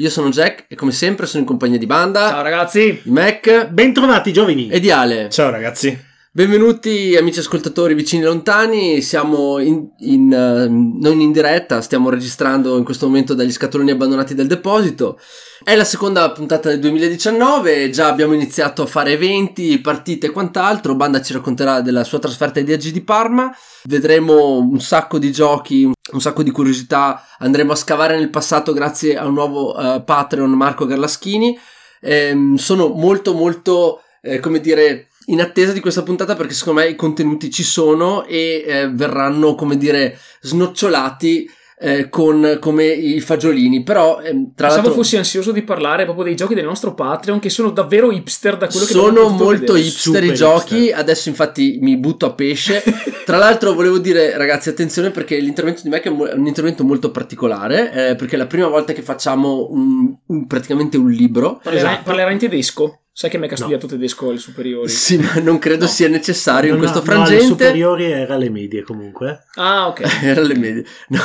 Io sono Jack e come sempre sono in compagnia di Banda, Ciao ragazzi! Mac Bentrovati giovani! e di Ale. Ciao ragazzi! Benvenuti amici ascoltatori vicini e lontani, siamo in, in, eh, non in diretta, stiamo registrando in questo momento dagli scatoloni abbandonati del deposito. È la seconda puntata del 2019, già abbiamo iniziato a fare eventi, partite e quant'altro. Banda ci racconterà della sua trasferta ai DG di Parma. Vedremo un sacco di giochi, un sacco di curiosità. Andremo a scavare nel passato grazie a un nuovo eh, Patreon Marco Garlaschini. Ehm, sono molto molto, eh, come dire, in attesa di questa puntata perché secondo me i contenuti ci sono e eh, verranno, come dire, snocciolati eh, con come i fagiolini. Però, ehm, tra Pensavo l'altro, fossi ansioso di parlare proprio dei giochi del nostro Patreon che sono davvero hipster da quello che sono abbiamo potuto molto vedere. hipster i Super giochi. hipster. Adesso, infatti, mi butto a pesce. Tra l'altro, volevo dire, ragazzi, attenzione perché l'intervento di Mac è un intervento molto particolare. eh, perché è la prima volta che facciamo un- un- praticamente un libro. Parlerà, Esatto. parlerà in tedesco? Sai che me ha No. studiato tedesco alle superiori? Sì, ma non credo No. sia necessario in Non questo ha- no, alle frangente. superiori era alle medie comunque. Ah, ok. Era le medie. No.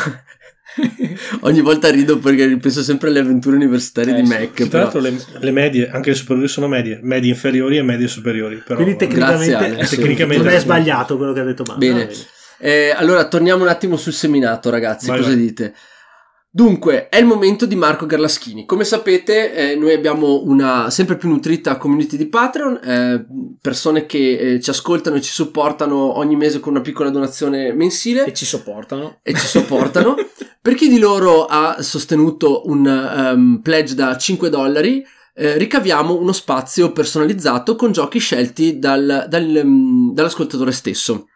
Ogni volta rido perché ripenso sempre alle avventure universitarie Eh, di sì. Mac. Tra però- l'altro le, le medie, anche le superiori sono medie, medie inferiori e medie superiori. Però, Quindi tecnicamente, Grazie, Ale. Tecnicamente- non è sbagliato quello che ha detto Banda. Bene. va Eh, allora, torniamo un attimo sul seminato, ragazzi. Vai, cosa vai. dite? Dunque, è il momento di Marco Garlaschini. Come sapete, eh, noi abbiamo una sempre più nutrita community di Patreon, eh, persone che eh, ci ascoltano e ci supportano ogni mese con una piccola donazione mensile. E ci sopportano. e ci sopportano. per chi di loro ha sostenuto un ehm, pledge da 5 dollari, eh, ricaviamo uno spazio personalizzato con giochi scelti dal- dal, ehm, dall'ascoltatore stesso.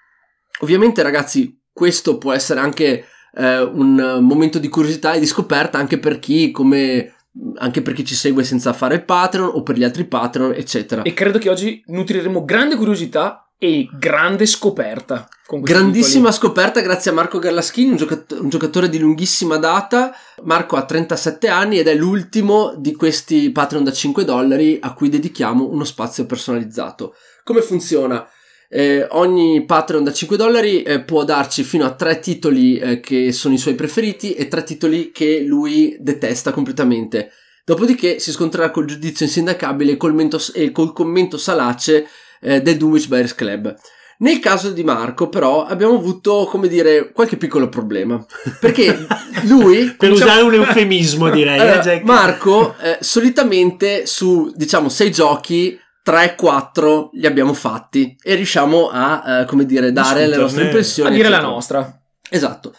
Ovviamente, ragazzi, questo può essere anche eh, un eh, momento di curiosità e di scoperta anche per chi come anche per chi ci segue senza fare Patreon o per gli altri Patreon, eccetera. E credo che oggi nutriremo grande curiosità e grande scoperta. Grandissima scoperta grazie a Marco Garlaschini, un, giocat- un giocatore di lunghissima data. Marco ha 37 anni ed è l'ultimo di questi Patreon da 5 dollari a cui dedichiamo uno spazio personalizzato. Come funziona? Eh, ogni Patreon da 5 dollari eh, può darci fino a 3 titoli eh, che sono i suoi preferiti e 3 titoli che lui detesta completamente. Dopodiché si scontrerà col giudizio insindacabile e col, mento- e col commento salace eh, del Dunwich Bears Club. Nel caso di Marco, però, abbiamo avuto, come dire, qualche piccolo problema. Perché lui. Per diciamo- usare un eufemismo direi, Allora, eh, Jack? Marco, eh, solitamente su, diciamo, sei giochi, 3-4 li abbiamo fatti e riusciamo a, eh, come dire, dare le nostre impressioni. A dire la eccetera. nostra. Esatto.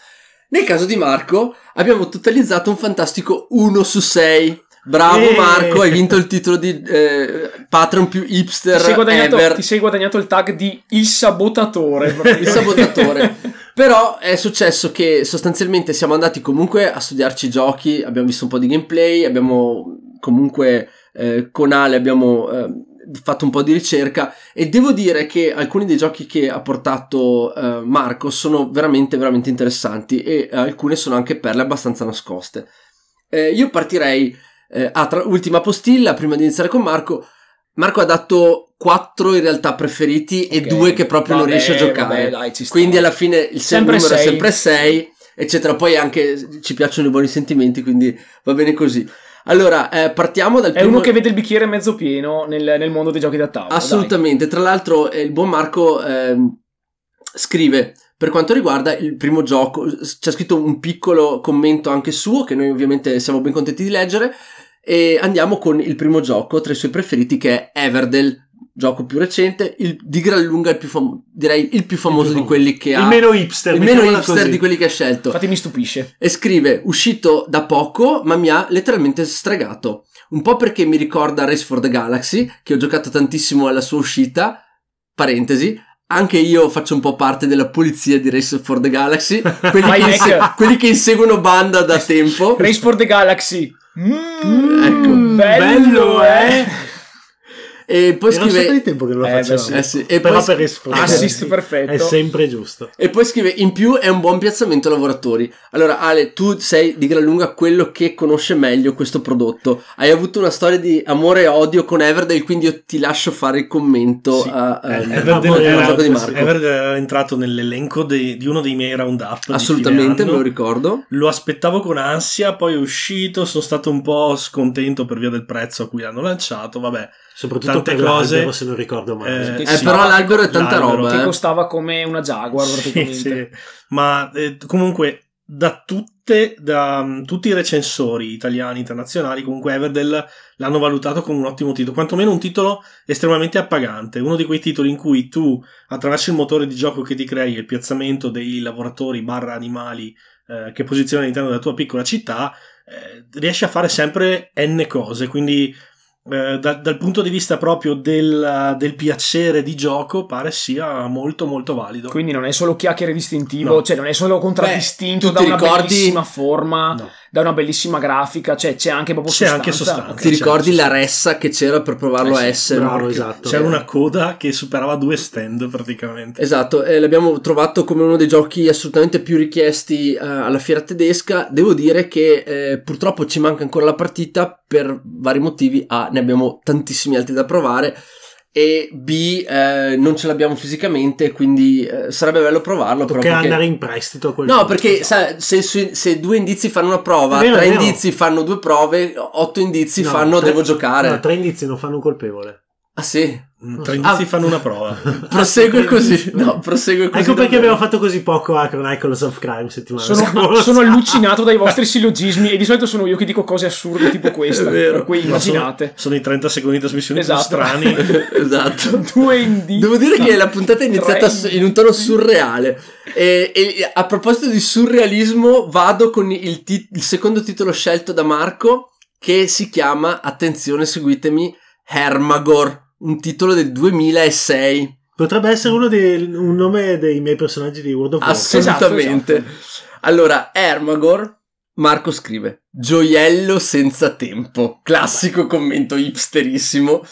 Nel caso di Marco, abbiamo totalizzato un fantastico 1 su 6. Bravo Eh. Marco, hai vinto il titolo di eh, Patreon più Ti hipster sei, guadagnato, ever. ti sei guadagnato il tag di il sabotatore. il sabotatore. Però è successo che sostanzialmente siamo andati comunque a studiarci i giochi, abbiamo visto un po' di gameplay, abbiamo comunque eh, con Ale abbiamo eh, fatto un po' di ricerca e devo dire che alcuni dei giochi che ha portato eh, Marco sono veramente veramente interessanti e alcune sono anche perle abbastanza nascoste. Eh, io partirei eh, a tra- ultima postilla prima di iniziare con Marco. Marco ha dato quattro in realtà preferiti e Ok. due che proprio non Vabbè, riesce a giocare. vabbè, dai. Quindi alla fine il se- Sempre numero è sei. sempre 6, eccetera. Poi anche ci piacciono i buoni sentimenti, quindi va bene così. Allora, eh, partiamo dal È primo... uno che vede il bicchiere mezzo pieno nel, nel mondo dei giochi da tavola. dai. Assolutamente. Tra l'altro, eh, il buon Marco ehm, scrive per quanto riguarda il primo gioco, c'è scritto un piccolo commento anche suo che noi ovviamente siamo ben contenti di leggere. E andiamo con il primo gioco tra i suoi preferiti che è Everdell, gioco più recente, il- di gran lunga il più famo- direi il più famoso di famoso. quelli che ha il meno hipster, il meno hipster così. di quelli che ha scelto. Infatti mi stupisce. E scrive: Uscito da poco, ma mi ha letteralmente stregato. Un po' perché mi ricorda Race for the Galaxy, che ho giocato tantissimo alla sua uscita. Parentesi. Anche io faccio un po' parte della polizia di Race for the Galaxy. Quelli, che, Mac. inse- quelli che inseguono banda da tempo. Race for the Galaxy. Mm, Ecco. bello, bello, eh. E poi Era scrive... di tempo che non lo Eh, facevamo. sì. Eh sì, e Però poi- per rispondere Assist perfetto. è sempre giusto. E poi scrive: In più è un buon piazzamento lavoratori. Allora, Ale, tu sei di gran lunga quello che conosce meglio questo prodotto. Hai avuto una storia di amore e odio con Everdale, quindi io ti lascio fare il commento Sì. a, a, Eh, Everdale al era, di Marco. Everdale era entrato nell'elenco dei- di uno dei miei roundup. di Assolutamente, me lo ricordo. Lo aspettavo con ansia, poi è uscito, sono stato un po' scontento per via del prezzo a cui l'hanno lanciato, vabbè. Soprattutto Tante per cose, se non ricordo male. eh, Eh, sì. però l'albero è tanta L'albero. roba. Che eh. costava come una Jaguar Sì, praticamente. sì. Ma eh, comunque da tutte, da mm, tutti i recensori italiani, internazionali, comunque Everdell l'hanno valutato come un ottimo titolo, quantomeno un titolo estremamente appagante, uno di quei titoli in cui tu attraverso il motore di gioco che ti crei e il piazzamento dei lavoratori barra animali eh, che posizioni all'interno della tua piccola città, eh, riesci a fare sempre n cose, quindi eh, da- dal punto di vista proprio del, del piacere di gioco pare sia molto molto valido. Quindi non è solo chiacchiere distintivo, No. cioè non è solo contraddistinto tu da una ricordi- bellissima forma, No. Da una bellissima grafica, cioè c'è anche proprio C'è sostanza. anche sostanza. Ok. Ti ricordi certo, la sì. ressa che c'era per provarlo Eh a essere? bravo, esatto. C'era una coda che superava due stand praticamente. Esatto, e l'abbiamo trovato come uno dei giochi assolutamente più richiesti eh, alla fiera tedesca. Devo dire che eh, purtroppo ci manca ancora la partita per vari motivi. A, ne abbiamo tantissimi altri da provare. E B, eh, non ce l'abbiamo fisicamente, quindi eh, sarebbe bello provarlo. Toccherà perché... andare in prestito quel No, perché sai, se, se- se due indizi fanno una prova, vero, tre indizi fanno due prove, otto indizi No, fanno tre- devo giocare. No, tre indizi non fanno un colpevole. Ah sì? Mm, Tre indizi Ah. fanno una prova. Prosegue così. No, prosegue così. Ecco perché abbiamo fatto così poco a Chronicles of Crime settimana Sono, scorsa. sono allucinato dai vostri sillogismi e di solito sono io che dico cose assurde tipo questa. È vero. Cui Ma sono, immaginate. sono i 30 secondi di trasmissione più Esatto. strani. esatto. Due indizi. Devo dire che la puntata è iniziata in un tono surreale. E, e a proposito di surrealismo, vado con il, tit- il secondo titolo scelto da Marco, che si chiama, attenzione, seguitemi, Hermagor, un titolo del 2006. Potrebbe essere uno dei, un nome dei miei personaggi di World of Warcraft. Assolutamente. Esatto, Allora, Hermagor, Marco scrive, gioiello senza tempo. Classico commento hipsterissimo.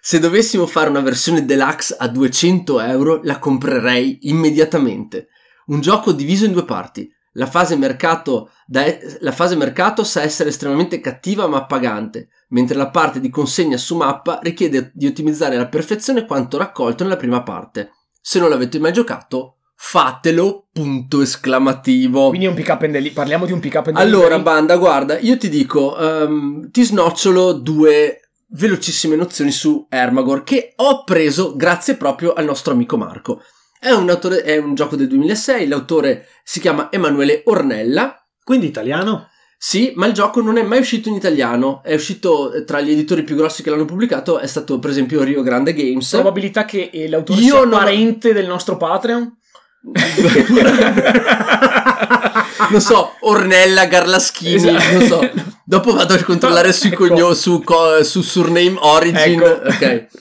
Se dovessimo fare una versione deluxe a 200 euro, la comprerei immediatamente. Un gioco diviso in due parti. La fase, mercato da la fase mercato sa essere estremamente cattiva ma appagante, mentre la parte di consegna su mappa richiede di ottimizzare alla perfezione quanto raccolto nella prima parte. Se non l'avete mai giocato, fatelo, punto esclamativo. Quindi è un pick up and delivery. Parliamo di un pick up and Allora, delivery. banda, guarda, io ti dico, ehm, ti snocciolo due velocissime nozioni su Ermagor che ho preso grazie proprio al nostro amico Marco. È un, autore- è un gioco del 2006, l'autore si chiama Emanuele Ornella. Quindi italiano? Sì, ma il gioco non è mai uscito in italiano, è uscito eh, tra gli editori più grossi che l'hanno pubblicato, è stato per esempio Rio Grande Games. Probabilità che eh, l'autore Io sia non- parente del nostro Patreon? non so, Ornella Garlaschini, Esatto. non so. Dopo vado a controllare sui Ecco. cogno- su, su surname origin. Ecco. Ok.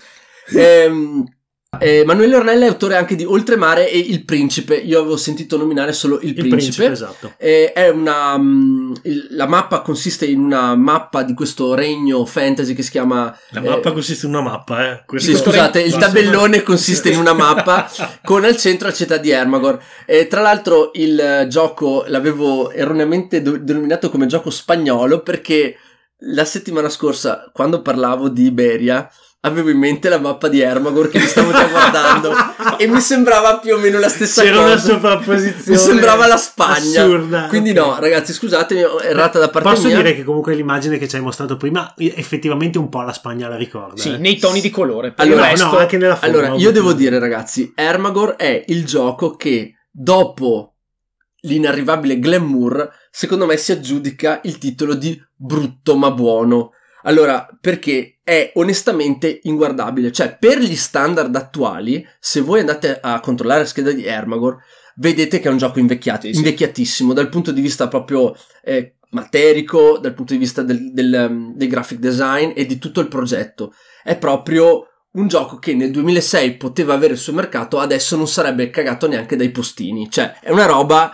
Ehm, eh, Ornella è autore anche di Oltremare e Il Principe. Io avevo sentito nominare solo Il, Il Principe. principe, esatto. Eh, è una, mm, il- la mappa consiste in una mappa di questo regno fantasy che si chiama La eh, mappa consiste in una mappa, eh. Questo- sì, scusate, il tabellone consiste in una mappa con al centro la città di Ermagor. E tra l'altro il eh, gioco l'avevo erroneamente do- denominato come gioco spagnolo perché la settimana scorsa, quando parlavo di Iberia, avevo in mente la mappa di Ermagor che mi stavo già guardando e mi sembrava più o meno la stessa C'era cosa. una sovrapposizione. Mi sembrava la Spagna. Assurda. Quindi ok. no, ragazzi, scusatemi, ho errata da parte Posso mia. dire che comunque l'immagine che ci hai mostrato prima effettivamente un po' la Spagna la ricorda. Sì, eh. nei toni di colore. Per Allora, il resto, no, anche nella forma. Allora, io devo dire, ragazzi, Ermagor è il gioco che dopo l'inarrivabile Glamour, secondo me si aggiudica il titolo di brutto ma buono. Allora, perché è onestamente inguardabile, cioè per gli standard attuali, se voi andate a controllare la scheda di Ermagor, vedete che è un gioco invecchiato, Sì, sì. invecchiatissimo dal punto di vista proprio eh, materico, dal punto di vista del, del, um, del graphic design e di tutto il progetto. È proprio un gioco che nel 2006 poteva avere il suo mercato, adesso non sarebbe cagato neanche dai postini. Cioè, è una roba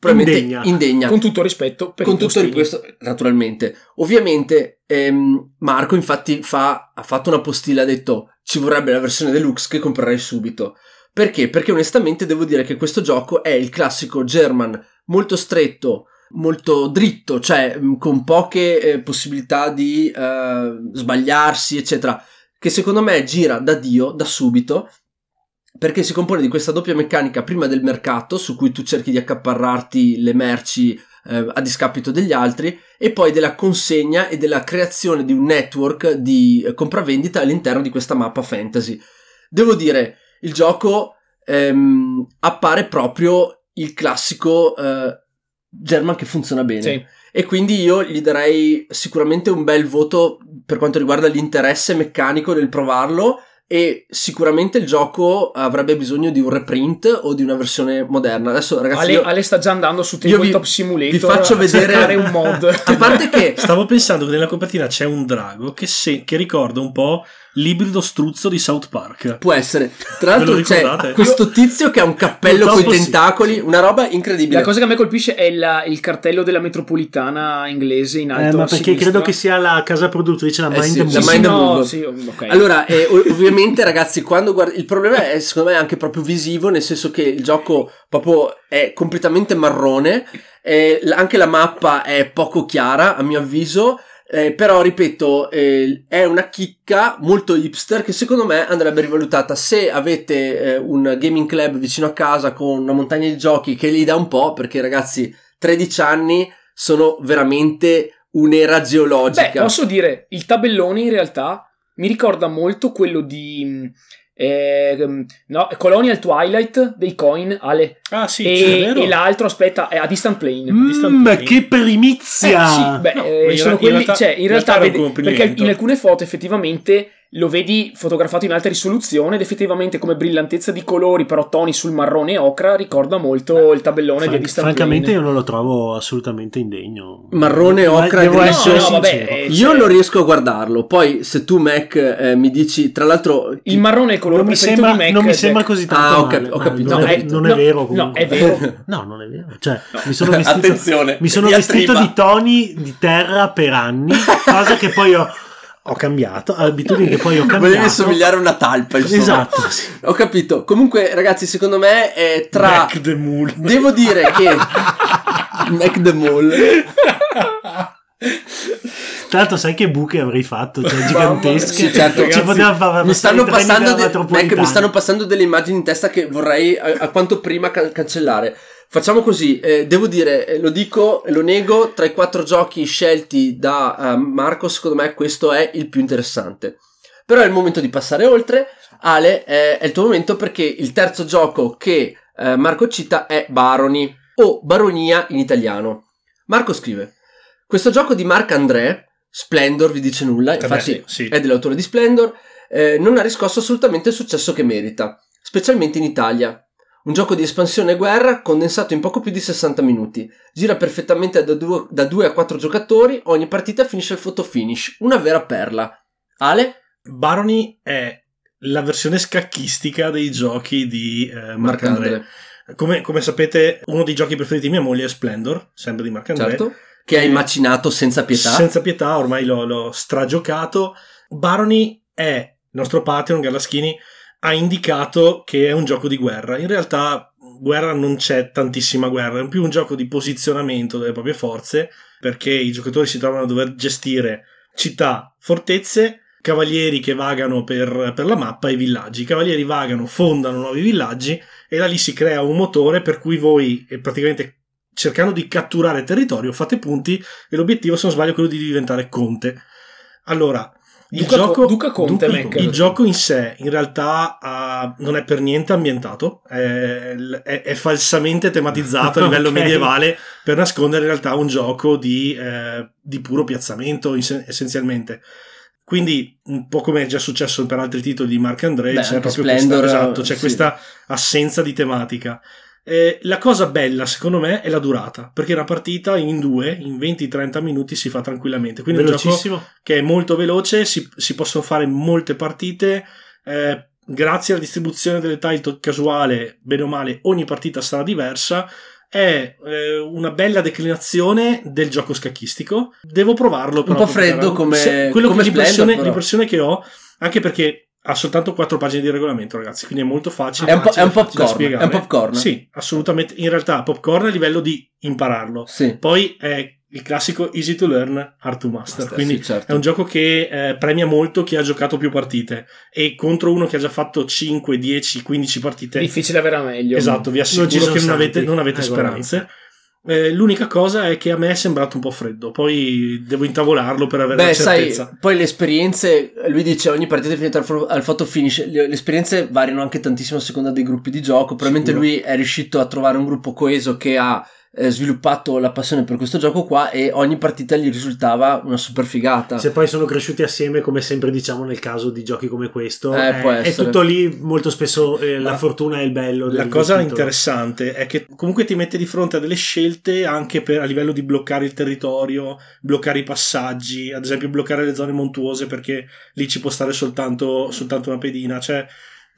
probabilmente Indegna. indegna. Con tutto rispetto per con tutto questo, naturalmente. Ovviamente, ehm, Marco, infatti, fa, ha fatto una postilla, ha detto ci vorrebbe la versione deluxe che comprerei subito. Perché? Perché onestamente devo dire che questo gioco è il classico German molto stretto, molto dritto, cioè mh, con poche eh, possibilità di eh, sbagliarsi, eccetera. Che secondo me gira da Dio, da subito, perché si compone di questa doppia meccanica prima del mercato, su cui tu cerchi di accaparrarti le merci eh, a discapito degli altri, e poi della consegna e della creazione di un network di eh, compravendita all'interno di questa mappa fantasy. Devo dire, il gioco ehm, appare proprio il classico eh, German che funziona bene. Sì. E quindi io gli darei sicuramente un bel voto per quanto riguarda l'interesse meccanico nel provarlo e sicuramente il gioco avrebbe bisogno di un reprint o di una versione moderna. Adesso ragazzi Ale, io, Ale sta già andando su io vi- Tabletop Simulator vi faccio a vedere un mod. A parte che Stavo pensando che nella copertina c'è un drago che, se- che ricorda un po' l'ibrido struzzo di South Park. può essere. Tra l'altro c'è questo tizio che ha un cappello con i Purtroppo sì. tentacoli, una roba incredibile. La cosa che a me colpisce è il, il cartello della metropolitana inglese in Eh, alto ma a perché sinistra. credo che sia la casa produttrice, la Eh Mind sì, the la Sì, Mind no, Move. sì, ok. Allora, eh, ov- ovviamente, ragazzi, quando guardi il problema è secondo me anche proprio visivo, nel senso che il gioco proprio è completamente marrone, e l- anche la mappa è poco chiara, a mio avviso. Eh, però ripeto, eh, è una chicca molto hipster che secondo me andrebbe rivalutata. Se avete eh, un gaming club vicino a casa con una montagna di giochi che li dà un po', perché ragazzi, 13 anni sono veramente un'era Beh, geologica. posso dire, il tabellone in realtà mi ricorda molto quello di eh, no, Colonial Twilight dei coin, Ale. Ah, sì, e, c'è, vero. e l'altro, aspetta, è a Distant Plane. Mm, ma che primizia! Eh, sì, beh, No, eh, in realtà- quelli, in realtà- cioè, in realtà, realtà complimento. perché in alcune foto effettivamente lo vedi fotografato in alta risoluzione ed effettivamente come brillantezza di colori, però toni sul marrone e ocra, ricorda molto il tabellone di Fran- Distant francamente Plane. io non lo trovo assolutamente indegno. Marrone, Ma ocra, devo grigio. essere No, no, vabbè, eh, Io cioè- non riesco a guardarlo. Poi, se tu, Mac, eh, mi dici, tra l'altro, Il marrone è il colore non mi, preferito sembra, di Mac. non mi Jack. sembra così tanto Ah, ho cap- ho capito. non, No, è, è- non no, è vero no, comunque. è vero. No, non è vero. Cioè, mi sono vestito, attenzione, mi sono vestito di toni di terra per anni, cosa che poi ho, ho cambiato, abitudini che poi ho cambiato. volevi somigliare a una talpa. Insomma. Esatto, sì. Ho capito. Comunque, ragazzi, secondo me è tra. Mac the Moon. Devo dire che. Mac the. Tra l'altro, sai che buche avrei fatto? Cioè, gigantesche. Sì, certo. Ci Ragazzi, poteva fare Mi stanno, de- Mac, mi stanno passando delle immagini in testa che vorrei a, a quanto prima ca- cancellare. Facciamo così, eh, devo dire, eh, lo dico, e lo nego, tra i quattro giochi scelti da eh, Marco, secondo me questo è il più interessante. Però è il momento di passare oltre. Ale, eh, è il tuo momento perché il terzo gioco che eh, Marco cita è Baroni o Baronia in italiano. Marco scrive: Questo gioco di Marc André, Splendor vi dice nulla, infatti sì. è dell'autore di Splendor, non ha riscosso assolutamente il successo che merita, specialmente in Italia. Un gioco di espansione e guerra condensato in poco più di 60 minuti. Gira perfettamente da 2 a 4 giocatori, ogni partita finisce al photo finish, una vera perla. Ale? Barony è la versione scacchistica dei giochi di eh, Marc André. Come, come sapete, uno dei giochi preferiti di mia moglie è Splendor, sempre di Marc André. certo. Che hai macinato senza pietà. Senza pietà, ormai l'ho, l'ho stragiocato. Barony è, il nostro Patreon, Gallaschini, ha indicato che è un gioco di guerra. In realtà, guerra non c'è tantissima guerra, è più un gioco di posizionamento delle proprie forze, perché i giocatori si trovano a dover gestire città, fortezze, cavalieri che vagano per, per la mappa e villaggi. I cavalieri vagano, fondano nuovi villaggi e da lì si crea un motore per cui voi eh, praticamente cercando di catturare territorio fate punti e l'obiettivo se non sbaglio è quello di diventare conte. Allora, il Duca- gioco, Duca Conte, Duca- Mac. il gioco in sé in realtà ha- non è per niente ambientato, è, è- è falsamente tematizzato a livello Ok. medievale per nascondere in realtà un gioco di, eh, di puro piazzamento in- essenzialmente. Quindi, un po' come è già successo per altri titoli di Marc André, Beh, c'è proprio Splendor, questa, esatto, c'è sì. questa assenza di tematica. Eh, la cosa bella, secondo me, è la durata, perché una partita in due, in 20-30 minuti si fa tranquillamente. Quindi è un gioco che è molto veloce, si, si possono fare molte partite. eh, grazie alla distribuzione delle title casuale, bene o male, ogni partita sarà diversa. è eh, una bella declinazione del gioco scacchistico. Devo provarlo. Però, po' freddo come- Se- quello come che l'impressione, l'impressione che ho, anche perché ha soltanto quattro pagine di regolamento, ragazzi, quindi è molto facile. È un, po', è un da popcorn. È un popcorn. Sì, assolutamente. In realtà, popcorn a livello di impararlo. Sì. Poi è il classico easy to learn, hard to master. Master, quindi sì, certo. è un gioco che eh, premia molto chi ha giocato più partite. E contro uno che ha già fatto 5, 10, 15 partite, Difficile avere meglio. esatto, vi assicuro che non avete, non avete regolamenti. speranze. Eh, l'unica cosa è che a me è sembrato un po' freddo. Poi devo intavolarlo per avere Beh, la sai, certezza. poi le esperienze, lui dice ogni partita è finita al, al photo finish, le, le esperienze variano anche tantissimo a seconda dei gruppi di gioco, probabilmente Sicuro. lui è riuscito a trovare un gruppo coeso che ha eh, sviluppato la passione per questo gioco qua e ogni partita gli risultava una super figata. Se poi sono cresciuti assieme, come sempre diciamo nel caso di giochi come questo, Eh, è, può è essere. tutto lì. Molto spesso eh, la Ma fortuna è il bello. La cosa titolo. interessante è che comunque ti mette di fronte a delle scelte anche per- a livello di bloccare il territorio, bloccare i passaggi, ad esempio bloccare le zone montuose perché lì ci può stare soltanto, soltanto una pedina. Cioè,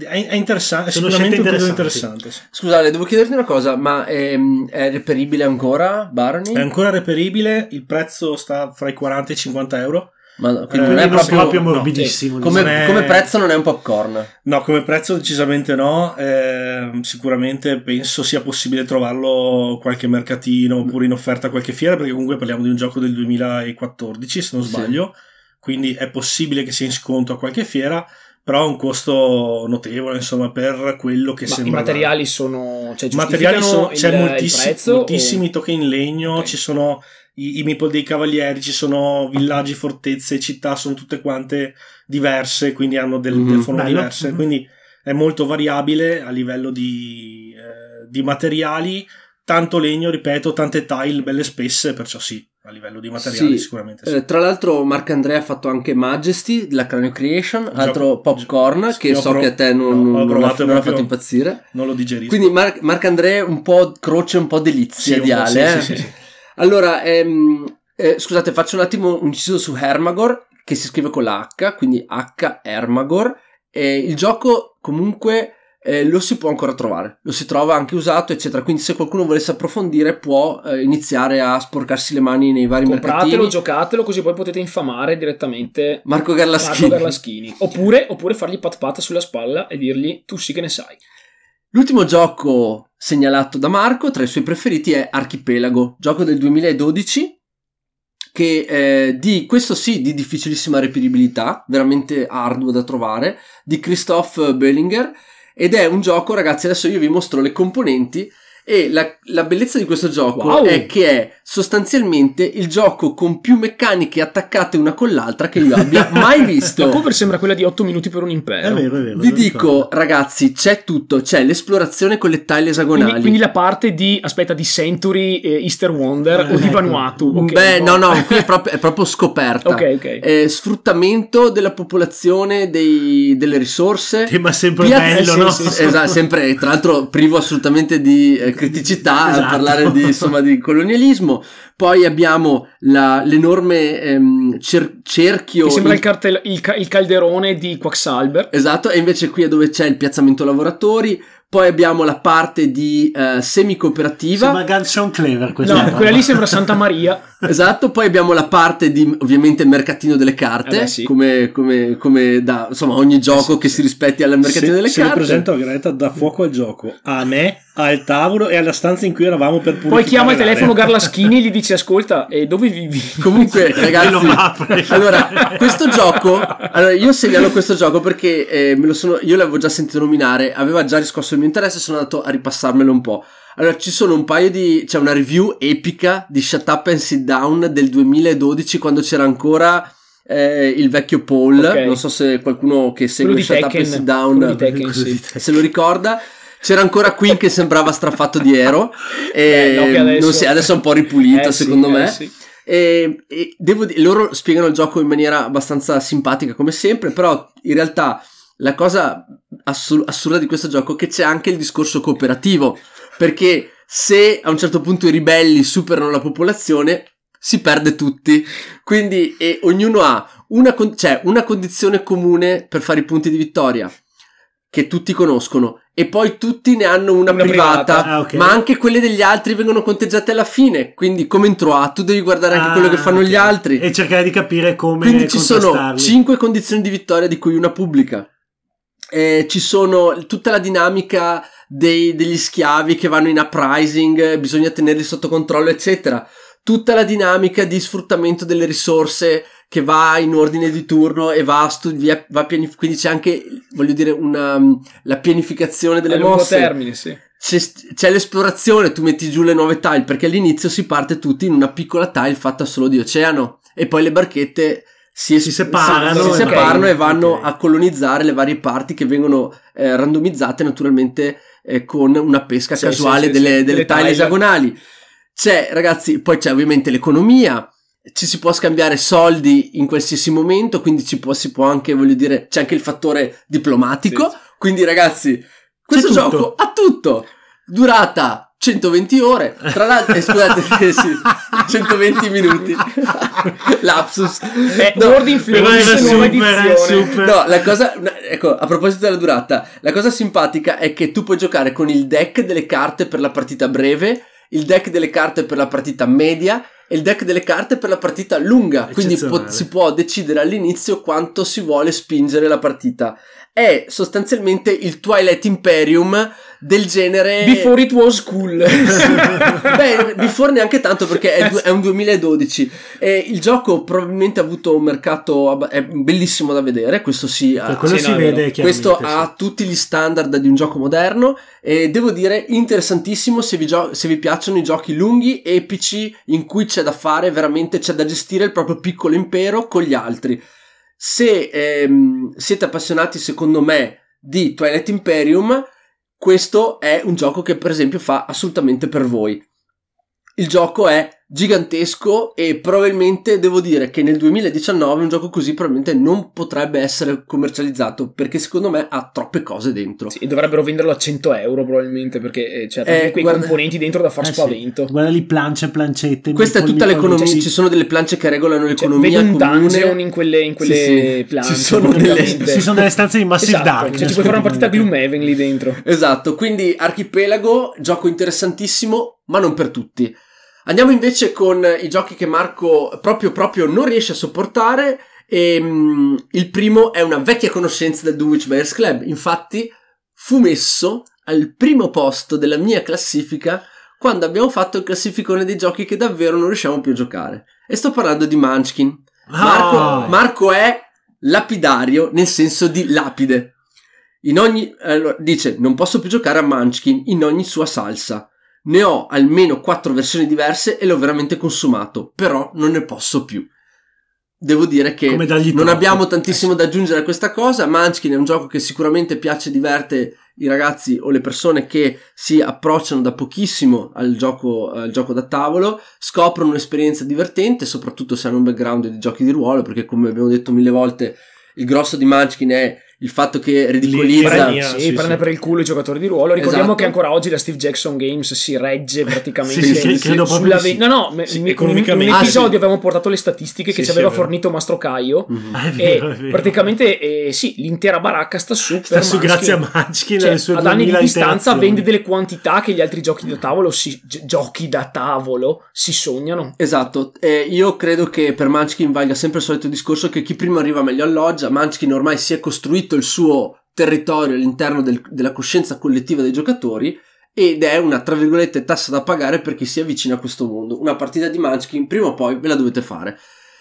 è, è interessante, è Sono sicuramente un interessanti. interessante. sì. Scusate, devo chiederti una cosa, ma ehm, è, reperibile ancora Barney? È ancora reperibile, il prezzo sta fra i 40 e i 50 euro. Ma no, quindi Eh, non è non proprio... proprio no, morbidissimo. Come, non è- come prezzo non è un popcorn. No, come prezzo decisamente no. ehm, sicuramente penso sia possibile trovarlo qualche mercatino oppure in offerta a qualche fiera, perché comunque parliamo di un gioco del 2014, se non Sì. sbaglio. Quindi è possibile che sia in sconto a qualche fiera, però ha un costo notevole, insomma, per quello che Ma sembra. i materiali sono. Cioè, I materiali sono, c'è il- il moltissi- prezzo moltissimi o- token in legno, Ok. ci sono i, i meeple dei cavalieri, ci sono villaggi, fortezze, città, sono tutte quante diverse, quindi hanno del- Mhm. delle forme Bello. diverse, Mhm. quindi è molto variabile a livello di, eh, di materiali, tanto legno, ripeto, tante tile belle spesse, perciò sì, a livello di materiali Sì. sicuramente sì. Eh, tra l'altro Marc Andrea ha fatto anche Majesty, la Cranio Creation, Gioco- altro popcorn sì, che so pro- che a te non, no, non ha, non ha fatto impazzire. Non lo digerisco. Quindi Marc, Marc Andrea un po' croce, un po' delizia Sì, di Ale. sì, eh. sì, sì, sì. Allora, ehm, eh, scusate, faccio un attimo un inciso su Hermagor, che si scrive con la H, quindi H Hermagor. Il gioco comunque eh, lo si può ancora trovare, lo si trova anche usato, eccetera. Quindi se qualcuno volesse approfondire può eh, iniziare a sporcarsi le mani nei vari Compratelo, mercatini. giocatelo, così poi potete infamare direttamente Marco Garlaschini. Marco Garlaschini. Oppure, oppure fargli pat pat sulla spalla e dirgli tu sì che ne sai. L'ultimo gioco segnalato da Marco tra i suoi preferiti è Archipelago, gioco del 2012 che eh, di questo sì di difficilissima reperibilità, veramente arduo da trovare, di Christoph Bellinger ed è un gioco, ragazzi, adesso io vi mostro le componenti e la, la bellezza di questo gioco Wow. è che è sostanzialmente il gioco con più meccaniche attaccate una con l'altra che io abbia mai visto. La cover sembra quella di 8 minuti per un impero. È vero, è vero. Vi dico, ricordo. ragazzi, c'è tutto. C'è l'esplorazione con le tile esagonali. Quindi, quindi la parte di, aspetta, di Century, eh, Easter Wonder o di Ecco. Vanuatu. Ok, Beh, no, no, qui è proprio, è proprio scoperta. Ok, ok. Eh, sfruttamento della popolazione, dei- delle risorse. Tema sempre Piazza- bello, sì, no? sì, sì. Esatto, sempre, tra l'altro, privo assolutamente di eh, criticità a Esatto. parlare di, insomma, di colonialismo. Poi abbiamo la- l'enorme ehm, cer- cerchio. Mi sembra in- il, cartel- il ca- il calderone di Quacksalber. Esatto, e invece qui è dove c'è il piazzamento lavoratori. Poi abbiamo la parte di eh, semi-cooperativa. Sembra Gunshot Clever questa No, quella lì sembra Santa Maria. Esatto, poi abbiamo la parte di ovviamente mercatino delle carte, Eh beh, sì. come, come, come da insomma ogni gioco che si rispetti al mercatino se, delle se carte. presento a Greta dà fuoco al gioco a me, al tavolo e alla stanza in cui eravamo per Poi chiama il telefono Garlaschini e gli dice: Ascolta, e dove vivi? Comunque, ragazzi, allora, questo gioco, allora io segnalo questo gioco perché eh, me lo sono, io l'avevo già sentito nominare, aveva già riscosso il mio interesse, sono andato a ripassarmelo un po'. Allora, ci sono un paio di, c'è una review epica di Shut Up and Sit Down del 2012 quando c'era ancora eh, il vecchio Paul, Ok. non so se qualcuno che segue Shut Up and Tekken. Sit Down Tekken, sì. se lo ricorda. C'era ancora Queen che sembrava straffatto di Ero. E Eh, adesso- non si- adesso è un po' ripulito, Eh, sì, secondo eh, me. sì. E, e devo dire, loro spiegano il gioco in maniera abbastanza simpatica come sempre, però in realtà la cosa assur- assurda di questo gioco è che c'è anche il discorso cooperativo, perché se a un certo punto i ribelli superano la popolazione si perde tutti, quindi e ognuno ha una, con- cioè, una condizione comune per fare i punti di vittoria. Che tutti conoscono e poi tutti ne hanno una, Una privata, privata. Ah, ok. ma anche quelle degli altri vengono conteggiate alla fine, quindi come intro A tu devi guardare anche Ah, quello che fanno gli ok. altri. E cercare di capire come Quindi ci sono contrastarli. 5 condizioni di vittoria di cui una pubblica. Eh, ci sono tutta la dinamica dei- degli schiavi che vanno in uprising, bisogna tenerli sotto controllo, eccetera. Tutta la dinamica di sfruttamento delle risorse che va in ordine di turno e va a stu- via- va pianif- quindi c'è anche, voglio dire, una, la pianificazione delle a mosse termine, sì. c'è, c'è l'esplorazione, tu metti giù le nuove tile perché all'inizio si parte tutti in una piccola tile fatta solo di oceano e poi le barchette si, es- Si separano si, e separano vanno- e vanno ok. a colonizzare le varie parti che vengono eh, randomizzate naturalmente eh, con una pesca Sì, casuale sì, sì, delle, delle tile. esagonali. C'è, ragazzi, poi c'è ovviamente l'economia. Ci si può scambiare soldi in qualsiasi momento, quindi ci può, si può anche, voglio dire, c'è anche il fattore diplomatico. Sì. Quindi, ragazzi, questo gioco ha tutto. Durata 120 ore. Tra l'altro, eh, scusate, eh, sì, 120 minuti. Lapsus. È No, World Però era Influence, nuova super, edizione. super. No, la cosa, ecco, a proposito della durata, la cosa simpatica è che tu puoi giocare con il deck delle carte per la partita breve, il deck delle carte per la partita media e il deck delle carte per la partita lunga. Quindi po- si può decidere all'inizio quanto si vuole spingere la partita. È sostanzialmente il Twilight Imperium del genere. Before it was cool. Beh, before neanche tanto perché è, du- è un 2012 e il gioco probabilmente ha avuto un mercato abba- è bellissimo da vedere, questo sì, Per ha- sì, si no, è vede questo sì. ha tutti gli standard di un gioco moderno e devo dire interessantissimo se vi, gio- se vi piacciono i giochi lunghi, epici, in cui c'è da fare, veramente c'è da gestire il proprio piccolo impero con gli altri. Se ehm, siete appassionati secondo me di Twilight Imperium, questo è un gioco che per esempio fa assolutamente per voi. Il gioco è gigantesco e probabilmente devo dire che nel 2019 un gioco così probabilmente non potrebbe essere commercializzato perché secondo me ha troppe cose dentro. Sì, dovrebbero venderlo a 100 euro probabilmente perché eh, c'è Eh, quei guarda- componenti dentro da far Eh sì. spavento. Guarda lì plance, plancette. Questa è tutta l'economia, sì. ci sono delle plance che regolano Cioè, l'economia vedo un comune. dungeon in quelle, in quelle Sì, sì. plante. Ci sono delle-. Ci sono delle stanze di Massive Esatto, Darkness. cioè, ci puoi fare una partita. Gloomhaven lì dentro. Esatto, quindi Archipelago, gioco interessantissimo, ma non per tutti. Andiamo invece con i giochi che Marco proprio proprio non riesce a sopportare. E, mm, il primo è una vecchia conoscenza del Dunwich Bears Club. Infatti, fu messo al primo posto della mia classifica quando abbiamo fatto il classificone dei giochi che davvero non riusciamo più a giocare. E sto parlando di Munchkin. Marco, Ah. Marco è lapidario nel senso di lapide. In ogni, allora, dice, non posso più giocare a Munchkin in ogni sua salsa. Ne ho almeno quattro versioni diverse e l'ho veramente consumato, però non ne posso più. Devo dire che non troppo. abbiamo tantissimo da aggiungere a questa cosa. Munchkin è un gioco che sicuramente piace e diverte i ragazzi o le persone che si approcciano da pochissimo al gioco, al gioco da tavolo, scoprono un'esperienza divertente, soprattutto se hanno un background di giochi di ruolo, perché come abbiamo detto mille volte, il grosso di Munchkin è il fatto che ridicolizza L'ironia. Sì, sì, prende sì. per il culo i giocatori di ruolo. Ricordiamo Esatto. che ancora oggi la Steve Jackson Games si regge praticamente Sì, sulla ve- No, no, me- me- in economicamente. un Ah, episodio sì. avevamo portato le statistiche che ci sì, aveva fornito Mastro Caio. Mhm. È E vero, è vero. praticamente eh, sì, l'intera baracca sta su Sta per su Munchkin. grazie a Munchkin Cioè, alle sue ad anni di 2000 distanza vende delle quantità che gli altri giochi da tavolo si, gi- giochi da tavolo si sognano. Esatto, eh, io credo che per Munchkin valga sempre il solito discorso che chi prima arriva meglio alloggia, Munchkin ormai si è costruito il suo territorio all'interno del- della coscienza collettiva dei giocatori ed è una, tra virgolette, tassa da pagare per chi si avvicina a questo mondo. Una partita di Munchkin prima o poi ve la dovete fare.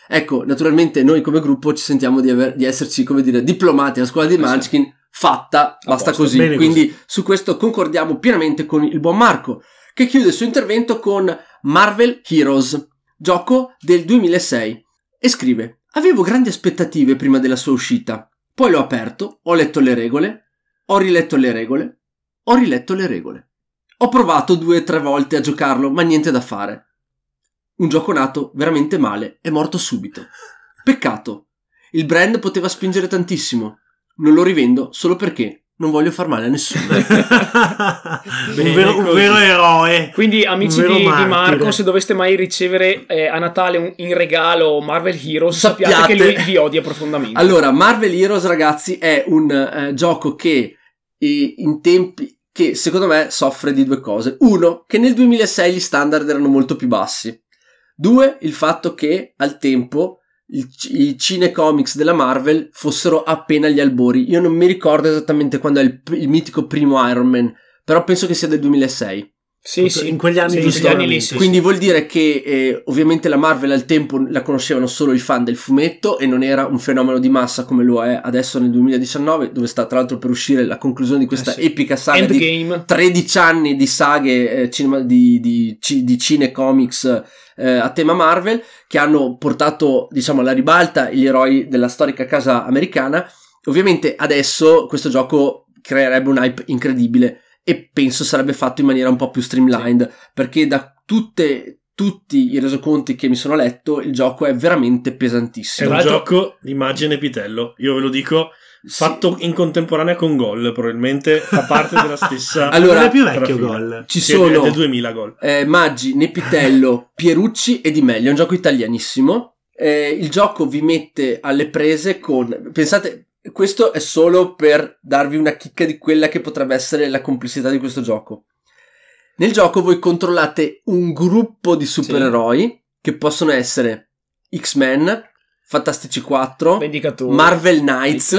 Ecco, naturalmente noi come gruppo ci sentiamo di, aver- di esserci, come dire, diplomati alla scuola di sì. Munchkin, fatta, basta così. bene Quindi su questo concordiamo pienamente con il buon Marco, che chiude il suo intervento con Marvel Heroes, gioco del 2006, e scrive: Avevo grandi aspettative prima della sua uscita. Poi l'ho aperto, ho letto le regole, ho riletto le regole, ho riletto le regole. Ho provato due o tre volte a giocarlo, ma niente da fare. Un gioco nato veramente male, è morto subito. Peccato. Il brand poteva spingere tantissimo. Non lo rivendo solo perché non voglio far male a nessuno. un, Bene, vero, un vero eroe. Quindi, amici Un di, di. Marco, se doveste mai ricevere eh, a Natale un- in regalo Marvel Heroes, Sappiate- sappiate che lui vi odia profondamente. Allora, Marvel Heroes, ragazzi, è un eh, gioco che e in tempi che secondo me soffre di due cose. Uno, che nel 2006 gli standard erano molto più bassi. Due, il fatto che al tempo i, cinecomics della Marvel fossero appena agli albori. Io non mi ricordo esattamente quando è il, il mitico primo Iron Man, però penso che sia del 2006. Sì, sì. in quegli anni Sì, anni lì, sì, Quindi vuol dire che eh, ovviamente la Marvel al tempo la conoscevano solo i fan del fumetto e non era un fenomeno di massa come lo è adesso nel 2019, dove sta tra l'altro per uscire la conclusione di questa Eh sì. epica saga di Endgame. 13 anni di saghe eh, cinema, di, di, ci- di cinecomics eh, a tema Marvel che hanno portato diciamo alla ribalta gli eroi della storica casa americana. Ovviamente adesso questo gioco creerebbe un hype incredibile e penso sarebbe fatto in maniera un po' più streamlined perché da tutte, tutti i resoconti che mi sono letto il gioco è veramente È pesantissimo. un Tra l'altro- gioco di immagine pitello. Io ve lo dico, Sì. fatto in contemporanea con Gol, probabilmente fa parte della stessa. Allora, non è più vecchio gol. Ci Sì, è sono del 2000 Gol. eh, Maggi, Nepitello, Pierucci e Di Meglio. È un gioco italianissimo. Eh, il gioco vi mette alle prese con. Pensate, questo è solo per darvi una chicca di quella che potrebbe essere la complessità di questo gioco. Nel gioco voi controllate un gruppo di supereroi che possono essere X-Men, Fantastici 4, Vendicatori. Marvel Knights.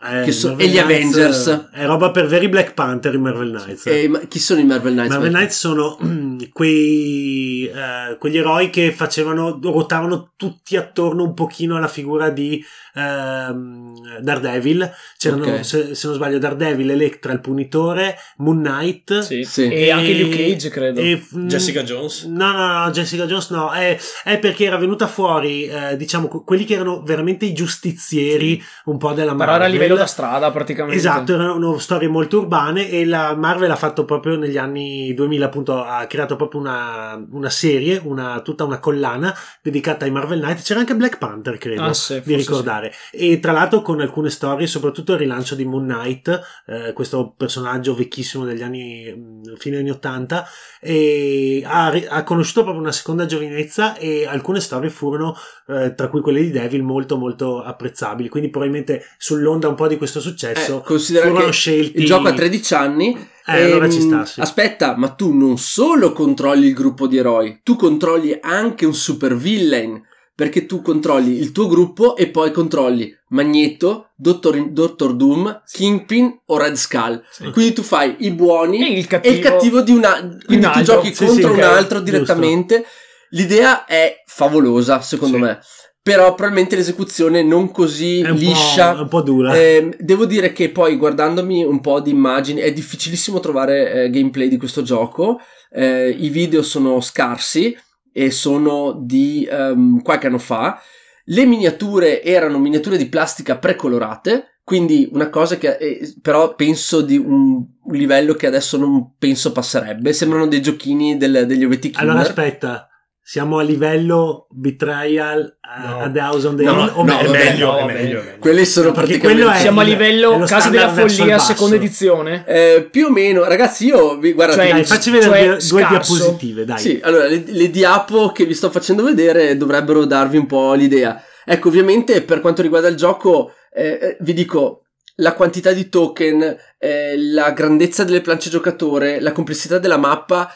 Eh, Che so- Marvel e gli Knights, Avengers. eh, È roba per veri Black Panther in Marvel Knights. E, ma chi sono i Marvel Knights? Marvel Knights sono quei, eh, quegli eroi che facevano, ruotavano tutti attorno un pochino alla figura di ehm, Daredevil. C'erano, Ok. se, se non sbaglio, Daredevil, Electra, il punitore, Moon Knight. Sì. Sì. E anche Luke Cage, credo. e- mm, Jessica Jones. No, no, no, Jessica Jones no, è, è perché era venuta fuori, eh, diciamo, que- quelli che erano veramente i giustizieri un po' della Però Marvel. era a livello da strada praticamente. Esatto, erano storie molto urbane e la Marvel ha fatto proprio negli anni 2000 appunto ha creato proprio una, una serie, una, tutta una collana dedicata ai Marvel Knight. C'era anche Black Panther, credo, Ah, sì, di forse ricordare. E tra l'altro con alcune storie, soprattutto il rilancio di Moon Knight, eh, questo personaggio vecchissimo degli anni mh, fine anni 80, e ha, ha conosciuto proprio una seconda giovinezza e alcune storie furono, eh, tra cui quelle di Devil, molto molto apprezzabili. Quindi probabilmente sull'onda un po' di questo successo Eh, furono scelti il gioco ha 13 anni. Eh, allora ci Ehm, sta, sì. Aspetta, ma tu non solo controlli il gruppo di eroi, tu controlli anche un super villain. Perché tu controlli il tuo gruppo e poi controlli Magneto, Dottor, Dottor Doom, Kingpin o Red Skull. Quindi tu fai i buoni E il e cattivo. il cattivo di una. Quindi un tu giochi Sì, contro sì, un ok, altro direttamente. L'idea è favolosa, secondo Sì. me. Però probabilmente l'esecuzione non così è un, liscia. po', un po' dura. Ehm, devo dire che poi guardandomi un po' di immagini è difficilissimo trovare eh, gameplay di questo gioco. Eh, I video sono scarsi e sono di ehm, qualche anno fa. Le miniature erano miniature di plastica precolorate, quindi una cosa che eh, però penso di un, un livello che adesso non penso passerebbe. Sembrano dei giochini del- degli ovetti Kinder. allora aspetta, siamo a livello Betrayal a, No. a Thousand Days No, o no, è vabbè, meglio, no, è meglio, è meglio. Quelli sono praticamente... quello è- Siamo a livello lo Casa della Follia, seconda edizione. Eh, più o meno, ragazzi, io vi guardate, Cioè, Dai, facci vedere cioè, due, due scarso. diapositive, dai. Sì, allora le, le diapo che vi sto facendo vedere dovrebbero darvi un po' l'idea. Ecco, ovviamente per quanto riguarda il gioco, eh, eh, vi dico la quantità di token, eh, la grandezza delle planche giocatore, la complessità della mappa,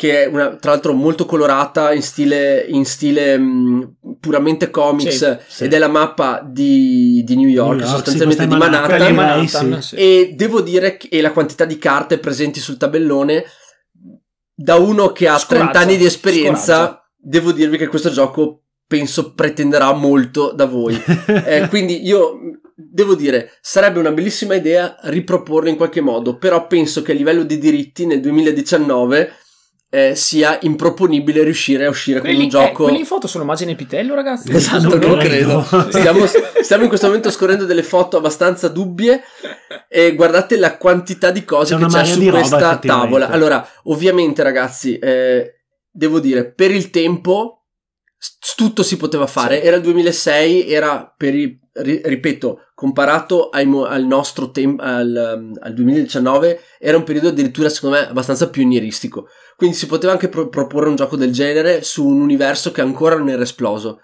che è una, tra l'altro molto colorata in stile, in stile mh, puramente comics, Sì, sì. ed è la mappa di, di New York, New York, sostanzialmente sì, di Manhattan. Manhattan, Manhattan, sì. sì. E devo dire che la quantità di carte presenti sul tabellone, da uno che ha Scoraggia, 30 anni di esperienza, scoraggia. devo dirvi che questo gioco penso pretenderà molto da voi. Eh, quindi io devo dire, sarebbe una bellissima idea riproporlo in qualche modo, però penso che a livello di diritti nel 2019 eh, sia improponibile riuscire a uscire con Quelli, un gioco... eh, quelli in foto sono Magine Pitello, ragazzi? Esatto, Non non credo. credo. Stiamo, stiamo in questo momento scorrendo delle foto abbastanza dubbie e guardate la quantità di cose C'è che c'è su roba, questa tavola. Allora, ovviamente, ragazzi, eh, devo dire, per il tempo tutto si poteva fare. Era il 2006, era per i, ri- ripeto, comparato ai al nostro tempo, al, um, al 2019, era un periodo addirittura, secondo me, abbastanza pionieristico. Quindi si poteva anche pro- proporre un gioco del genere su un universo che ancora non era esploso.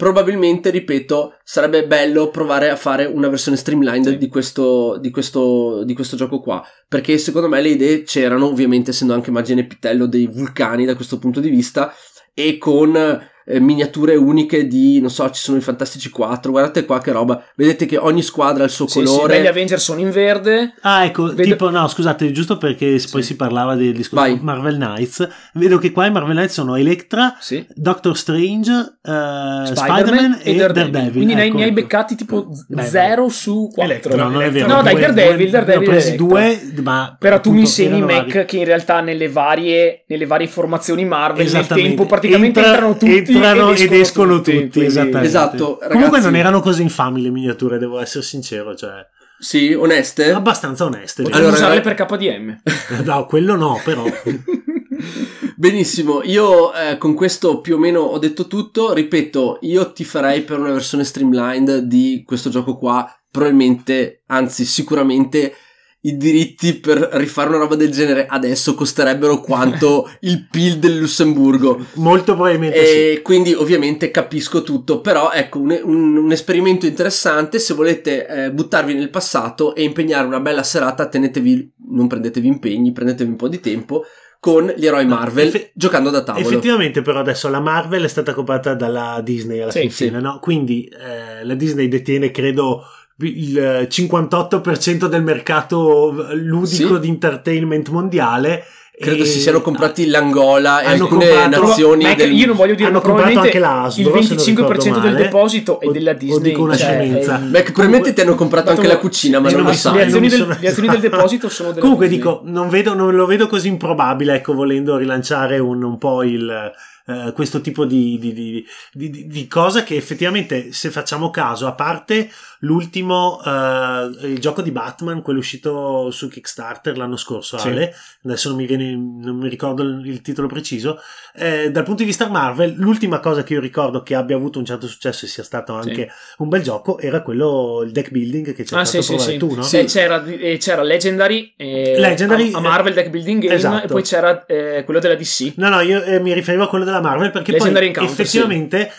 probabilmente, ripeto, sarebbe bello provare a fare una versione streamlined Sì. di, questo, di, questo, di questo gioco qua, perché secondo me le idee c'erano, ovviamente essendo anche Magine Pitello dei vulcani da questo punto di vista, e con eh, miniature uniche di, non so, ci sono i Fantastici 4, guardate qua che roba, vedete che ogni squadra ha il suo Sì, sì, colore. beh, gli Avengers sono in verde. Ah, ecco, Vedo- tipo, no, scusate, giusto perché poi si parlava del discorso Vai. Marvel Knights. Vedo che qua i Marvel Knights sono Electra, Sì. Doctor Strange, eh, Spider-Man, Spider-Man e e Daredevil. Daredevil. Quindi ne hai- ecco, ne hai ecco. beccati tipo z- Beh, 0 su 4. Electro, No, non è vero. No, dai, Daredevil, Daredevil Ne ho presi due, ma Però tu mi insegni Mac vari. che in realtà nelle varie, nelle varie formazioni Marvel nel tempo praticamente Entra- entrano tutti entrano ed ed escono tutti, quindi- esattamente. Esatto, Comunque ragazzi. non erano così infami le miniature, devo essere sincero, cioè Sì, oneste. abbastanza oneste. Potremmo Allora, usarle per KDM. No, quello no, però. Benissimo, io eh, con questo più o meno ho detto tutto. Ripeto, io ti farei per una versione streamlined di questo gioco qua. Probabilmente, anzi, sicuramente i diritti per rifare una roba del genere adesso costerebbero quanto il PIL del Lussemburgo. Molto probabilmente sì. E quindi ovviamente capisco tutto, però ecco un, un- un esperimento interessante se volete eh, buttarvi nel passato e impegnare una bella serata, tenetevi, non prendetevi impegni, prendetevi un po' di tempo con gli eroi Marvel Effe- giocando da tavolo. Effettivamente, però, adesso la Marvel è stata comprata dalla Disney alla Sì, fin sì. fine, no? Quindi eh, la Disney detiene, credo, il 58% del mercato ludico Sì. di entertainment mondiale. Credo si siano comprati l'Angola e hanno alcune comprato- nazioni Ma del... io non voglio dire, hanno comprato anche la Hasbro, il se non 25% ricordo del deposito è della o Disney. dico una cioè, scemenza. che probabilmente ti hanno comprato anche la cucina, ma non lo sai. le azioni del, le azioni del deposito sono della Comunque Disney. dico, non, vedo, non lo vedo così improbabile, ecco, volendo rilanciare un, un po' il, eh, questo tipo di, di, di, di- di- di cosa che effettivamente, se facciamo caso, a parte l'ultimo, eh, il gioco di Batman, quello uscito su Kickstarter l'anno scorso, Sì. Ale, adesso non mi viene, non mi ricordo il, il titolo preciso, eh, dal punto di vista Marvel, l'ultima cosa che io ricordo che abbia avuto un certo successo e sia stato anche un bel gioco era quello, il deck building che hai Ah, fatto sì, sì, provare sì. tu, no? Eh, c'era, eh, c'era Legendary, eh, Legendary, a, a Marvel Deck Building Game esatto. e poi c'era eh, quello della DC. No, no, io eh, mi riferivo a quello della Marvel perché Legendary poi Encounter, effettivamente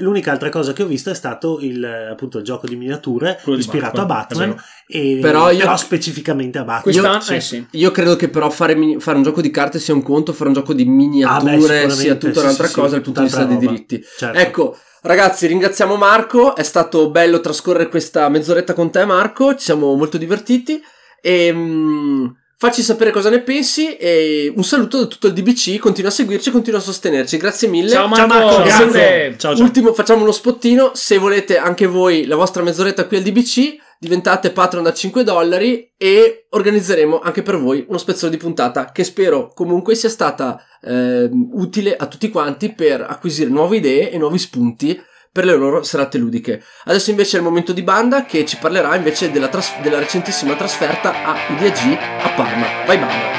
l'unica altra cosa che ho visto è stato il, appunto, il gioco di miniature Quello ispirato Batman, a Batman, e, Però io- specificamente a Batman. Sì. eh sì. Io credo che però fare, fare un gioco di carte sia un conto, fare un gioco di Ah, beh, miniature sia tutta sì, un'altra sì, cosa dal punto di vista dei diritti. Certo. Ecco, ragazzi, ringraziamo Marco, è stato bello trascorrere questa mezz'oretta con te Marco, ci siamo molto divertiti e mm, facci sapere cosa ne pensi e un saluto da tutto il DBC, continua a seguirci, continua a sostenerci, grazie mille. Ciao Marco, Marco, grazie. grazie. Ciao, ciao. Ultimo, facciamo uno spottino. Se volete anche voi la vostra mezz'oretta qui al DBC, diventate patron da 5 dollari e organizzeremo anche per voi uno spezzone di puntata che spero comunque sia stata ehm, utile a tutti quanti per acquisire nuove idee e nuovi spunti per le loro serate ludiche. Adesso invece è il momento di banda che ci parlerà invece della, tras- della recentissima trasferta a IDG a Parma. Vai banda!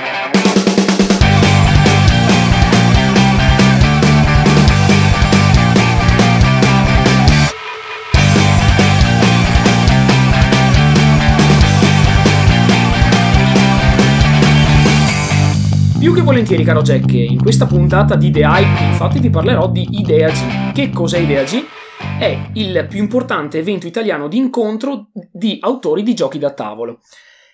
Più che volentieri, caro Jack, in questa puntata di The Hype, infatti, vi parlerò di Idea G. Che cos'è Idea G? È il più importante evento italiano di incontro di autori di giochi da tavolo.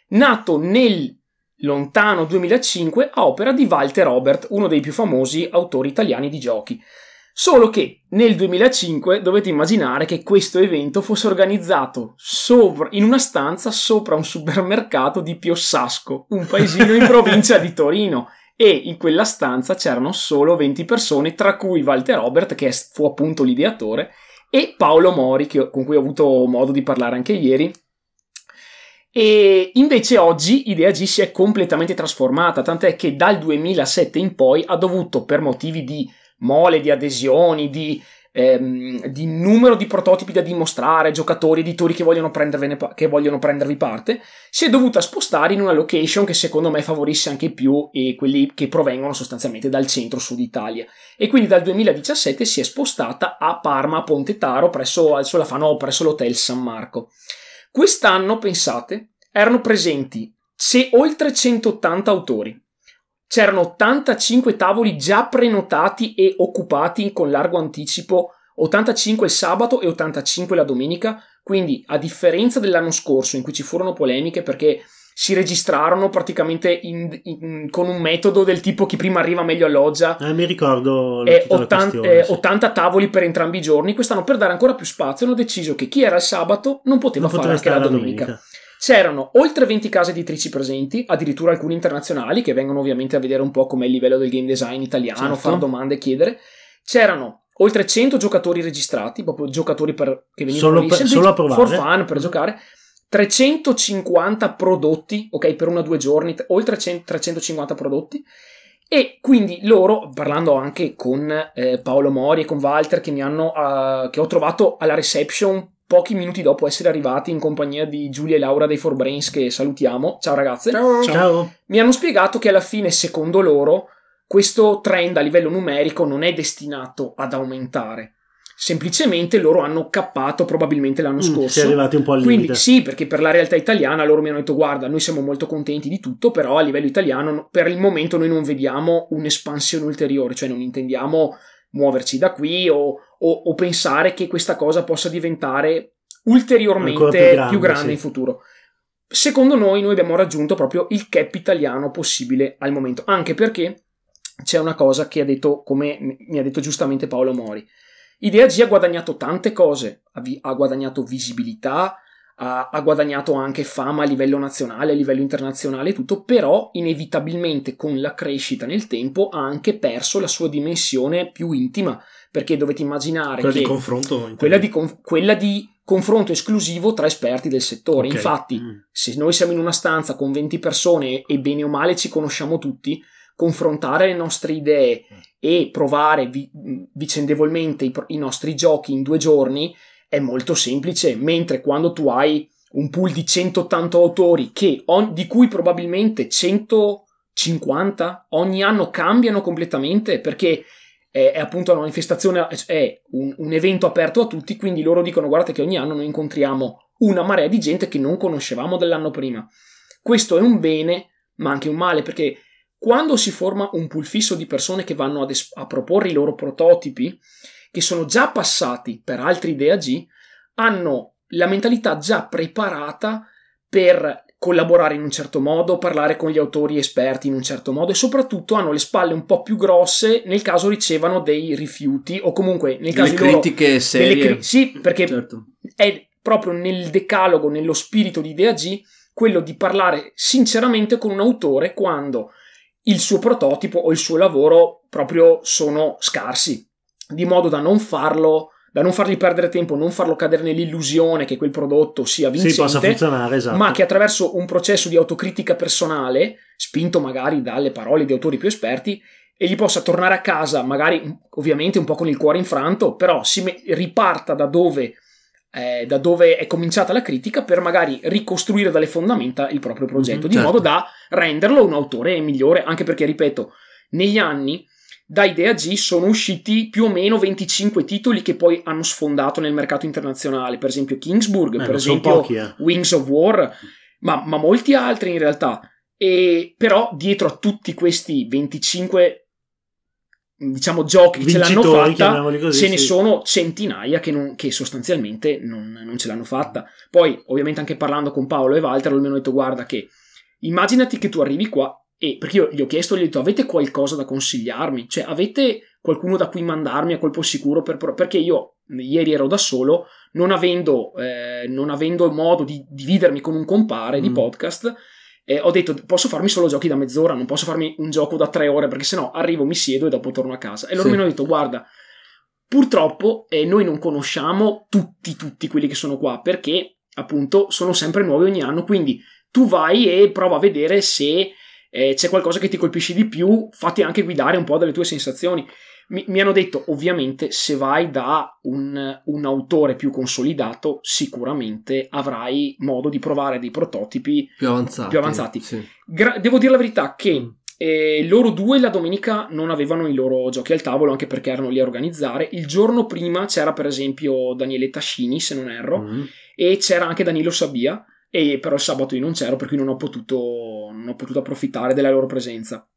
Nato nel lontano 2005 a opera di Walter Robert, uno dei più famosi autori italiani di giochi. Solo che nel 2005 dovete immaginare che questo evento fosse organizzato sopra- in una stanza sopra un supermercato di Piossasco, un paesino in provincia di Torino. E in quella stanza c'erano solo 20 persone, tra cui Walter Robert, che fu appunto l'ideatore, e Paolo Mori, che- con cui ho avuto modo di parlare anche ieri. E invece oggi Idea G si è completamente trasformata, tant'è che dal 2007 in poi ha dovuto, per motivi di mole, di adesioni, di, ehm, di numero di prototipi da dimostrare, giocatori, editori che vogliono, che vogliono prendervi parte, si è dovuta spostare in una location che secondo me favorisce anche più quelli che provengono sostanzialmente dal centro-sud Italia. E quindi dal 2017 si è spostata a Parma, a Pontetaro, presso, al Solafano, presso l'Hotel San Marco. Quest'anno, pensate, erano presenti se oltre 180 autori. C'erano 85 tavoli già prenotati e occupati con largo anticipo 85 il sabato e 85 la domenica, quindi a differenza dell'anno scorso in cui ci furono polemiche perché si registrarono praticamente in, in, con un metodo del tipo chi prima arriva meglio alloggia. Eh, mi ricordo eh, 80, eh, 80, tavoli per entrambi i giorni. Quest'anno, per dare ancora più spazio, hanno deciso che chi era il sabato non poteva non fare anche la domenica. domenica. C'erano oltre 20 case editrici presenti, addirittura alcuni internazionali che vengono ovviamente a vedere un po' com'è il livello del game design italiano, certo. fare domande e chiedere. C'erano oltre 100 giocatori registrati, proprio giocatori per, che venivano solo per, solo a provare. for fun, per giocare 350 prodotti, ok, per uno o due giorni, oltre 100, 350 prodotti. E quindi loro, parlando anche con eh, Paolo Mori e con Walter, che, mi hanno, uh, che ho trovato alla reception pochi minuti dopo essere arrivati in compagnia di Giulia e Laura dei For Brains, che salutiamo. Ciao ragazze. Ciao. Ciao. Mi hanno spiegato che alla fine, secondo loro, questo trend a livello numerico non è destinato ad aumentare semplicemente loro hanno cappato probabilmente l'anno mm, scorso. Si è arrivati un po' al Quindi limite. sì, perché per la realtà italiana loro mi hanno detto guarda, noi siamo molto contenti di tutto, però a livello italiano per il momento noi non vediamo un'espansione ulteriore, cioè non intendiamo muoverci da qui o, o, o pensare che questa cosa possa diventare ulteriormente più grande, più grande sì. in futuro. Secondo noi, noi abbiamo raggiunto proprio il cap italiano possibile al momento, anche perché c'è una cosa che ha detto, come mi ha detto giustamente Paolo Mori Idea G ha guadagnato tante cose, ha, guadagnato visibilità, ha, ha, guadagnato anche fama a livello nazionale, a livello internazionale e tutto, però inevitabilmente con la crescita nel tempo ha anche perso la sua dimensione più intima, perché dovete immaginare quella che di confronto quella di, quella di confronto esclusivo tra esperti del settore. Okay. Infatti, mm. se noi siamo in una stanza con 20 persone e bene o male ci conosciamo tutti, confrontare le nostre idee e provare vi- vicendevolmente i, i nostri giochi in due giorni è molto semplice, mentre quando tu hai un pool di 180 autori che on- di cui probabilmente 150 ogni anno cambiano completamente perché è, è appunto una manifestazione, è un, un, evento aperto a tutti, quindi loro dicono guardate che ogni anno noi incontriamo una marea di gente che non conoscevamo dell'anno prima. Questo è un bene, ma anche un male, perché quando si forma un pool fisso di persone che vanno es- a proporre i loro prototipi, che sono già passati per altri idea G, hanno la mentalità già preparata per collaborare in un certo modo, parlare con gli autori esperti in un certo modo e soprattutto hanno le spalle un po' più grosse nel caso ricevano dei rifiuti o comunque nel caso delle critiche loro, serie. Cri- sì, perché certo. è proprio nel decalogo, nello spirito di Idea G, quello di parlare sinceramente con un autore quando il suo prototipo o il suo lavoro proprio sono scarsi, di modo da non farlo da non fargli perdere tempo, non farlo cadere nell'illusione che quel prodotto sia vincente, sì, esatto. ma che attraverso un processo di autocritica personale, spinto magari dalle parole di autori più esperti, e gli possa tornare a casa, magari ovviamente un po' con il cuore infranto, però si me- riparta da dove eh, da dove è cominciata la critica per magari ricostruire dalle fondamenta il proprio progetto, mm, di certo. modo da renderlo un autore migliore, anche perché, ripeto, negli anni da Idea G sono usciti più o meno 25 titoli che poi hanno sfondato nel mercato internazionale, per esempio Kingsburg, eh, per esempio pochi, eh. Wings of War, ma, ma molti altri in realtà. E però dietro a tutti questi 25 diciamo giochi che ce l'hanno fatta così, ce ne sono centinaia che, non, che sostanzialmente non, non, ce l'hanno fatta poi ovviamente anche parlando con Paolo e Walter mi hanno detto guarda che immaginati che tu arrivi qua e perché io gli ho chiesto gli ho detto avete qualcosa da consigliarmi cioè avete qualcuno da cui mandarmi a colpo sicuro per, perché io ieri ero da solo non avendo, eh, non avendo modo di dividermi con un compare mm. di podcast eh, ho detto posso farmi solo giochi da mezz'ora, non posso farmi un gioco da tre ore perché sennò arrivo, mi siedo e dopo torno a casa. E loro sì. mi hanno detto guarda, purtroppo eh, noi non conosciamo tutti, tutti quelli che sono qua perché appunto sono sempre nuovi ogni anno, quindi tu vai e prova a vedere se eh, c'è qualcosa che ti colpisce di più, fatti anche guidare un po' dalle tue sensazioni mi, mi, hanno detto ovviamente se vai da un, un, autore più consolidato sicuramente avrai modo di provare dei prototipi più avanzati, più avanzati. Sì. Gra- devo dire la verità che eh, loro due la domenica non avevano i loro giochi al tavolo anche perché erano lì a organizzare il giorno prima c'era per esempio Daniele Tascini se non erro mm. e c'era anche Danilo Sabia e però il sabato io non c'ero per cui non ho potuto, non ho potuto approfittare della loro presenza.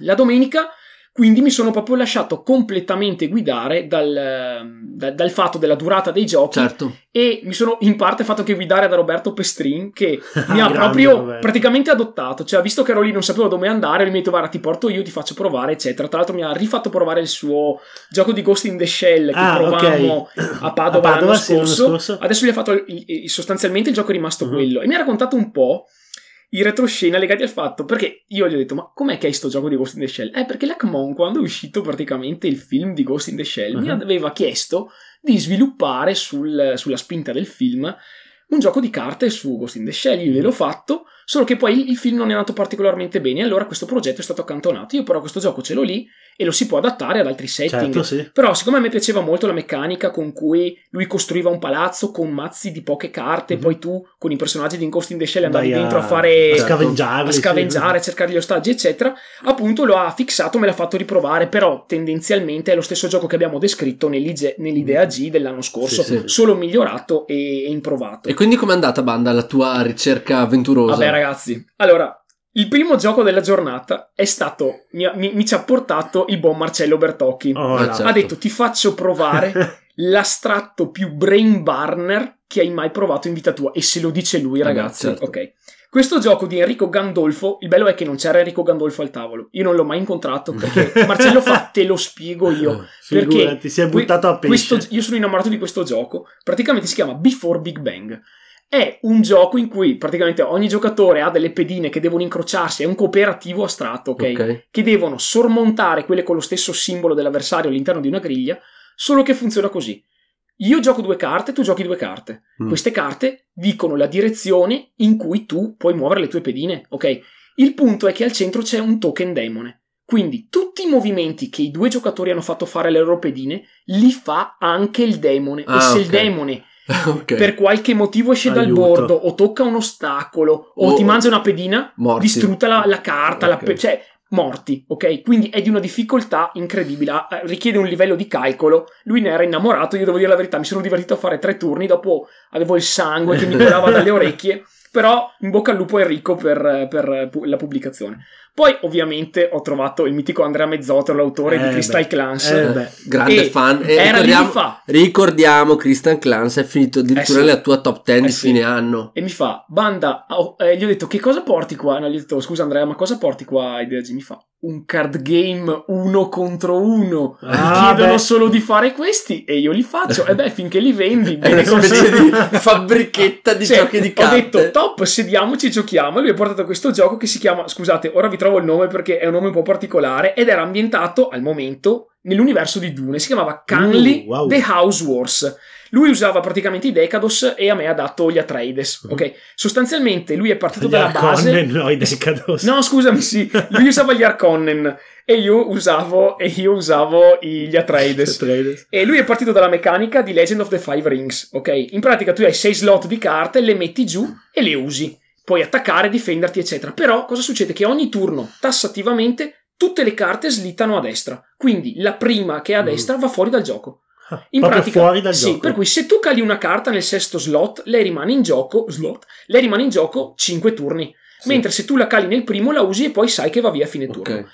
La domenica Quindi mi sono proprio lasciato completamente guidare dal, dal, dal fatto della durata dei giochi Certo. e mi sono in parte fatto che guidare da Roberto Pestrin che mi ha proprio Roberto. praticamente adottato, cioè visto che ero lì non sapevo dove andare, mi ha detto guarda ti porto io, ti faccio provare eccetera, tra l'altro mi ha rifatto provare il suo gioco di Ghost in the Shell che Ah, provavamo ok. a Padova, A Padova, l'anno, sì, l'anno scorso. scorso. adesso gli ha fatto il- il- sostanzialmente il gioco è rimasto Mhm. quello e mi ha raccontato un po' i retroscena legati al fatto perché io gli ho detto ma com'è che hai sto gioco di Ghost in the Shell? Eh perché l'Acmon quando è uscito praticamente il film di Ghost in the Shell mi Mhm. aveva chiesto di sviluppare sul- sulla spinta del film un gioco di carte su Ghost in the Shell, io gliel'ho fatto, solo che poi il film non è andato particolarmente bene, allora questo progetto è stato accantonato. Io però questo gioco ce l'ho lì e lo si può adattare ad altri setting. Certo, sì. Però siccome a me piaceva molto la meccanica con cui lui costruiva un palazzo con mazzi di poche carte, Mhm. poi tu con i personaggi di Ghost in the Shell andavi Vai dentro a fare a scavengiarli, a sì. scavengare, a cercare gli ostaggi, eccetera. Appunto lo ha fissato, me l'ha fatto riprovare, però tendenzialmente è lo stesso gioco che abbiamo descritto nell'idea G dell'anno scorso, Sì, sì. solo migliorato e, e improvato. E quindi com'è andata, Banda, la tua ricerca avventurosa? Vabbè ragazzi, allora, il primo gioco della giornata è stato, mi, mi- mi ci ha portato il buon Marcello Bertocchi. Oh, certo. Ha detto ti faccio provare l'astratto più brain burner che hai mai provato in vita tua. E se lo dice lui, Vabbè, ragazzi. certo. Ok. Questo gioco di Enrico Gandolfo, il bello è che non c'era Enrico Gandolfo al tavolo. Io non l'ho mai incontrato perché Marcello fa te lo spiego io. Perché Figurati, si è buttato a pesce. questo- io sono innamorato di questo gioco. Praticamente si chiama Before Big Bang. È un gioco in cui praticamente ogni giocatore ha delle pedine che devono incrociarsi, è un cooperativo astratto, ok? Ok. Che devono sormontare quelle con lo stesso simbolo dell'avversario all'interno di una griglia, solo che funziona così. Io gioco due carte, tu giochi due carte. Mm. Queste carte dicono la direzione in cui tu puoi muovere le tue pedine, ok? Il punto è che al centro c'è un token demone. Quindi tutti i movimenti che i due giocatori hanno fatto fare alle loro pedine li fa anche il demone. Ah, e se il ok. demone ok. per qualche motivo esce dal Aiuto. bordo o tocca un ostacolo o, O- ti mangia una pedina, Morti. distrutta la, la carta, la Ok. pe- cioè morti, ok? Quindi è di una difficoltà incredibile, richiede un livello di calcolo. Lui ne era innamorato, io devo dire la verità, mi sono divertito a fare tre turni, dopo avevo il sangue che mi colava dalle orecchie, però in bocca al lupo Enrico per, per pu- la pubblicazione. Poi ovviamente ho trovato il mitico Andrea Mezzotto, l'autore Eh, di Crystal beh. Clans. Eh. Grande E fan. E era lì ricordiamo, fa. ricordiamo, Christian Clans è finito addirittura Eh sì. nella tua top 10 di Eh sì. fine anno. E mi fa, banda, oh, gli ho detto che cosa porti qua? No, gli ho detto, scusa Andrea, ma cosa porti qua G? Mi fa, un card game uno contro uno. Mi Ah, chiedono beh. solo di fare questi e io li faccio. E beh, finché li vendi, È una specie di fabbrichetta di Cioè, giochi di Ho carte. detto, top, sediamoci, giochiamo. E lui ha portato questo gioco che si chiama, scusate, ora vi trovo il nome perché è un nome un po' particolare, ed era ambientato al momento nell'universo di Dune. Si chiamava Canly Uh, wow. The House Wars. Lui usava praticamente i Decados e a me ha dato gli Atreides. Mhm. Ok, sostanzialmente lui è partito Gli dalla base. Harkonnen, no, i Decados. No, scusami, sì, lui usava gli Arconnen e io usavo, e io usavo gli Atreides. Atreides. E lui è partito dalla meccanica di Legend of the Five Rings, ok? In pratica tu hai sei slot di carte, le metti giù e le usi. Puoi attaccare, difenderti, eccetera. Però cosa succede? Che ogni turno, tassativamente, tutte le carte slittano a destra. Quindi la prima che è a Mm. destra va fuori dal gioco. In proprio pratica, fuori dal sì, gioco. per cui se tu cali una carta nel sesto slot, lei rimane in gioco, slot, lei rimane in gioco 5 turni. Sì. Mentre se tu la cali nel primo, la usi e poi sai che va via a fine turno. Ok.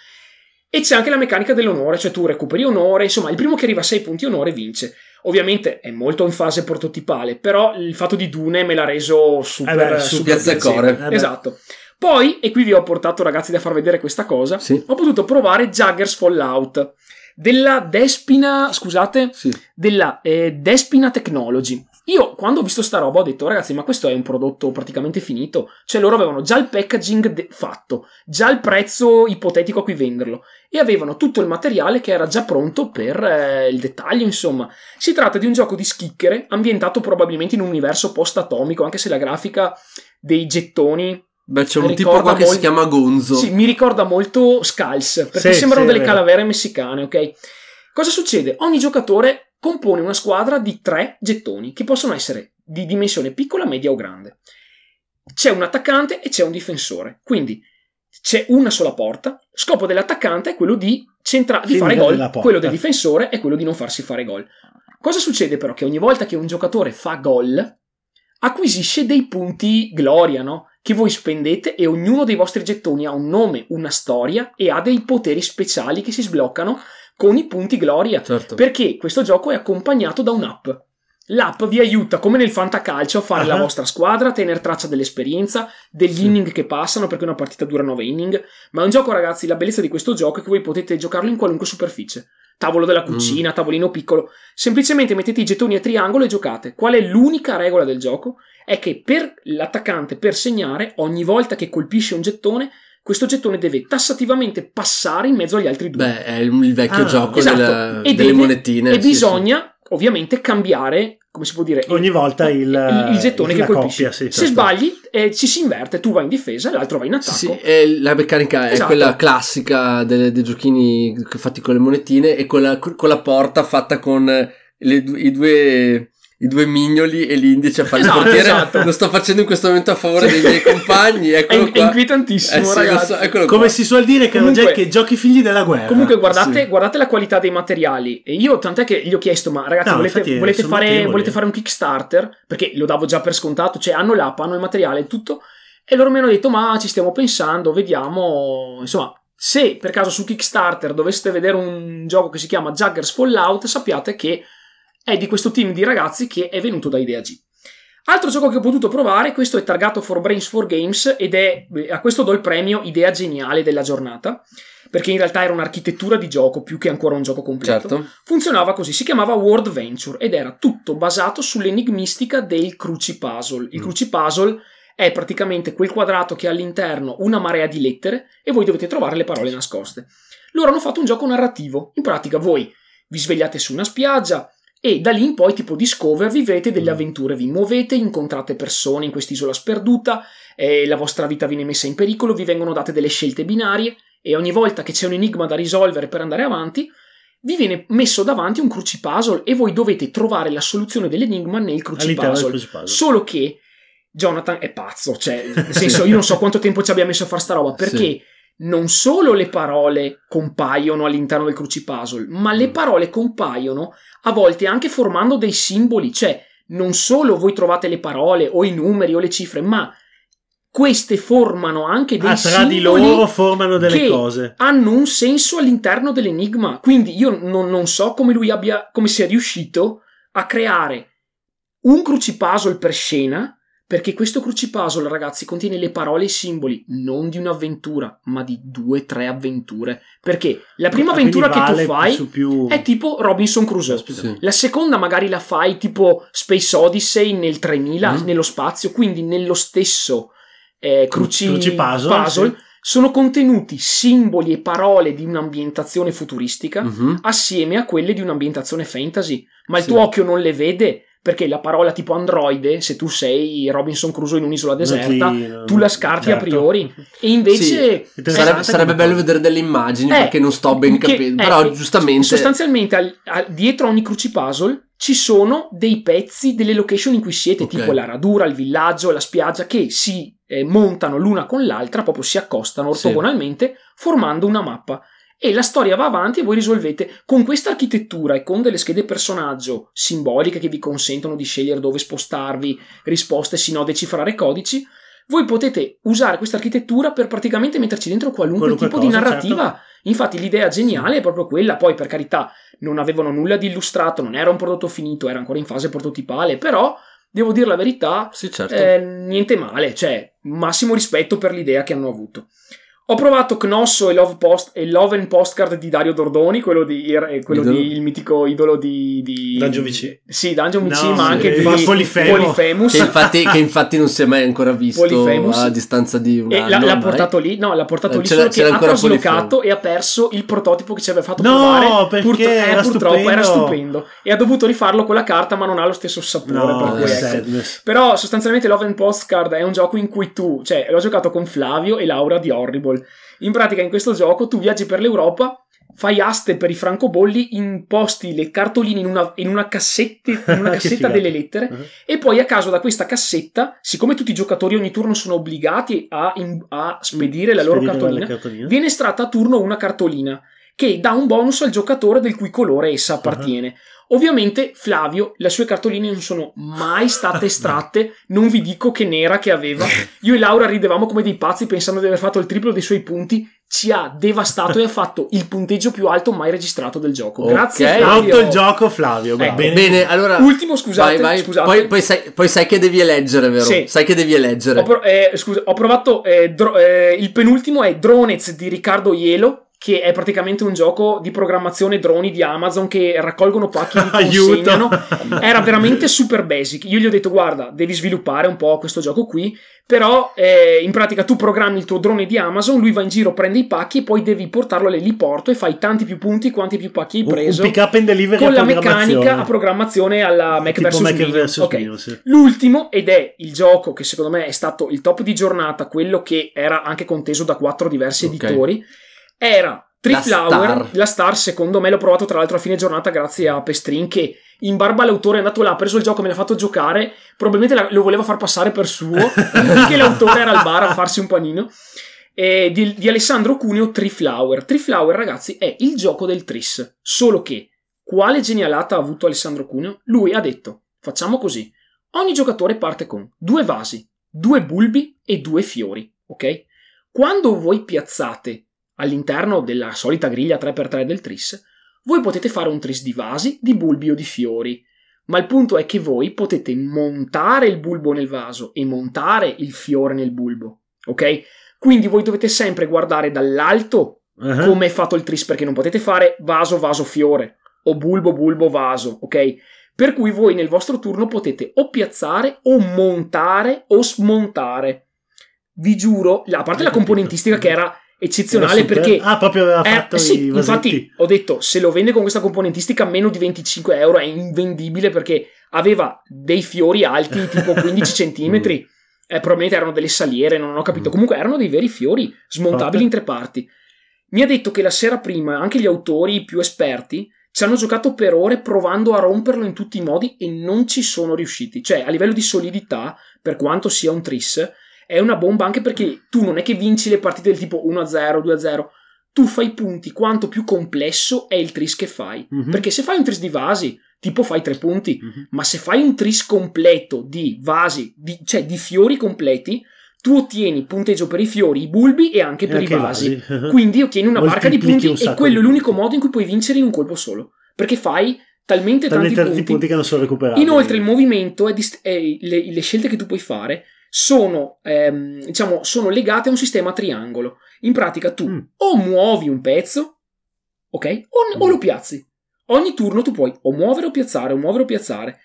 E c'è anche la meccanica dell'onore, cioè tu recuperi onore, insomma, il primo che arriva a 6 punti onore vince. Ovviamente è molto in fase prototipale, però il fatto di Dune me l'ha reso super, Eh beh, super su Piazza piacevole. Core. Eh. Esatto. Poi, e qui vi ho portato ragazzi da far vedere questa cosa, Sì. ho potuto provare Jaggers Fallout della Despina, scusate, Sì. della eh, Despina Technology. Io quando ho visto sta roba ho detto ragazzi ma questo è un prodotto praticamente finito, cioè loro avevano già il packaging de- fatto, già il prezzo ipotetico a cui venderlo e avevano tutto il materiale che era già pronto per eh, il dettaglio insomma. Si tratta di un gioco di schicchere ambientato probabilmente in un universo post-atomico anche se la grafica dei gettoni Beh, c'è un Ricorda tipo qua che si molto- chiama Gonzo. sì, mi ricorda molto Skulls, perché Sì, sembrano sì, delle calavere messicane, ok? Cosa succede? Ogni giocatore compone una squadra di tre gettoni, che possono essere di dimensione piccola, media o grande. C'è un attaccante e c'è un difensore, quindi c'è una sola porta. Scopo dell'attaccante è quello di, centra- di fare gol, quello del difensore è quello di non farsi fare gol. Cosa succede però? Che ogni volta che un giocatore fa gol, acquisisce dei punti gloria, no? Che voi spendete e ognuno dei vostri gettoni ha un nome, una storia e ha dei poteri speciali che si sbloccano con i punti gloria. Certo. Perché questo gioco è accompagnato da un'app. L'app vi aiuta, come nel fantacalcio, a fare Ah. la vostra squadra, a tenere traccia dell'esperienza, degli Sì. inning che passano, perché una partita dura 9 inning. Ma è un gioco, ragazzi, la bellezza di questo gioco è che voi potete giocarlo in qualunque superficie. Tavolo della cucina, Mm. tavolino piccolo. Semplicemente mettete i gettoni a triangolo e giocate. Qual è l'unica regola del gioco? È che per l'attaccante, per segnare, ogni volta che colpisce un gettone, questo gettone deve tassativamente passare in mezzo agli altri due. Beh, è il il vecchio Ah, gioco esatto. della- delle deve- monetine. e sì, bisogna ovviamente cambiare, come si può dire, Ogni volta il, il, il gettone la che colpisce. coppia, sì, Se certo. sbagli, eh, ci si inverte, tu vai in difesa e l'altro va in Sì, attacco. sì, e la meccanica è Esatto. quella classica delle- dei giochini fatti con le monetine e con la, con la porta fatta con le i due i due mignoli e l'indice a fare Esatto, il portiere esatto. lo sto facendo in questo momento a favore dei miei compagni È, eccolo è qua inquietantissimo, Eh sì, ragazzi. so, eccolo Come si suol dire, che Comunque- Jack, che giochi figli della guerra. Comunque guardate, Sì. guardate la qualità dei materiali. E io tant'è che gli ho chiesto, ma ragazzi, No, volete, infatti, volete fare, volete fare un Kickstarter? Perché lo davo già per scontato, cioè hanno l'app, hanno il materiale e tutto. E loro mi hanno detto, ma ci stiamo pensando, vediamo. Insomma, se per caso su Kickstarter doveste vedere un gioco che si chiama Jaggers Fallout, sappiate che è di questo team di ragazzi che è venuto da Idea G. Altro gioco che ho potuto provare, questo è targato for Brains for Games ed è a questo do il premio idea geniale della giornata, perché in realtà era un'architettura di gioco più che ancora un gioco completo. certo Funzionava così, si chiamava World Venture ed era tutto basato sull'enigmistica del crucipuzzle. Il Mm. crucipuzzle è praticamente quel quadrato che ha all'interno una marea di lettere e voi dovete trovare le parole nascoste. Loro hanno fatto un gioco narrativo. In pratica voi vi svegliate su una spiaggia e da lì in poi tipo Discover vivete delle Mm. avventure, vi muovete, incontrate persone in quest'isola sperduta, e la vostra vita viene messa in pericolo, vi vengono date delle scelte binarie e ogni volta che c'è un enigma da risolvere per andare avanti vi viene messo davanti un crucipuzzle e voi dovete trovare la soluzione dell'enigma nel crucipuzzle. crucipuzzle. Solo che Jonathan è pazzo, cioè, nel senso, io non so quanto tempo ci abbia messo a fare sta roba, perché Sì. non solo le parole compaiono all'interno del crucipuzzle, ma le Mm. parole compaiono a volte anche formando dei simboli, cioè non solo voi trovate le parole o i numeri o le cifre, ma queste formano anche dei Ah, tra di loro formano delle che cose. hanno un senso all'interno dell'enigma. Quindi io non, non so come lui abbia, come sia riuscito a creare un crucipuzzle per scena, perché questo crucipuzzle, ragazzi, contiene le parole e i simboli non di un'avventura, ma di due o tre avventure. Perché la prima Ah, avventura che vale tu fai più... è tipo Robinson Crusoe. Sì. La seconda magari la fai tipo Space Odyssey nel 3000, Mm. nello spazio, quindi nello stesso eh, cruci, Crucipuzzle, puzzle, sì. sono contenuti simboli e parole di un'ambientazione futuristica Mhm. assieme a quelle di un'ambientazione fantasy. Ma il Sì. tuo occhio non le vede perché la parola tipo androide, se tu sei Robinson Crusoe in un'isola deserta, Notlino, tu la scarti a certo. priori. E invece... Sì. Sarebbe, sarebbe bello vedere delle immagini Eh, perché non sto ben che- capendo eh, però eh, giustamente Sostanzialmente al- al- dietro ogni crucipuzzle ci sono dei pezzi delle location in cui siete, Ok. tipo la radura, il villaggio, la spiaggia, che si eh, montano l'una con l'altra, proprio si accostano Sì. ortogonalmente, formando una mappa. E la storia va avanti e voi risolvete con questa architettura e con delle schede personaggio simboliche che vi consentono di scegliere dove spostarvi, risposte, sino decifrare codici. Voi potete usare questa architettura per praticamente metterci dentro qualunque, Qualunque tipo di cosa, narrativa. certo. Infatti l'idea geniale è proprio quella, poi per carità non avevano nulla di illustrato, non era un prodotto finito, era ancora in fase prototipale, però devo dire la verità, sì certo eh, niente male, cioè massimo rispetto per l'idea che hanno avuto. Ho provato Cnosso e Love, Post, e Love and Postcard di Dario Dordoni, quello di, eh, quello di- il mitico idolo di, di Dungeon VC. Sì, Dungeon VC, No, ma anche eh, di Polifemo. Polifemus. che infatti, che infatti non si è mai ancora visto Polifemus. a distanza di un E anno l'ha, l'ha portato lì, no, l'ha portato Eh, lì solo che ha ancora traslocato e ha perso il prototipo che ci aveva fatto No, provare. perché era purtroppo era stupendo. stupendo. E ha dovuto rifarlo con la carta, ma non ha lo stesso sapore. No, per cui, che ecco. Però sostanzialmente Love and Postcard è un gioco in cui tu, cioè l'ho giocato con Flavio e Laura di Horrible. In pratica in questo gioco tu viaggi per l'Europa, fai aste per i francobolli, imposti le cartoline in una, in una cassetta, in una cassetta delle lettere Mhm. e poi a caso da questa cassetta, siccome tutti i giocatori ogni turno sono obbligati a, in- a spedire la loro cartolina, viene estratta a turno una cartolina che dà un bonus al giocatore del cui colore essa appartiene. Ovviamente Flavio, le sue cartoline non sono mai state estratte, non vi dico che nera che aveva. Io e Laura ridevamo come dei pazzi pensando di aver fatto il triplo dei suoi punti, ci ha devastato e ha fatto il punteggio più alto mai registrato del gioco. Grazie Ok. Flavio. Rotto il gioco, Flavio. Ecco. bravo. Bene, allora. Ultimo, scusate, vai, vai. scusate. Poi, poi sai, poi sai che devi eleggere, vero? Sì. Sai che devi eleggere. Ho, pro- eh, scusa, ho provato. eh, dro- eh, il penultimo è Dronez di Riccardo Ielo. Che è praticamente un gioco di programmazione droni di Amazon che raccolgono pacchi e Aiuto. consegnano. Era veramente super basic. Io gli ho detto: Guarda, devi sviluppare un po' questo gioco qui. Però eh, in pratica tu programmi il tuo drone di Amazon, lui va in giro, prende i pacchi e poi devi portarlo all'eliporto e fai tanti più punti quanti più pacchi hai Un- preso. Un pick up and delivery con la meccanica a programmazione alla Mac Tipo vs. Mac Minion. versus Ok. Minion, sì. L'ultimo, ed è il gioco che secondo me è stato il top di giornata, quello che era anche conteso da quattro diversi Ok. editori, era Tree La Star. la Star secondo me l'ho provato tra l'altro a fine giornata grazie a Pestrin che in barba all'autore è andato là, ha preso il gioco, me l'ha fatto giocare, probabilmente la- lo voleva far passare per suo, perché l'autore era al bar a farsi un panino. E di, di Alessandro Cuneo Tree Flower. Tree Flower, ragazzi, è il gioco del Tris. Solo che, quale genialata ha avuto Alessandro Cuneo? Lui ha detto: facciamo così. Ogni giocatore parte con due vasi, due bulbi e due fiori, ok? Quando voi piazzate all'interno della solita griglia 3x3 del Tris, voi potete fare un Tris di vasi, di bulbi o di fiori. Ma il punto è che voi potete montare il bulbo nel vaso e montare il fiore nel bulbo, ok? Quindi voi dovete sempre guardare dall'alto Uh-huh. come è fatto il tris perché non potete fare vaso vaso fiore o bulbo bulbo vaso ok per cui voi nel vostro turno potete o piazzare o montare o smontare vi giuro a parte la componentistica che era eccezionale perché Ah, proprio aveva eh, fatto sì, i vasetti. infatti ho detto se lo vende con questa componentistica meno di 25 euro è invendibile perché aveva dei fiori alti tipo 15 centimetri eh, probabilmente erano delle saliere non ho capito Mm. comunque erano dei veri fiori smontabili Forte. in tre parti mi ha detto che la sera prima anche gli autori più esperti ci hanno giocato per ore provando a romperlo in tutti i modi e non ci sono riusciti cioè a livello di solidità per quanto sia un tris è una bomba anche perché tu non è che vinci le partite del tipo 1-0, 2-0, tu fai punti quanto più complesso è il tris che fai. Mhm. Perché se fai un tris di vasi, tipo fai tre punti, Mhm. ma se fai un tris completo di vasi, di- cioè di fiori completi, tu ottieni punteggio per i fiori, i bulbi e anche per E i anche i vasi. vasi. Quindi ottieni una barca di punti un e quello è l'unico punti. modo in cui puoi vincere in un colpo solo. Perché fai talmente Talmente tanti tanti punti punti che non sono recuperabili. Inoltre il movimento è dist- è- le, le scelte che tu puoi fare sono, ehm, diciamo, sono legate a un sistema a triangolo. In pratica tu Mm. o muovi un pezzo, ok? O, o Mm. lo piazzi. Ogni turno tu puoi o muovere o piazzare, o muovere o piazzare.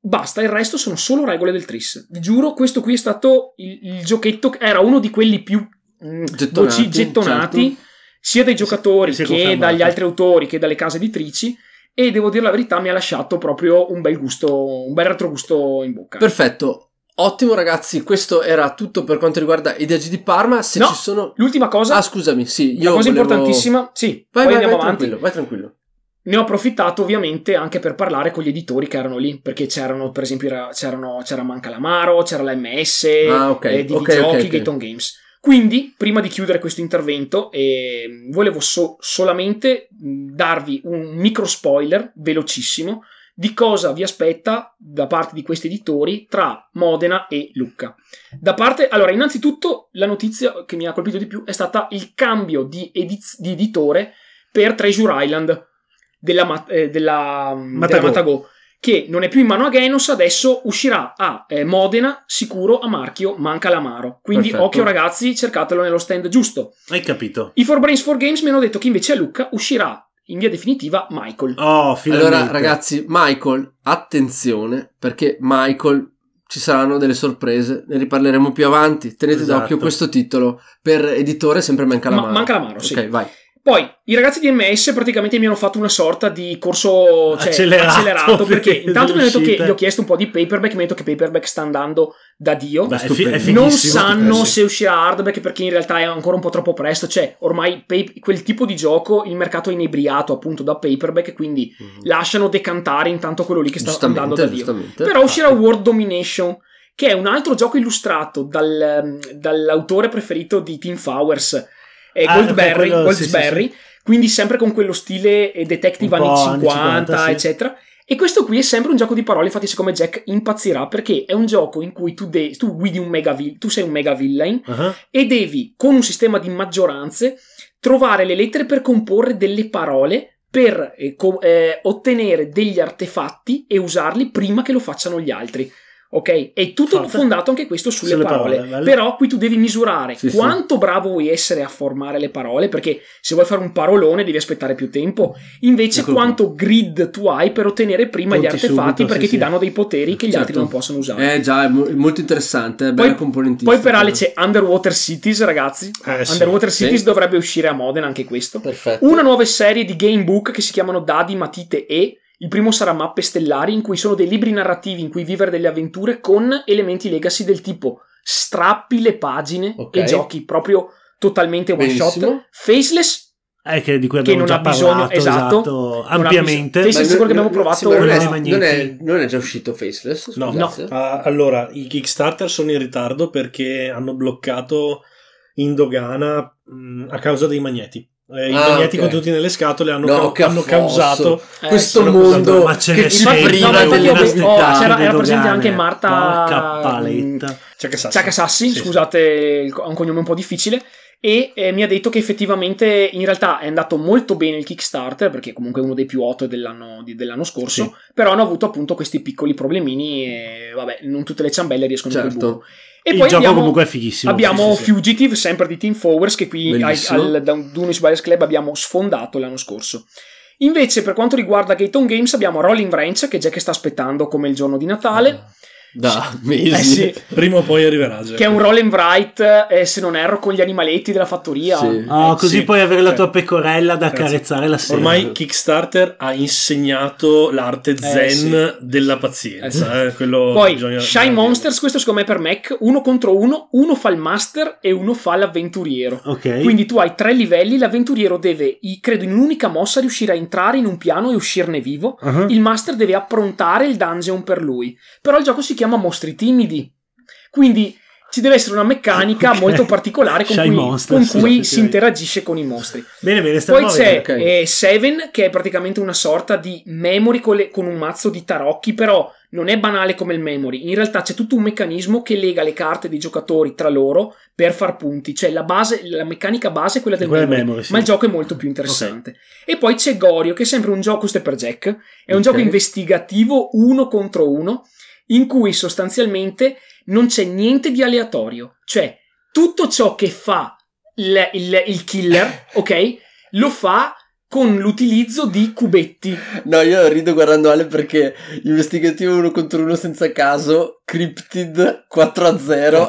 Basta, il resto sono solo regole del tris. Vi giuro, questo qui è stato il, il giochetto, era uno di quelli più mm, Gettonati, voci- gettonati, certo. sia dai giocatori si è che dagli altri autori che dalle case editrici. E devo dire la verità, mi ha lasciato proprio un bel gusto, un bel retrogusto in bocca. Perfetto. Ottimo ragazzi, questo era tutto per quanto riguarda i DG di Parma. Se No. ci sono... L'ultima cosa, Ah scusami, sì, io la cosa volevo- importantissima, sì, Vai, poi vai, andiamo vai avanti. tranquillo, vai tranquillo. Ne ho approfittato ovviamente anche per parlare con gli editori che erano lì, perché c'erano, per esempio, era- c'erano, c'era Manca l'Amaro, c'era la MS, Ah, ok, eh, di ok, Giochi, ok, ok. Gaton Games. Quindi, prima di chiudere questo intervento, eh, volevo so- solamente darvi un micro spoiler velocissimo di cosa vi aspetta da parte di questi editori tra Modena e Lucca. Da parte, allora, innanzitutto, la notizia che mi ha colpito di più è stata il cambio di, ediz- di editore per Treasure Island della, eh, della, della Matago. Matago, che non è più in mano a Genos, adesso uscirà a eh, Modena, sicuro a marchio Manca l'Amaro. Quindi Perfetto. occhio ragazzi, cercatelo nello stand giusto. Hai capito? I For Brains for Games mi hanno detto che invece a Lucca uscirà in via definitiva Michael. Oh, finalmente. Allora ragazzi, Michael, attenzione, perché Michael ci saranno delle sorprese, ne riparleremo più avanti. Tenete Esatto. d'occhio questo titolo. Per editore sempre manca la Ma- mano. manca l'amaro, sì. Ok, vai. Poi i ragazzi di MS praticamente mi hanno fatto una sorta di corso cioè, Accelerato, accelerato, perché intanto mi hanno detto che gli ho chiesto un po' di paperback, mi hanno detto che paperback sta andando da Dio. Beh, è, fi- è non sanno se uscirà hardback perché in realtà è ancora un po' troppo presto. Cioè, ormai pay- quel tipo di gioco il mercato è inebriato appunto da paperback, quindi Mhm. lasciano decantare intanto quello lì che sta andando da Dio. Però uscirà World Domination, che è un altro gioco illustrato dal- dall'autore preferito di Team Fowers, eh, Ah, Goldberry. quello- sì, Goldsberry. quindi sempre con quello stile eh, detective anni po' 50, anni 50, sì. eccetera. E questo qui è sempre un gioco di parole, infatti siccome Jack impazzirà perché è un gioco in cui tu, de- tu guidi un mega vil- tu sei un mega villain Ah, e devi, con un sistema di maggioranze, trovare le lettere per comporre delle parole per eh, co- eh, ottenere degli artefatti e usarli prima che lo facciano gli altri. Ok? È tutto Forte. fondato anche questo sulle, Sulle parole. parole. Però qui tu devi misurare Sì, sì. quanto bravo vuoi essere a formare le parole, perché se vuoi fare un parolone devi aspettare più tempo. Invece Ecco. quanto grid tu hai per ottenere prima gli Conti artefatti subito, perché sì, ti sì. danno dei poteri che gli altri Certo. non possono usare. Eh già, è mo- molto interessante, è bella Poi- componentistica. Poi per Ale c'è Underwater Cities, ragazzi. Eh, sì. Underwater Cities Sì. dovrebbe uscire a Modena anche questo. Perfetto. Una nuova serie di gamebook che si chiamano Dadi, Matite e. Il primo sarà Mappe Stellari, in cui sono dei libri narrativi in cui vivere delle avventure con elementi legacy del tipo strappi le pagine Ok. e giochi proprio totalmente one Benissimo. shot. Faceless, Eh, che di cui Che abbiamo non già ha bisogno- parlato, esatto, esatto, non ha ampiamente. bisogno- Sì, sì, sicuro che abbiamo provato- sì, non, è, non, è, non è già uscito Faceless? No. Scusate. Ah, allora, i Kickstarter sono in ritardo perché hanno bloccato in dogana mh, a causa dei magneti. Eh, I Ah, magneti ok. contenuti nelle scatole hanno, No, ca- hanno causato Eh, Questo mondo ma ce che ne priva no, infatti io- oh, c'era- era presente anche Marta- Assassin. Chuck Assassin, Sì, scusate, ha un cognome un po' difficile. E eh, mi ha detto che effettivamente in realtà è andato molto bene il Kickstarter, perché comunque è uno dei più hot dell'anno, di- dell'anno scorso. Sì. Però hanno avuto appunto questi piccoli problemini e vabbè, non tutte le ciambelle riescono a Certo. E il poi gioco abbiamo, comunque è fighissimo. abbiamo sì, sì. Fugitive, sempre di Team Forward, che qui Bellissimo. al da Dunish Buyers Club abbiamo sfondato l'anno scorso. Invece, per quanto riguarda Gaton Games, abbiamo Rolling Branch, che Jack sta aspettando come il giorno di Natale. Da mesi. Eh sì, Prima o poi arriverà. Jack. che è un roll and write, eh, se non erro, con gli animaletti della fattoria. Sì. Oh, Eh, così sì. puoi avere la tua pecorella da Grazie. accarezzare la sera. Ormai Kickstarter ha insegnato l'arte zen sì. della pazienza. eh, quello Poi bisogna- Shy Monsters, questo secondo me per Mac, uno contro uno, uno fa il master e uno fa l'avventuriero. Ok. Quindi tu hai tre livelli, l'avventuriero deve, i- credo in un'unica mossa, riuscire a entrare in un piano e uscirne vivo. Ah. Il master deve approntare il dungeon per lui. Però il gioco si chiama Mostri Timidi. Quindi ci deve essere una meccanica Ok. molto particolare con Shy cui, Monsters, con cui si interagisce con i mostri. Bene, bene, stiamo Poi c'è vedere. ok. eh, Seven, che è praticamente una sorta di memory con, le- con un mazzo di tarocchi, però non è banale come il memory. In realtà c'è tutto un meccanismo che lega le carte dei giocatori tra loro per far punti. Cioè la, base, la meccanica base è quella del Quella memory, memory, sì. ma il gioco è molto più interessante. E poi c'è Gorio, che è sempre un gioco, questo è per Jack, è un gioco investigativo uno contro uno, in cui sostanzialmente non c'è niente di aleatorio. Cioè, tutto ciò che fa il, il- il killer, ok? Lo fa con l'utilizzo di cubetti. No, io rido guardando Ale perché investigativo uno contro uno senza caso, Cryptid 4 a 0.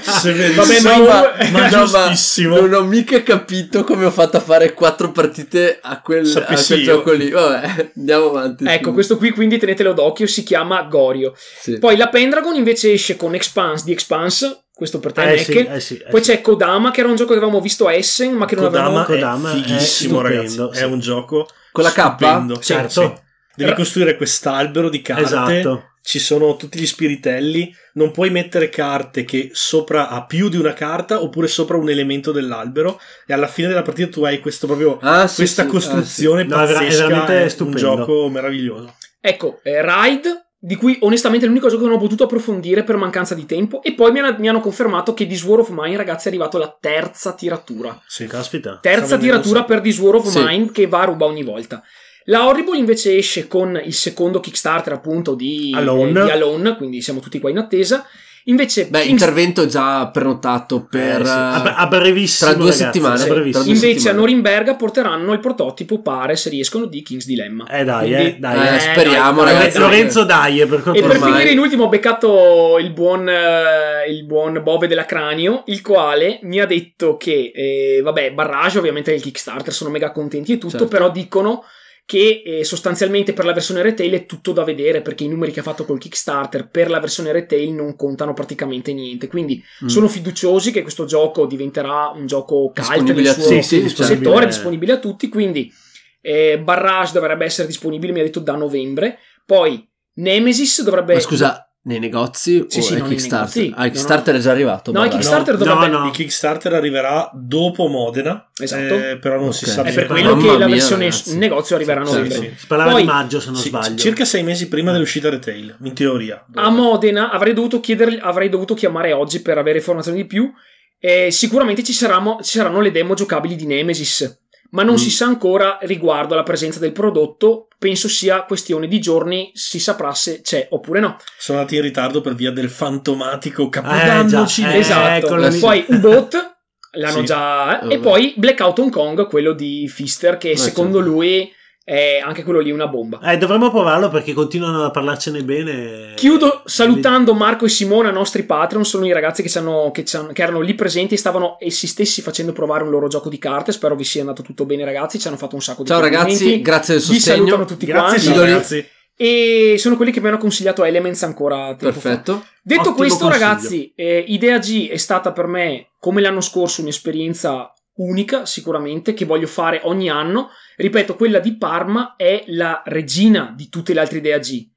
Severissimo, Vabbè, ma io- ma no, giustissimo. non ho mica capito come ho fatto a fare quattro partite a quel, a quel io. gioco lì. Vabbè, andiamo avanti. Ecco, sì. questo qui quindi tenetelo d'occhio, si chiama Gorio. Sì. Poi la Pendragon invece esce con Expanse di Expanse, questo per te Eh Mac. sì, eh sì, eh Poi sì. c'è Kodama, che era un gioco che avevamo visto a Essen, ma che non Kodama, avevamo... Kodama è è fighissimo, stupendo, ragazzi. È un gioco Con la K? stupendo. Certo. Sì. Devi costruire quest'albero di carte. Esatto. Ci sono tutti gli spiritelli. Non puoi mettere carte che sopra ha più di una carta oppure sopra un elemento dell'albero. E alla fine della partita tu hai questo proprio. Ah, sì, questa sì, costruzione ah, sì. No, è vera- è pazzesca. veramente è un stupendo. gioco meraviglioso. Ecco, eh, Ride, di cui onestamente è l'unico gioco che non ho potuto approfondire per mancanza di tempo. E poi mi hanno, mi hanno confermato che di Sword of Mine, ragazzi, è arrivato la terza tiratura. Sì. Caspita. Terza tiratura per The Sword of Sì. Mine che va a ruba ogni volta. La Horrible invece esce con il secondo Kickstarter appunto di Alone. di Alone, quindi siamo tutti qua in attesa. Invece, Beh, King's- intervento già prenotato per... Eh, sì. a, eh, a brevissimo. tra due ragazzi, settimane. a brevissimo. Tra due invece a settimane. Norimberga porteranno il prototipo, pare, se riescono, di King's Dilemma. Eh dai, Quindi- eh, dai. Eh, speriamo, dai, ragazzi. dai. Lorenzo dai, eh, per E per Ormai- finire in ultimo ho beccato il buon, eh, il buon Bove della Cranio, il quale mi ha detto che, eh, vabbè, Barrage ovviamente è il Kickstarter, sono mega contenti e tutto, Certo. però dicono che eh, sostanzialmente per la versione retail è tutto da vedere perché i numeri che ha fatto col Kickstarter per la versione retail non contano praticamente niente. Quindi Mm. sono fiduciosi che questo gioco diventerà un gioco cult nel a suo tutti, sì, disponibile. settore, disponibile a tutti. Quindi eh, Barrage dovrebbe essere disponibile, mi ha detto da novembre. Poi Nemesis dovrebbe. Ma scusa, nei negozi Sì, o sì, Kickstarter? negozi. Ah, il Kickstarter No, è già arrivato. No, il. Kickstarter No, dovrebbe... no. Il Kickstarter arriverà dopo Modena, Esatto. eh, però non si Ok. sa È per quello che la mia, versione in negozio arriverà a Sì, novembre. sì. Si parlava Poi- di maggio, se non Sì, sbaglio. circa sei mesi prima dell'uscita retail, in teoria. A Modena avrei dovuto chiedergli, avrei dovuto chiamare oggi per avere informazioni di più. Eh, sicuramente ci, saranno- ci saranno le demo giocabili di Nemesis, ma non Mm. si sa ancora riguardo alla presenza del prodotto. Penso sia questione di giorni, si saprà se c'è oppure no. Sono andati in ritardo per via del fantomatico Eh, capodanno già, cinese. eh, esatto. lì. Poi U-Boat l'hanno Sì. già. eh. E poi Blackout Hong Kong, quello di Fister, che Eh, secondo certo. lui è anche quello lì una bomba. Eh, dovremmo provarlo perché continuano a parlarcene bene. Chiudo salutando Marco e Simona, nostri Patreon, sono i ragazzi che, hanno- che che erano lì presenti e stavano essi stessi facendo provare un loro gioco di carte. Spero vi sia andato tutto bene, ragazzi. Ci hanno fatto un sacco di Ciao ragazzi, grazie del Vi sostegno. salutano tutti Grazie, quanti. Ciao, ragazzi. E sono quelli che mi hanno consigliato Elements ancora tempo fa. Perfetto. Detto Ottimo questo, consiglio. ragazzi, eh, Idea G è stata per me, come l'anno scorso, un'esperienza unica, sicuramente, che voglio fare ogni anno. Ripeto, quella di Parma è la regina di tutte le altre Idea G.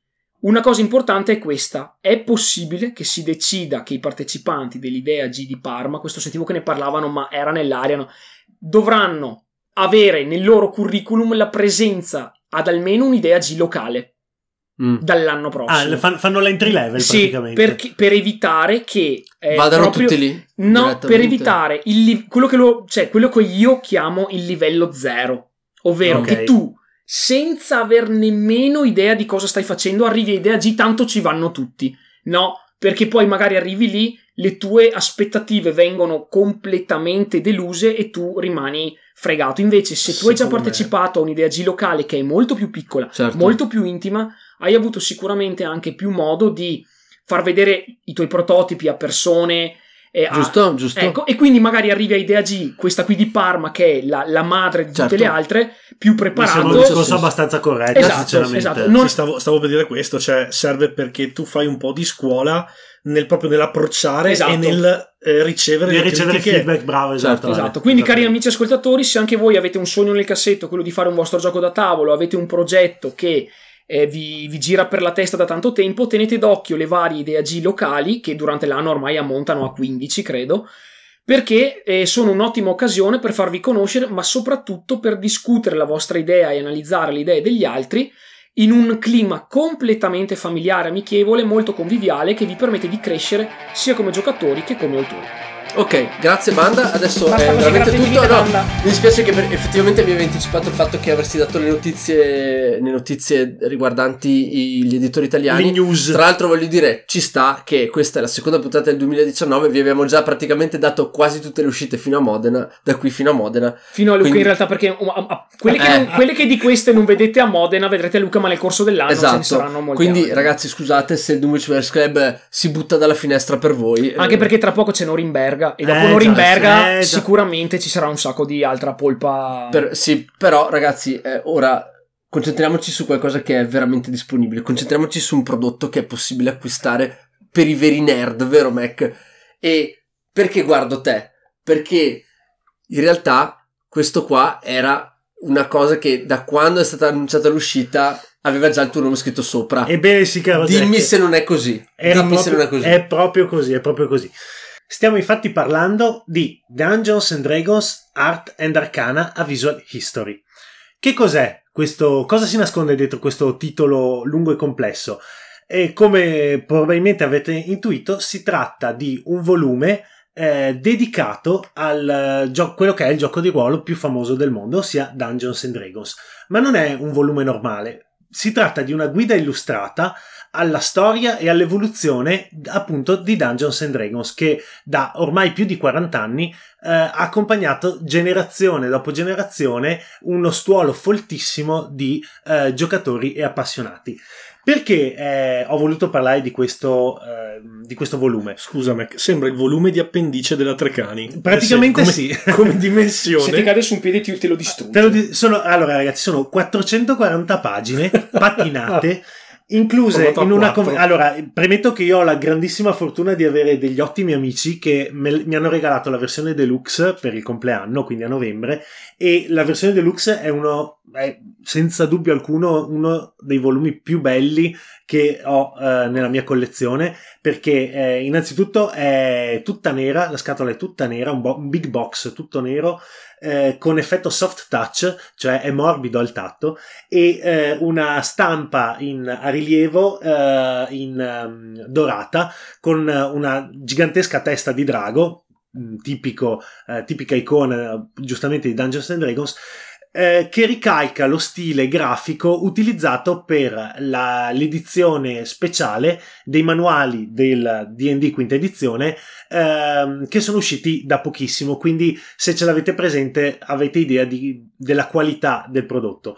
Una cosa importante è questa: è possibile che si decida che i partecipanti dell'Idea G di Parma, questo sentivo che ne parlavano, ma era nell'aria, no, dovranno avere nel loro curriculum la presenza ad almeno un'Idea G locale Mm. dall'anno prossimo. Ah, le fan- fanno l'entry level Sì, praticamente. perché- per evitare che eh, Vadano proprio- tutti lì. No, per evitare il quello, che lo- cioè, quello che io chiamo il livello zero, ovvero Ok. che tu, senza aver nemmeno idea di cosa stai facendo, arrivi a idea G, tanto ci vanno tutti. No, perché poi magari arrivi lì, le tue aspettative vengono completamente deluse e tu rimani fregato. Invece, se tu hai già Secondo me- partecipato a un'idea G locale che è molto più piccola, Certo. molto più intima, hai avuto sicuramente anche più modo di far vedere i tuoi prototipi a persone. e a- Giusto, giusto. Ecco, e quindi magari arrivi a Idea G, questa qui di Parma, che è la, la madre di Certo. tutte le altre, più Mi sembra un preparato. discorso abbastanza corretto, Esatto, sinceramente. esatto. Non- Sì, stavo, stavo per dire questo, cioè serve perché tu fai un po' di scuola nel, proprio nell'approcciare Esatto. e nel eh, ricevere le ricevere feedback, bravo, esatto. Certo, Ale. Esatto, quindi cari Esattamente. amici ascoltatori, se anche voi avete un sogno nel cassetto, quello di fare un vostro gioco da tavolo, avete un progetto che eh, vi, vi gira per la testa da tanto tempo, tenete d'occhio le varie idee G locali, che durante l'anno ormai ammontano a 15, credo, perché eh, sono un'ottima occasione per farvi conoscere, ma soprattutto per discutere la vostra idea e analizzare le idee degli altri in un clima completamente familiare, amichevole, molto conviviale, che vi permette di crescere sia come giocatori che come autori. Ok, grazie banda. Adesso Basta è veramente tutto. No, mi dispiace che per- effettivamente mi avevi anticipato il fatto che avresti dato le notizie, le notizie riguardanti i- gli editori italiani. Le news. Tra l'altro voglio dire, ci sta che questa è la seconda puntata del 2019, vi abbiamo già praticamente dato quasi tutte le uscite fino a Modena, da qui fino a Modena. Fino a Luca, Quindi- in realtà, perché um, um, uh, quelle, che Eh. non- quelle che di queste non vedete a Modena, vedrete a Luca, ma nel corso dell'anno ce ne esatto. saranno molte Quindi altre. ragazzi, scusate se il Dumwich Bears Club si butta dalla finestra per voi. Anche Eh, perché tra poco c'è Norimberga, e dopo Eh, Norimberga eh, già. sicuramente ci sarà un sacco di altra polpa. per- sì, però ragazzi, eh, ora concentriamoci su qualcosa che è veramente disponibile. Concentriamoci su un prodotto che è possibile acquistare per i veri nerd, vero Mac? E perché guardo te? Perché in realtà questo qua era una cosa che da quando è stata annunciata l'uscita aveva già il tuo nome scritto sopra. Ebbene sì, caro Dimmi Jack. se non è così. Dimmi se non è proprio, così. è proprio così, è proprio così. Stiamo infatti parlando di Dungeons and Dragons Art and Arcana a Visual History. Che cos'è questo? Cosa si nasconde dietro questo titolo lungo e complesso? E come probabilmente avete intuito, si tratta di un volume eh, dedicato al eh, gio- quello che è il gioco di ruolo più famoso del mondo, ossia Dungeons and Dragons. Ma non è un volume normale, si tratta di una guida illustrata alla storia e all'evoluzione appunto di Dungeons and Dragons che da ormai più di 40 anni eh, ha accompagnato generazione dopo generazione uno stuolo foltissimo di eh, giocatori e appassionati. Perché eh, ho voluto parlare di questo, eh, di questo volume? Scusa, Mac, sembra il volume di appendice della Trecani. Praticamente come, sì. Come Se ti dimensione. cade su un piede ti, te lo lo di- sono, allora ragazzi, sono 440 pagine patinate. Incluse in una. A4. com- allora, premetto che io ho la grandissima fortuna di avere degli ottimi amici che me- mi hanno regalato la versione deluxe per il compleanno, quindi a novembre. E la versione deluxe è uno, è senza dubbio alcuno, uno dei volumi più belli che ho eh, nella mia collezione perché eh, innanzitutto è tutta nera, la scatola è tutta nera, un, bo- un big box tutto nero eh, con effetto soft touch, cioè è morbido al tatto, e eh, una stampa in, a rilievo eh, in um, dorata con una gigantesca testa di drago, tipico, eh, tipica icona giustamente di Dungeons and Dragons, eh, che ricalca lo stile grafico utilizzato per la, l'edizione speciale dei manuali del DD quinta edizione ehm, che sono usciti da pochissimo, quindi se ce l'avete presente avete idea di, della qualità del prodotto.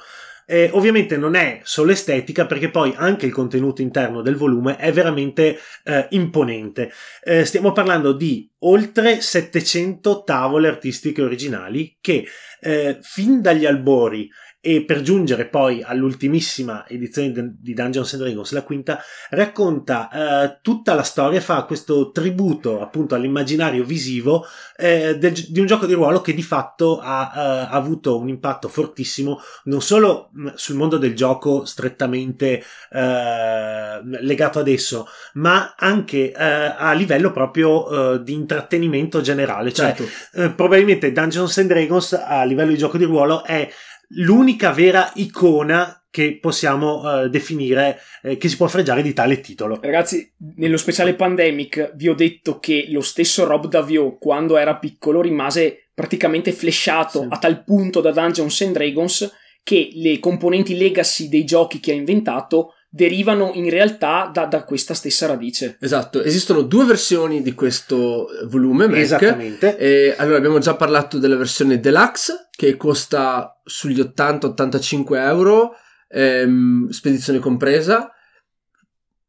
Eh, ovviamente non è solo estetica perché poi anche il contenuto interno del volume è veramente eh, imponente. Eh, stiamo parlando di oltre 700 tavole artistiche originali che eh, fin dagli albori e per giungere poi all'ultimissima edizione di Dungeons and Dragons, la quinta, racconta eh, tutta la storia, fa questo tributo appunto all'immaginario visivo eh, del, di un gioco di ruolo che di fatto ha, eh, ha, avuto un impatto fortissimo non solo sul mondo del gioco strettamente eh, legato ad esso, ma anche eh, a livello proprio eh, di intrattenimento generale. Cioè, certo. probabilmente Dungeons and Dragons a livello di gioco di ruolo è l'unica vera icona che possiamo uh, definire eh, che si può fregiare di tale titolo. Ragazzi, nello speciale Pandemic vi ho detto che lo stesso Rob Davio, quando era piccolo, rimase praticamente flesciato sì. a tal punto da Dungeons and Dragons che le componenti legacy dei giochi che ha inventato derivano in realtà da, da, questa stessa radice. Esatto, esistono due versioni di questo volume Mac. Esattamente. E, allora abbiamo già parlato della versione deluxe che costa sugli 80-85 euro, ehm, spedizione compresa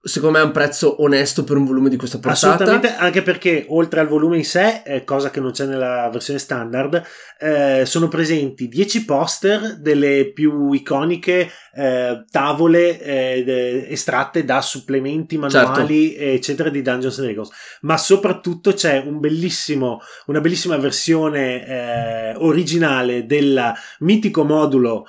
secondo me è un prezzo onesto per un volume di questa portata. Assolutamente, anche perché oltre al volume in sé, eh, cosa che non c'è nella versione standard, eh, sono presenti 10 poster delle più iconiche eh, tavole eh, estratte da supplementi manuali certo. eccetera di Dungeons and Dragons ma soprattutto c'è un bellissimo, una bellissima versione eh, originale del mitico modulo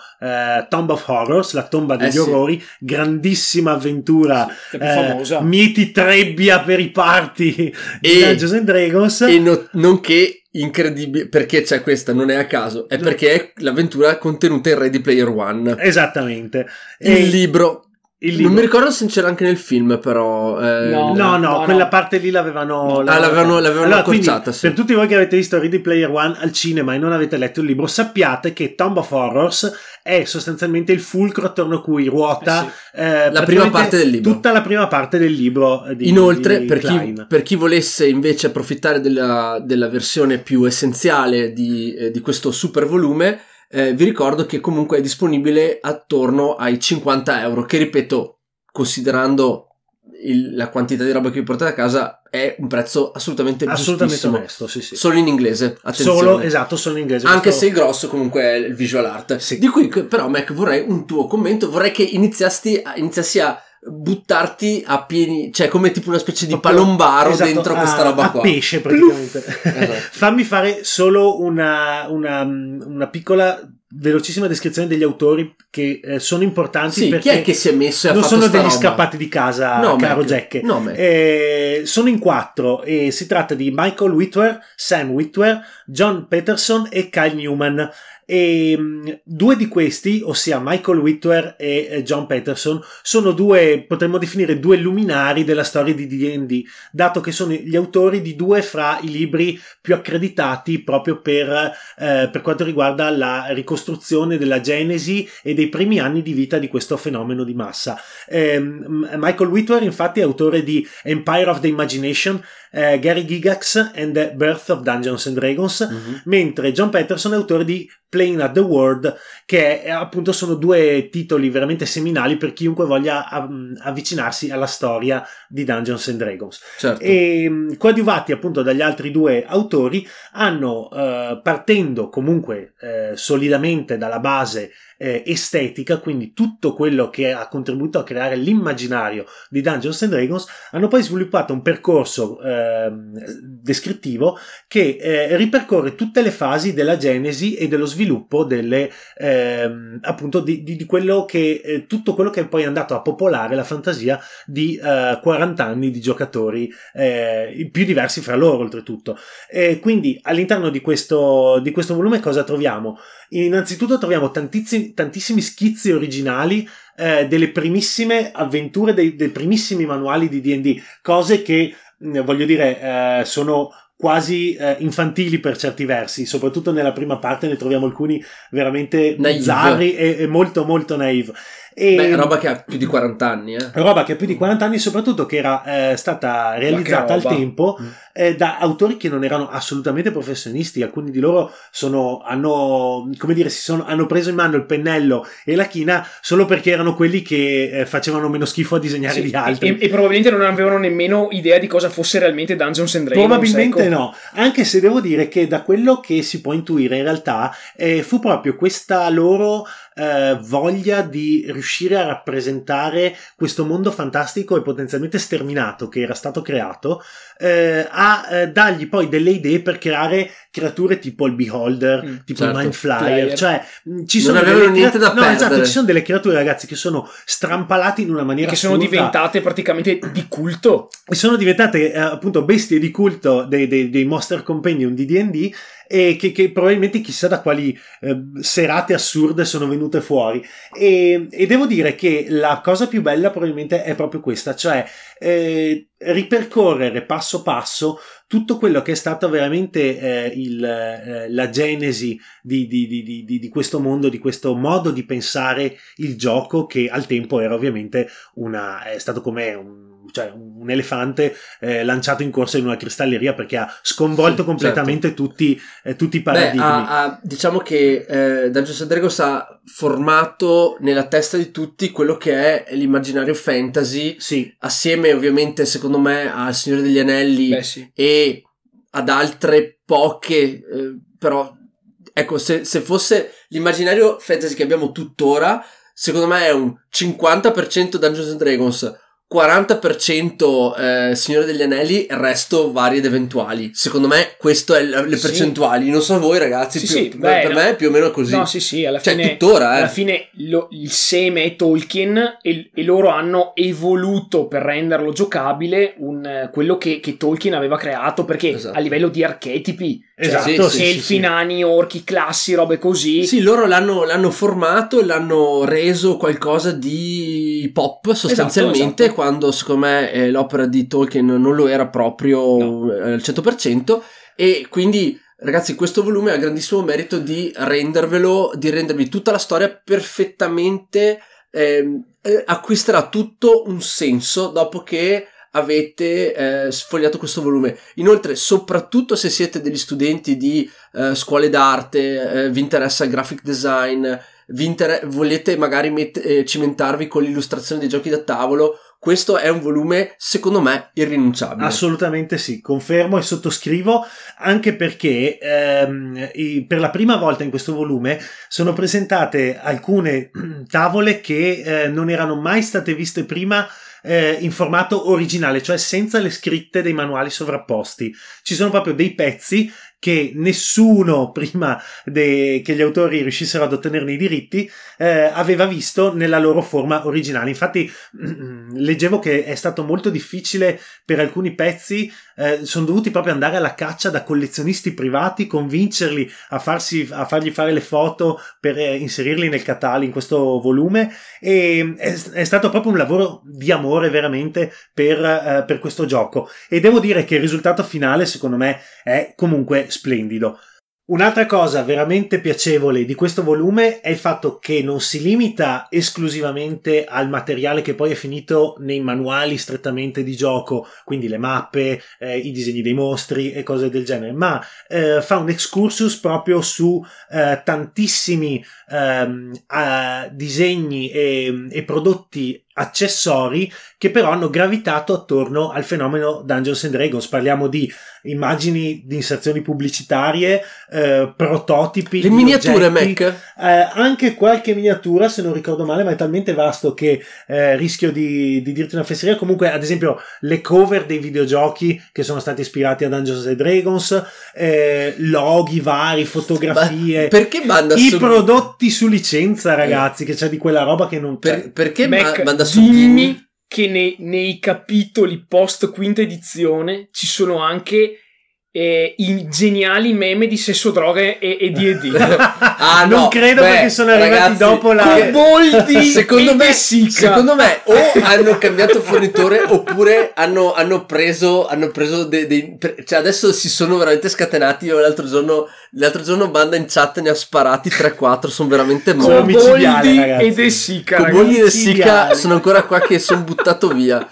Tomb of Horrors la tomba degli eh orrori sì. grandissima avventura sì, famosa. miti trebbia per i parti e, di Dungeons and Dragons. e no, nonché incredibile perché c'è questa non è a caso è perché è l'avventura contenuta in Ready Player One. Esattamente. Il e libro non mi ricordo se c'era anche nel film, però. Eh, no, no, no, no, quella no. parte lì l'avevano. Ah, l'avevano, l'avevano allora, accorciata. Sì. Per tutti voi che avete visto Ready Player One al cinema e non avete letto il libro, sappiate che Tomb of Horrors è sostanzialmente il fulcro attorno a cui ruota eh sì. eh, la prima parte del libro. Tutta la prima parte del libro. Di, Inoltre, di per, chi, per, chi, volesse invece approfittare della, della versione più essenziale di, eh, di questo super volume eh, vi ricordo che comunque è disponibile attorno ai 50 euro, che ripeto, considerando il, la quantità di roba che vi portate a casa è un prezzo assolutamente, assolutamente onesto, sì, sì. solo in inglese attenzione solo, esatto solo in inglese anche questo... se il grosso comunque è il visual art sì. di cui però Mac vorrei un tuo commento vorrei che iniziassi a buttarti a pieni, cioè come tipo una specie di palombaro esatto, dentro a, questa roba qua. Pesce praticamente. esatto. Fammi fare solo una, una, una, piccola velocissima descrizione degli autori che eh, sono importanti sì, perché chi è che si è messo e non sono degli roba? scappati di casa no, caro Jack no, eh, sono in quattro e si tratta di Michael Whitwer Sam Whitwer John Peterson e Kyle Newman e um, due di questi, ossia Michael Whitwer e eh, John Peterson, sono due, potremmo definire due luminari della storia di D&D, dato che sono gli autori di due fra i libri più accreditati proprio per, eh, per quanto riguarda la ricostruzione della genesi e dei primi anni di vita di questo fenomeno di massa. Eh, Michael Whitwer infatti è autore di Empire of the Imagination, eh, Gary Gigax and the Birth of Dungeons and Dragons, mm-hmm. mentre John Peterson è autore di Playing at the World, che è, appunto sono due titoli veramente seminali per chiunque voglia avvicinarsi alla storia di Dungeons and Dragons. Certo. E um, coadiuvati appunto dagli altri due autori, hanno uh, partendo comunque uh, solidamente dalla base eh, estetica, quindi tutto quello che ha contribuito a creare l'immaginario di Dungeons and Dragons, hanno poi sviluppato un percorso eh, descrittivo che eh, ripercorre tutte le fasi della genesi e dello sviluppo delle, ehm, appunto di, di, di, quello che eh, tutto quello che è poi andato a popolare la fantasia di 40 eh, anni di giocatori eh, più diversi fra loro oltretutto. Quindi all'interno di questo, di questo volume cosa troviamo? Innanzitutto troviamo tantissimi, tantissimi schizzi originali eh, delle primissime avventure, dei, dei, primissimi manuali di DD, cose che voglio dire eh, sono quasi eh, infantili per certi versi, soprattutto nella prima parte ne troviamo alcuni veramente bizzarri e, e molto molto naive. E Beh, roba che ha più di 40 anni, eh. Roba che ha più di 40 anni, soprattutto che era eh, stata realizzata al tempo mm. eh, da autori che non erano assolutamente professionisti. Alcuni di loro sono, hanno, come dire, si sono, hanno preso in mano il pennello e la china solo perché erano quelli che eh, facevano meno schifo a disegnare sì, di altri. E, e, probabilmente non avevano nemmeno idea di cosa fosse realmente Dungeons and Dragons. Probabilmente ecco. no, anche se devo dire che da quello che si può intuire in realtà eh, fu proprio questa loro eh, voglia di riuscire a rappresentare questo mondo fantastico e potenzialmente sterminato che era stato creato, eh, a eh, dargli poi delle idee per creare creature tipo il Beholder, mm, tipo certo. il Mind Flyer, cioè mm, ci sono non avevano niente da no, esatto, ci sono delle creature ragazzi che sono strampalate in una maniera che assurda. sono diventate praticamente di culto e sono diventate eh, appunto bestie di culto dei, dei, dei Monster Companion di D&D e che, che, probabilmente chissà da quali eh, serate assurde sono venute fuori. E, e, devo dire che la cosa più bella probabilmente è proprio questa, cioè eh, ripercorrere passo passo tutto quello che è stato veramente eh, il, eh, la genesi di, di, di, di, questo mondo, di questo modo di pensare il gioco che al tempo era ovviamente una, è stato come un cioè un elefante eh, lanciato in corsa in una cristalleria perché ha sconvolto sì, completamente certo. tutti, eh, tutti, i paradigmi. Beh, ha, ha, diciamo che eh, Dungeons Dragons ha formato nella testa di tutti quello che è l'immaginario fantasy, sì. assieme ovviamente secondo me al Signore degli Anelli Beh, sì. e ad altre poche, eh, però ecco se, se fosse l'immaginario fantasy che abbiamo tuttora, secondo me è un 50% Dungeons Dragons, 40% eh, Signore degli Anelli, il resto vari ed eventuali. Secondo me, queste sono le percentuali. Sì. Non so voi, ragazzi. Sì, più, sì, per, beh, per me è più o meno così. No, sì, sì, alla cioè, fine. tuttora, eh. Alla fine lo, il seme è Tolkien e, e, loro hanno evoluto per renderlo giocabile un, quello che, che, Tolkien aveva creato. Perché esatto. a livello di archetipi, cioè, esatto, sì, elfi, nani, orchi, classi, robe così. Sì, loro l'hanno, l'hanno formato e l'hanno reso qualcosa di pop sostanzialmente. Esatto, esatto. Quando secondo me eh, l'opera di Tolkien non lo era proprio no. Eh, al 100% e quindi ragazzi questo volume ha il grandissimo merito di rendervelo, di rendervi tutta la storia perfettamente, ehm, eh, acquisterà tutto un senso dopo che avete eh, sfogliato questo volume. Inoltre, soprattutto se siete degli studenti di eh, scuole d'arte, eh, vi interessa il graphic design, vi inter- volete magari met- eh, cimentarvi con l'illustrazione dei giochi da tavolo, questo è un volume secondo me irrinunciabile. Assolutamente sì, confermo e sottoscrivo anche perché ehm, i, per la prima volta in questo volume sono presentate alcune tavole che eh, non erano mai state viste prima eh, in formato originale, cioè senza le scritte dei manuali sovrapposti. Ci sono proprio dei pezzi che nessuno prima de- che gli autori riuscissero ad ottenerne i diritti eh, aveva visto nella loro forma originale. Infatti leggevo che è stato molto difficile per alcuni pezzi, eh, sono dovuti proprio andare alla caccia da collezionisti privati, convincerli a, farsi, a fargli fare le foto per eh, inserirli nel catalogo in questo volume e è, è, stato proprio un lavoro di amore veramente per, eh, per questo gioco e devo dire che il risultato finale secondo me è comunque splendido. Un'altra cosa veramente piacevole di questo volume è il fatto che non si limita esclusivamente al materiale che poi è finito nei manuali strettamente di gioco, quindi le mappe, eh, i disegni dei mostri e cose del genere, ma eh, fa un excursus proprio su eh, tantissimi ehm, disegni e, e prodotti accessori che però hanno gravitato attorno al fenomeno Dungeons and Dragons. Parliamo di immagini di inserzioni pubblicitarie, eh, prototipi. Le miniature oggetti, Mac. eh, anche qualche miniatura, se non ricordo male, ma è talmente vasto che eh, rischio di, di dirti una fesseria. Comunque, ad esempio, le cover dei videogiochi che sono stati ispirati a Dungeons and Dragons, eh, loghi vari, fotografie. Ma perché manda I su... prodotti su licenza, ragazzi, che c'è di quella roba che non per- perché Mac, ma- manda su dimmi che nei, nei capitoli post quinta edizione ci sono anche eh, i geniali meme di sesso, droghe e, e D&D. Ah, non no, credo beh, perché sono arrivati ragazzi, dopo la. Coboldi secondo me, secondo me o hanno cambiato fornitore oppure hanno, hanno preso, hanno preso dei, per- cioè adesso si sono veramente scatenati. Io l'altro giorno, l'altro giorno Banda in chat ne ha sparati 3-4. Sono veramente Sono morti. Coboldi ragazzi. e De Sica, ragazzi. e Sica micidiali. sono ancora qua che sono buttato via.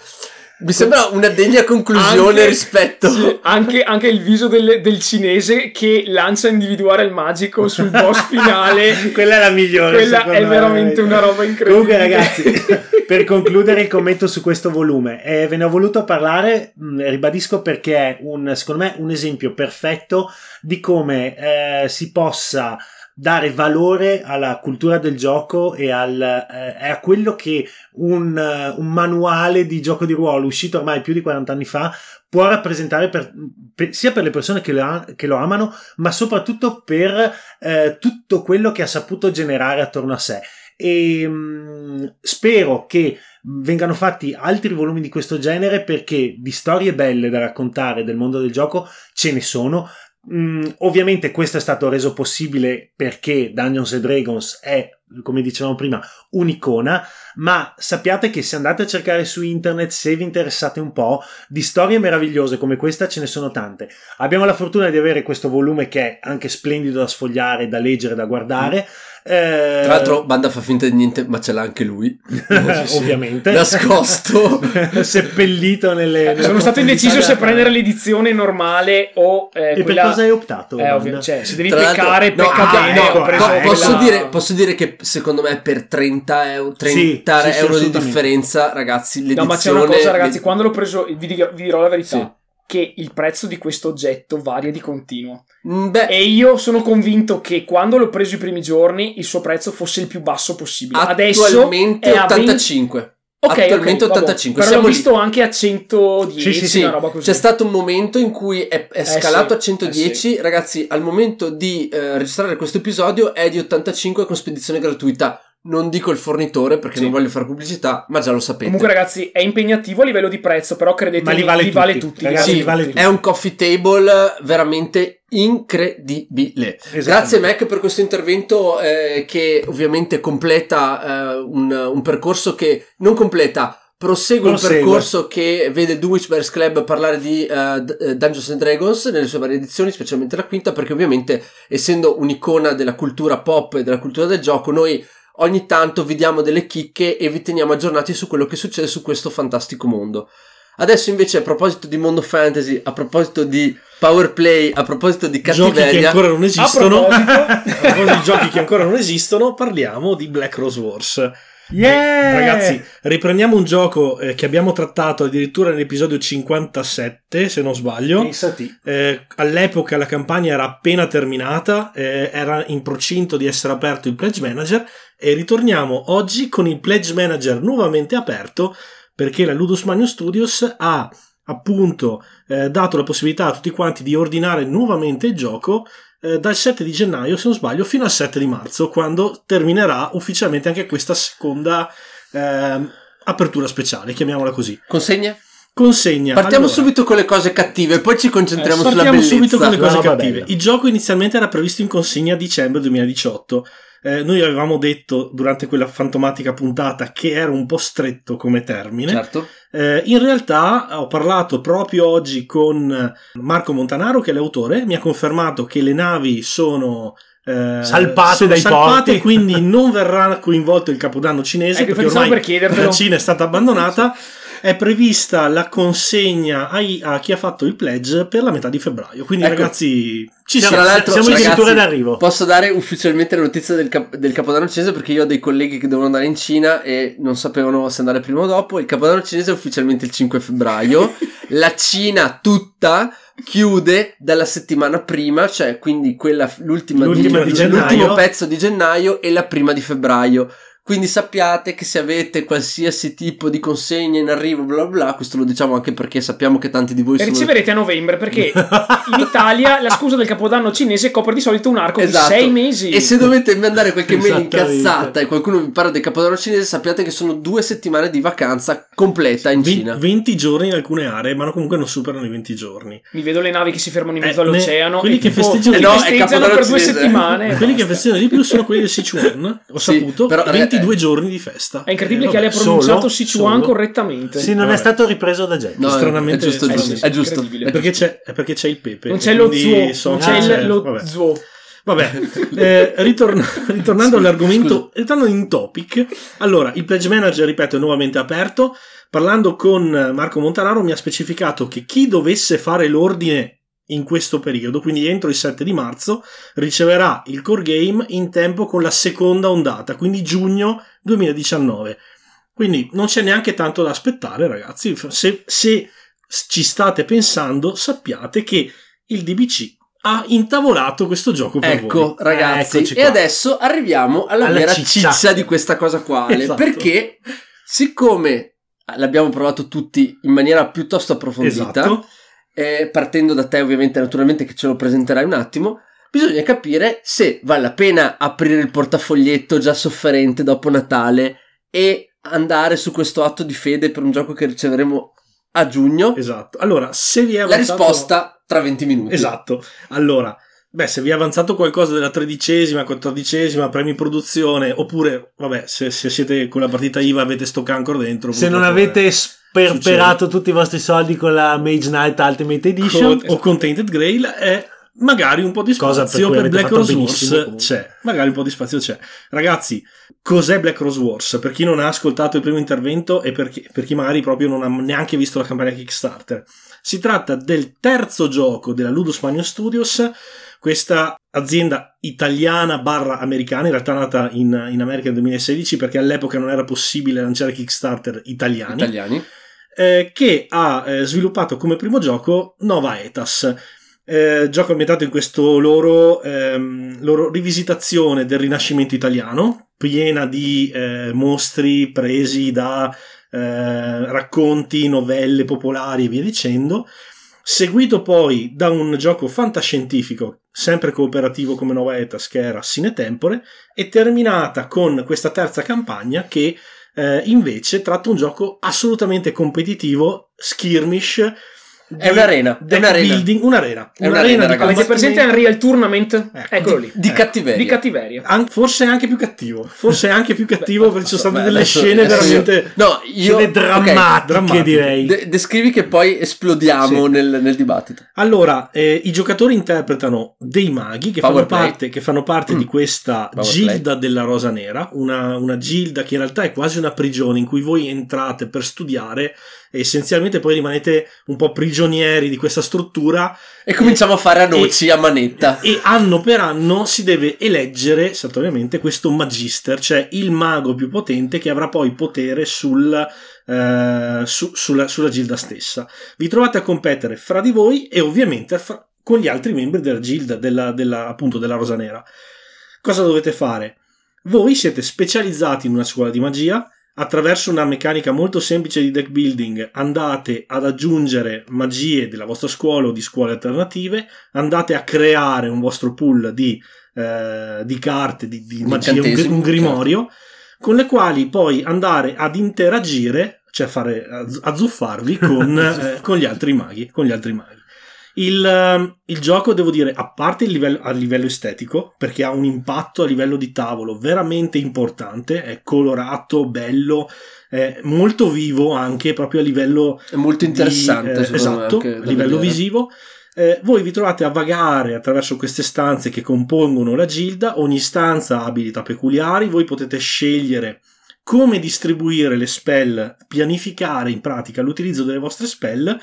Mi sembra una degna conclusione Anche- rispetto. Sì, anche, anche il viso del, del cinese che lancia a individuare il magico sul boss finale. Quella è la migliore. Quella è me. veramente una roba incredibile. Comunque, ragazzi, per concludere il commento su questo volume, eh, ve ne ho voluto parlare, mh, ribadisco perché è un, secondo me, un esempio perfetto di come eh, si possa dare valore alla cultura del gioco e, al, eh, a quello che un, eh, un manuale di gioco di ruolo uscito ormai più di 40 anni fa può rappresentare per- per- sia per le persone che lo, che lo amano, ma soprattutto per eh, tutto quello che ha saputo generare attorno a sé. E mh, spero che vengano fatti altri volumi di questo genere perché di storie belle da raccontare del mondo del gioco ce ne sono. Mm, ovviamente questo è stato reso possibile perché Dungeons and Dragons è, come dicevamo prima, un'icona, ma sappiate che se andate a cercare su internet, se vi interessate un po', di storie meravigliose come questa ce ne sono tante. Abbiamo la fortuna di avere questo volume che è anche splendido da sfogliare, da leggere, da guardare. Eh, Tra l'altro, Banda fa finta di niente, ma ce l'ha anche lui. ovviamente Nascosto. seppellito nelle, nelle Sono stato indeciso se prendere l'edizione normale o eh, e quella... per cosa hai optato? Eh, ovvio, cioè, se devi Tra l'altro- peccare, no, pecca ah, bene. ecco, ah, Po- posso, quella- dire, posso dire che secondo me per 30 euro, 30 Sì, sì, sì, euro di differenza, ragazzi, l'edizione... No, ma c'è una cosa, ragazzi, quando l'ho preso, vi dirò, vi dirò la verità. Sì. Che il prezzo di questo oggetto varia di continuo. Mm, Beh, E io sono convinto che quando l'ho preso i primi giorni il suo prezzo fosse il più basso possibile. Adesso attualmente è a 20 85. Ok, attualmente ok, vabbè. 85. Però l'ho lì. visto anche a 110, Sì, sì, Sì, c'è stato un momento in cui è, è Eh, scalato sì, a 110. eh, Ragazzi, al momento di eh, registrare questo episodio è di 85 con spedizione gratuita. Non dico il fornitore perché Sì. non voglio fare pubblicità, ma già lo sapete. Comunque, ragazzi, è impegnativo a livello di prezzo, però credetemi, Ma li vale li vale tutti, tutti. ragazzi, Sì, li vale tutti. è un coffee table veramente incredibile. Esattamente. Grazie Mac per questo intervento eh, che ovviamente completa eh, un, un percorso che non completa, prosegue, un percorso che vede Dulwich Bears Club parlare di eh, Dungeons and Dragons nelle sue varie edizioni, specialmente la quinta, perché ovviamente essendo un'icona della cultura pop e della cultura del gioco, noi ogni tanto vi diamo delle chicche e vi teniamo aggiornati su quello che succede su questo fantastico mondo. Adesso invece a proposito di mondo fantasy, a proposito di power play, a proposito di Giochi che cattiveria, ancora non esistono. A proposito- A proposito di giochi che ancora non esistono, parliamo di Black Rose Wars. Yeah! Ragazzi, riprendiamo un gioco eh, che abbiamo trattato addirittura nell'episodio 57, se non sbaglio. Eh, all'epoca la campagna era appena terminata, eh, era in procinto di essere aperto il Pledge Manager e ritorniamo oggi con il Pledge Manager nuovamente aperto perché la Ludus Magnus Studios ha appunto eh, dato la possibilità a tutti quanti di ordinare nuovamente il gioco eh, dal 7 di gennaio, se non sbaglio, fino al 7 di marzo, quando terminerà ufficialmente anche questa seconda ehm, apertura speciale, chiamiamola così. consegna? Consegna. Partiamo Allora, subito con le cose cattive, poi ci concentriamo eh, sulla partiamo bellezza. subito con le cose roba cattive. bella. Il gioco inizialmente era previsto in consegna a dicembre 2018. Eh, noi avevamo detto durante quella fantomatica puntata che era un po' stretto come termine. Certo. Eh, in realtà ho parlato proprio oggi con Marco Montanaro, che è l'autore, mi ha confermato che le navi sono. eh, Salpate dai salpate, porti. quindi non verrà coinvolto il capodanno cinese Ecco, perché ormai per la Cina è stata abbandonata è prevista la consegna ai- a chi ha fatto il pledge per la metà di febbraio. Quindi, Ecco. ragazzi, ci Tra siamo. l'altro, siamo addirittura in arrivo. Posso dare ufficialmente la notizia del, cap- del Capodanno cinese perché io ho dei colleghi che devono andare in Cina e non sapevano se andare prima o dopo. Il Capodanno cinese è ufficialmente il 5 febbraio. la Cina tutta chiude dalla settimana prima, cioè quindi quella l'ultima, L'ultima di, di gennaio. l'ultimo pezzo di gennaio e la prima di febbraio. Quindi sappiate che se avete qualsiasi tipo di consegna in arrivo, bla bla, questo lo diciamo anche perché sappiamo che tanti di voi sono riceverete a novembre perché in Italia la scusa del capodanno cinese copre di solito un arco Esatto. di sei mesi. E se dovete mandare qualche mail incazzata e qualcuno vi parla del Capodanno cinese, sappiate che sono due settimane di vacanza completa in Ve- Cina. 20 giorni in alcune aree, ma comunque non superano i 20 giorni. Mi vedo le navi che si fermano in mezzo Eh, all'oceano. quelli e che festeggiano- Eh no, è festeggiano per due cinese. settimane. Quelli che festeggiano di più sono quelli del Sichuan, ho Sì, saputo, però, 22 eh, giorni di festa. È incredibile Eh, che abbia vabbè. pronunciato solo? Sichuan Solo? correttamente. Sì, non Vabbè. è stato ripreso da gente. No, stranamente- è giusto, eh, è giusto, è giusto. È perché, c'è, è perché c'è il pepe. Non c'è lo zuo, so non c'è il- c'è- lo vabbè. zuo. Vabbè, eh, ritorn- ritornando Sì, all'argomento, ritornando in topic, allora il pledge manager, ripeto, è nuovamente aperto. Parlando con Marco Montanaro, mi ha specificato che chi dovesse fare l'ordine in questo periodo, quindi entro il 7 di marzo, riceverà il core game in tempo con la seconda ondata, quindi giugno 2019. Quindi non c'è neanche tanto da aspettare, ragazzi. Se, se ci state pensando, sappiate che il DBC ha intavolato questo gioco per Ecco, voi. ragazzi, Eccoci e adesso arriviamo alla, Alla vera ciccia. ciccia. di questa cosa qua. Esatto. Perché, siccome l'abbiamo provato tutti in maniera piuttosto approfondita, Esatto. Eh, partendo da te ovviamente naturalmente che ce lo presenterai un attimo, bisogna capire se vale la pena aprire il portafoglietto già sofferente dopo Natale e andare su questo atto di fede per un gioco che riceveremo a giugno. Esatto. Allora, se vi è La avanzato... risposta tra 20 minuti. Esatto. Allora, beh, se vi è avanzato qualcosa della tredicesima, quattordicesima, premi produzione, oppure, vabbè, se, se siete con la partita IVA avete sto cancro dentro. Se non avete eh, sperperato tutti i vostri soldi con la Mage Knight Ultimate Edition, Co- o con Tainted Grail è magari un po' di per spazio per, avete Black Rose Wars c'è. Magari un po' di spazio c'è. Ragazzi cos'è Black Rose Wars? Per chi non ha ascoltato il primo intervento e per chi, per chi magari proprio non ha neanche visto la campagna Kickstarter. Si tratta del terzo gioco della Ludus Magnus Studios questa azienda italiana barra americana in realtà nata in, in America nel 2016 perché all'epoca non era possibile lanciare Kickstarter italiani Italiani. eh, che ha eh, sviluppato come primo gioco Nova Etas. Eh, gioco ambientato in questo loro, ehm, loro rivisitazione del Rinascimento italiano, piena di eh, mostri presi da eh, racconti, novelle popolari e via dicendo, seguito poi da un gioco fantascientifico, sempre cooperativo come Nova Etas, che era Sine Tempore, e terminata con questa terza campagna che eh, invece tratta un gioco assolutamente competitivo, skirmish. È un'arena, è un'arena. building, un'arena. È un'arena un'arena. Avete presente. Unreal Tournament? Ecco. Eccolo lì. Di Eh, cattiveria. Di cattiveria. An- forse anche più cattivo. Forse anche più cattivo perché ci sono state delle adesso- scene adesso io- veramente. No, io... scene drammatiche, drammatiche. direi. de- descrivi che poi esplodiamo Sì. nel, nel dibattito. Allora, eh, i giocatori interpretano dei maghi che fanno play. parte, che fanno parte Mm. di questa Power gilda della Rosa Nera, una, una gilda che in realtà è quasi una prigione in cui voi entrate per studiare e essenzialmente poi rimanete un po' prigionieri di questa struttura E cominciamo a fare a noci, a manetta. e anno per anno si deve eleggere satoriamente questo magister, cioè il mago più potente che avrà poi potere sul, eh, su- sulla, sulla gilda stessa. Vi trovate a competere fra di voi e ovviamente fra- con gli altri membri della gilda, della, della- appunto della Rosa Nera. Cosa dovete fare? Voi siete specializzati in una scuola di magia, attraverso una meccanica molto semplice di deck building andate ad aggiungere magie della vostra scuola o di scuole alternative, andate a creare un vostro pool di, eh, di carte, di, di magie, un, un grimorio, con le quali poi andare ad interagire, cioè fare azzuffarvi con, eh, con gli altri maghi. Con gli altri maghi. Il, ehm, il gioco, devo dire, a parte il livello, a livello estetico, perché ha un impatto a livello di tavolo veramente importante, è colorato, bello, è molto vivo anche proprio a livello È molto di- interessante, eh, secondo me, esatto, a livello vedere. visivo. Eh, voi vi trovate a vagare attraverso queste stanze che compongono la gilda, ogni stanza ha abilità peculiari, voi potete scegliere come distribuire le spell, pianificare in pratica l'utilizzo delle vostre spell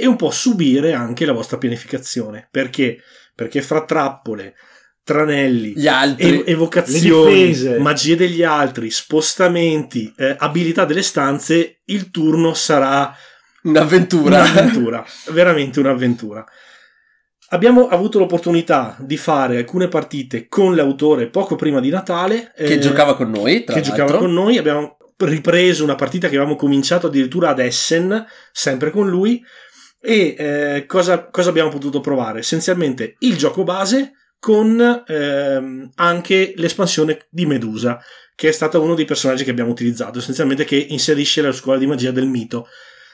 e un po' subire anche la vostra pianificazione. Perché? Perché fra trappole, tranelli, Gli altri. ev- evocazioni, magie degli altri, spostamenti, eh, abilità delle stanze, il turno sarà Un'avventura. un'avventura, veramente un'avventura. Abbiamo avuto l'opportunità di fare alcune partite con l'autore poco prima di Natale. che eh, giocava con noi, tra che l'altro. giocava con noi. Abbiamo ripreso una partita che avevamo cominciato addirittura ad Essen, sempre con lui. E eh, cosa, cosa abbiamo potuto provare? Essenzialmente il gioco base con ehm, anche l'espansione di Medusa, che è stata uno dei personaggi che abbiamo utilizzato, essenzialmente che inserisce la scuola di magia del mito.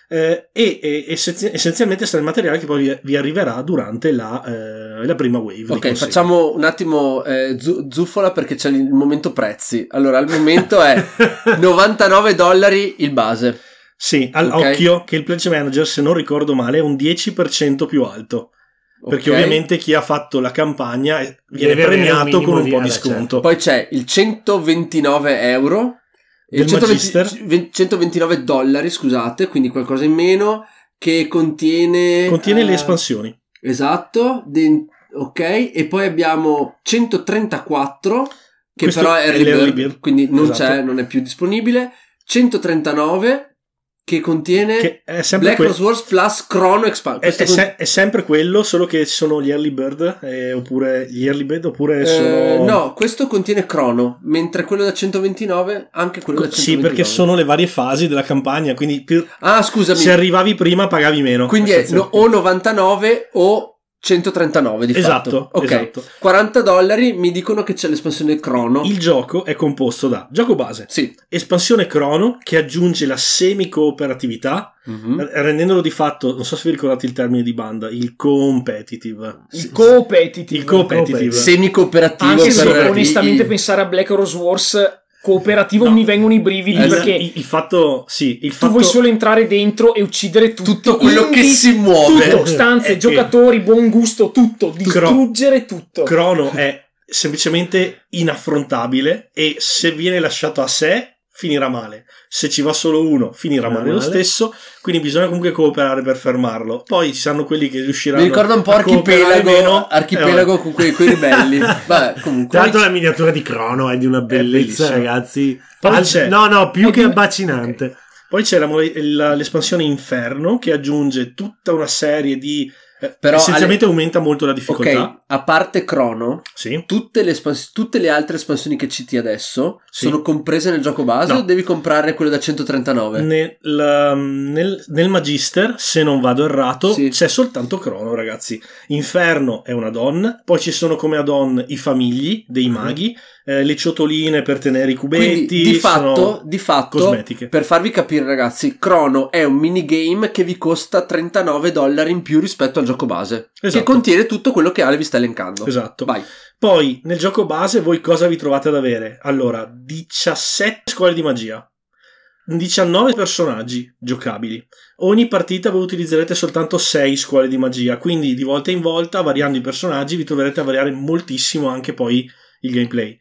Eh, e, e essenzi- essenzialmente sta il materiale che poi vi, arriverà durante la, eh, la prima wave. Ok, facciamo un attimo eh, zu- zuffola perché c'è il momento prezzi. Allora, al momento è 99 dollari il base. Sì, al Ok. occhio che il Pledge Manager, se non ricordo male, è un 10% più alto. Perché ok? ovviamente chi ha fatto la campagna viene Deve un premiato minimo con un po' di sconto. Poi c'è il 129 euro. Il 120 Magister. 20 129 dollari, scusate, quindi qualcosa in meno. Che contiene. Contiene eh, le espansioni. Esatto. de- ok, e poi abbiamo 134. Che Questo però è è bird. quindi non Esatto. c'è, non è più disponibile. 139 che contiene Che è Black que- Rose Wars plus Chrono Expansion. è, è se- è sempre quello, solo che ci sono gli early bird, eh, oppure gli early bird, oppure sono... no, questo contiene Chrono, mentre quello da 129 anche quello da 129. Sì, perché sono le varie fasi della campagna, quindi più- Ah, scusami. se arrivavi prima pagavi meno. Quindi è no- o 99 o 139 di Esatto, fatto. Ok. esatto. 40 dollari mi dicono che c'è l'espansione Chrono. Il gioco è composto da gioco base, Sì. espansione crono che aggiunge la semi-cooperatività Mhm. eh, rendendolo di fatto, non so se vi ricordate il termine di banda, il competitive. Il competitive. Il competitive. Semi cooperativo Anche se onestamente i- pensare a Black Rose Wars cooperativo No. mi vengono i brividi Il, perché il- il fatto, sì, il tu fatto vuoi solo entrare dentro e uccidere tutti. tutto quello che Quindi si muove. Tutto, stanze, Eh, giocatori, buon gusto, tutto. Distruggere tutto. crono è semplicemente inaffrontabile e se viene lasciato a sé finirà male. Se ci va solo uno, finirà Finirà male lo male. stesso. Quindi bisogna comunque cooperare per fermarlo. Poi ci saranno quelli che riusciranno Mi ricorda un po' a Archipelago, meno. Archipelago Eh, con quei, quei ribelli. Vabbè, comunque. Tra l'altro la miniatura di Crono è di una bellezza, ragazzi. Poi Al- c'è- no, no, più È che di- abbacinante. Poi c'è la- l'espansione Inferno che aggiunge tutta una serie di. Però essenzialmente aumenta molto la difficoltà. Ok, a parte Chrono, Sì. tutte le, espans- tutte le altre espansioni che citi adesso Sì. sono comprese nel gioco base No. o devi comprare quello da 139? Nel, nel- nel Magister, se non vado errato, Sì. c'è soltanto Crono, ragazzi. Inferno è una donna, poi ci sono come add-on i famigli dei maghi, eh, le ciotoline per tenere i cubetti. Quindi di fatto, di fatto cosmetiche. per farvi capire ragazzi, Chrono è un minigame che vi costa 39 dollari in più rispetto al gioco base, che Esatto. contiene tutto quello che Ale vi sta elencando. Esatto. Vai. Poi nel gioco base voi cosa vi trovate ad avere? Allora, 17 scuole di magia, 19 personaggi giocabili. Ogni partita voi utilizzerete soltanto 6 scuole di magia, quindi di volta in volta, variando i personaggi, vi troverete a variare moltissimo anche poi il gameplay.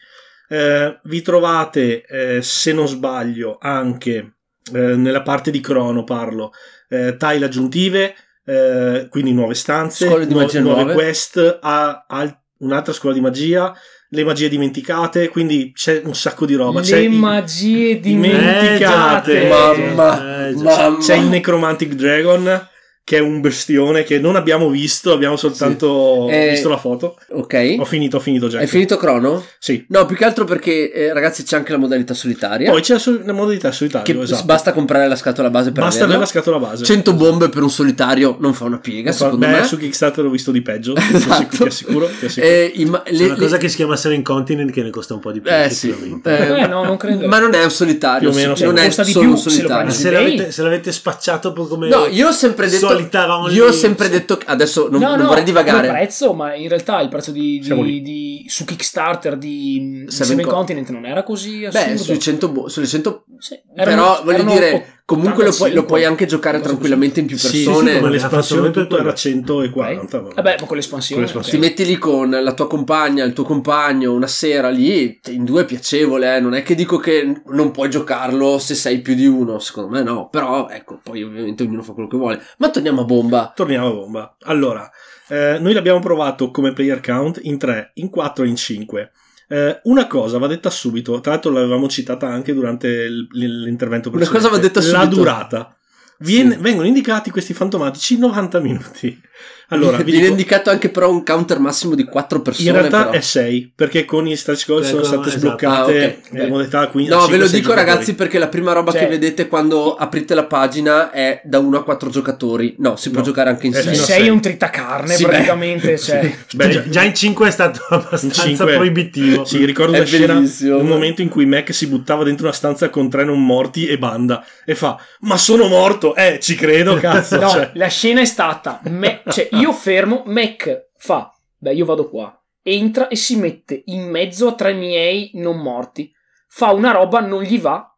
Eh, vi trovate, eh, se non sbaglio, anche eh, nella parte di crono parlo, eh, tile aggiuntive, eh, quindi nuove stanze, Scuole di nuove, magia nuove nuove. quest, a, al- un'altra scuola di magia, le magie dimenticate, quindi c'è un sacco di roba. c'è Le il- magie dimenticate. dimenticate. Mamma, Eh, mamma. c'è il Necromantic Dragon, che è un bestione che non abbiamo visto, abbiamo soltanto Sì. Eh, visto la foto. Ok. Ho finito, ho finito già. Hai finito Chrono? Sì. No, più che altro perché eh, ragazzi c'è anche la modalità solitaria. Poi c'è sol- la modalità solitario, che esatto. basta comprare la scatola base per Basta avere averla. la scatola base. 100 bombe per un solitario non fa una piega, secondo Beh, me. su Kickstarter ho visto di peggio, ti Esatto. assicuro, ti assicuro. ti assicuro. Eh, i ma- C'è le- una cosa le- che si chiama Seven Continent che ne costa un po' di più. Eh sì, eh, Eh, no, non credo. ma non è un solitario, Più o meno, sì, non è solo più un solitario. se, l'avete, se l'avete spacciato poi come No, io ho sempre detto solita only- Io ho sempre detto che adesso non, no, non no, vorrei divagare. Il prezzo, ma in realtà il prezzo di, di- di- su Kickstarter di Seven Seven Con- Continent non era così assurdo. Beh, sui 100 bo- sulle 100 Sì, però erano- voglio erano dire Comunque lo puoi, lo 85. puoi anche giocare tranquillamente in più Sì, persone. sì, come ha l'espansione fatto tutto era 140. Ok. Vabbè, ma con l'espansione. Con Ti metti lì con la tua compagna, il tuo compagno, una sera lì, in due è piacevole, eh. non è che dico che non puoi giocarlo se sei più di uno, secondo me no, però ecco, poi ovviamente ognuno fa quello che vuole. Ma torniamo a bomba. Torniamo a bomba. Allora, eh, noi l'abbiamo provato come player count in 3, in 4 e in 5. Eh, una cosa va detta subito, tra l'altro l'avevamo citata anche durante l'intervento Una precedente. cosa va detta La subito. durata. Viene- Sì. Vengono indicati questi fantomatici 90 minuti. Allora, vi viene dico, indicato anche però un counter massimo di 4 persone. in realtà però. è 6, perché con i stretch goal sono Ecco, state esatto. sbloccate Ah, ok. in modalità 15 No, ve lo 5-6 dico giocatori. ragazzi perché la prima roba Cioè- che vedete quando aprite la pagina è da 1 a 4 giocatori. No, si può No, giocare anche in è 6. fino a sei sei. un tritacarne Sì, beh. praticamente. Cioè. Beh, già, già in 5 è stato abbastanza cinque- proibitivo. Sì, ricordo È una scena, un momento in cui Mac si buttava dentro una stanza con tre non morti e banda e fa "Ma sono morto!" Eh, ci credo, cazzo, No, cioè. la scena è stata, me- cioè io fermo, Mac fa, beh io vado qua, entra e si mette in mezzo a tre miei non morti, fa una roba, non gli va,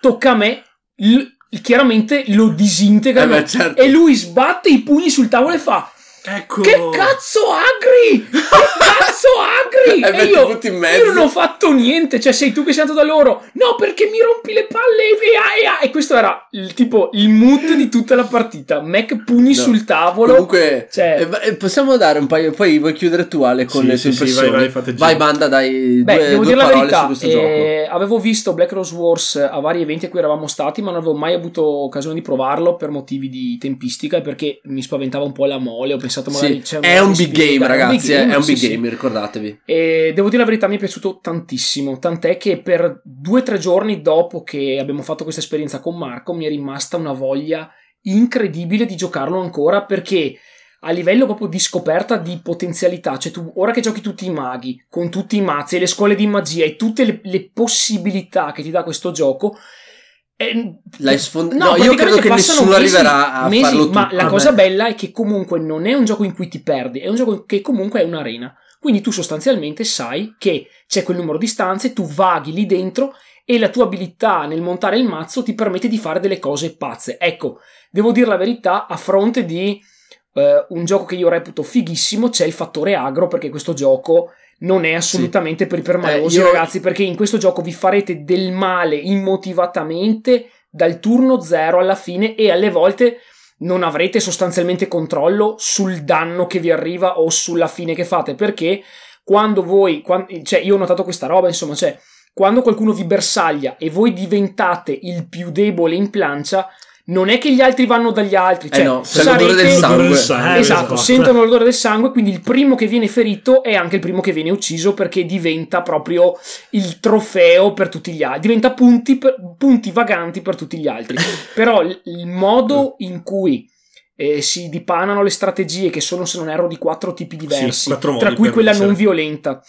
tocca a me, l- chiaramente lo disintegra. Eh beh, certo. e lui sbatte i pugni sul tavolo e fa Ecco. che cazzo agri? Che cazzo agri? Eh, e metti io, tutti in mezzo. io non ho fatto niente, cioè sei tu che sei andato da loro. No, perché mi rompi le palle e via, e, e questo era il tipo il mood di tutta la partita. Mac pugni No. sul tavolo. Comunque, Cioè- eh, eh, possiamo dare un paio. Poi vuoi chiudere tu, Ale, con Sì, le sì, tue sì, impressioni? vai, vai, Vai, banda, dai. Beh, due, devo due dire la verità, eh, avevo visto Black Rose Wars a vari eventi a cui eravamo stati, ma non avevo mai avuto occasione di provarlo per motivi di tempistica e perché mi spaventava un po' la mole. Ho pensato magari Sì, c'è è un big game, ragazzi. È un sì, big sì. game, ricordatevi. E devo dire la verità, mi è piaciuto tantissimo. Tant'è che per due o tre giorni dopo che abbiamo fatto questa esperienza con Marco, mi è rimasta una voglia incredibile di giocarlo ancora perché a livello proprio di scoperta di potenzialità, cioè tu ora che giochi tutti i maghi, con tutti i mazzi e le scuole di magia e tutte le, le possibilità che ti dà questo gioco, eh, L'hai sfond- No, no, io praticamente credo che nessuno mesi- arriverà a mesi, farlo tutto. Ma la cosa bella è che comunque non è un gioco in cui ti perdi, è un gioco che comunque è un'arena. Quindi tu sostanzialmente sai che c'è quel numero di stanze, tu vaghi lì dentro e la tua abilità nel montare il mazzo ti permette di fare delle cose pazze. Ecco, devo dire la verità, a fronte di eh, un gioco che io reputo fighissimo, c'è il fattore agro perché questo gioco non è assolutamente per i permalosi, Eh, io- ragazzi, perché in questo gioco vi farete del male immotivatamente dal turno zero alla fine e alle volte non avrete sostanzialmente controllo sul danno che vi arriva o sulla fine che fate perché quando voi quan- cioè io ho notato questa roba insomma cioè quando qualcuno vi bersaglia e voi diventate il più debole in plancia non è che gli altri vanno dagli altri Eh cioè no, c'è l'odore del sarete- sangue. Del sangue. Eh, esatto, esatto. sentono l'odore del sangue, quindi il primo che viene ferito è anche il primo che viene ucciso perché diventa proprio il trofeo per tutti gli altri, diventa punti, per- punti vaganti per tutti gli altri. Però il, modo in cui eh, si dipanano le strategie, che sono se non erro di quattro tipi diversi, quattro modi tra cui quella vincere. non violenta.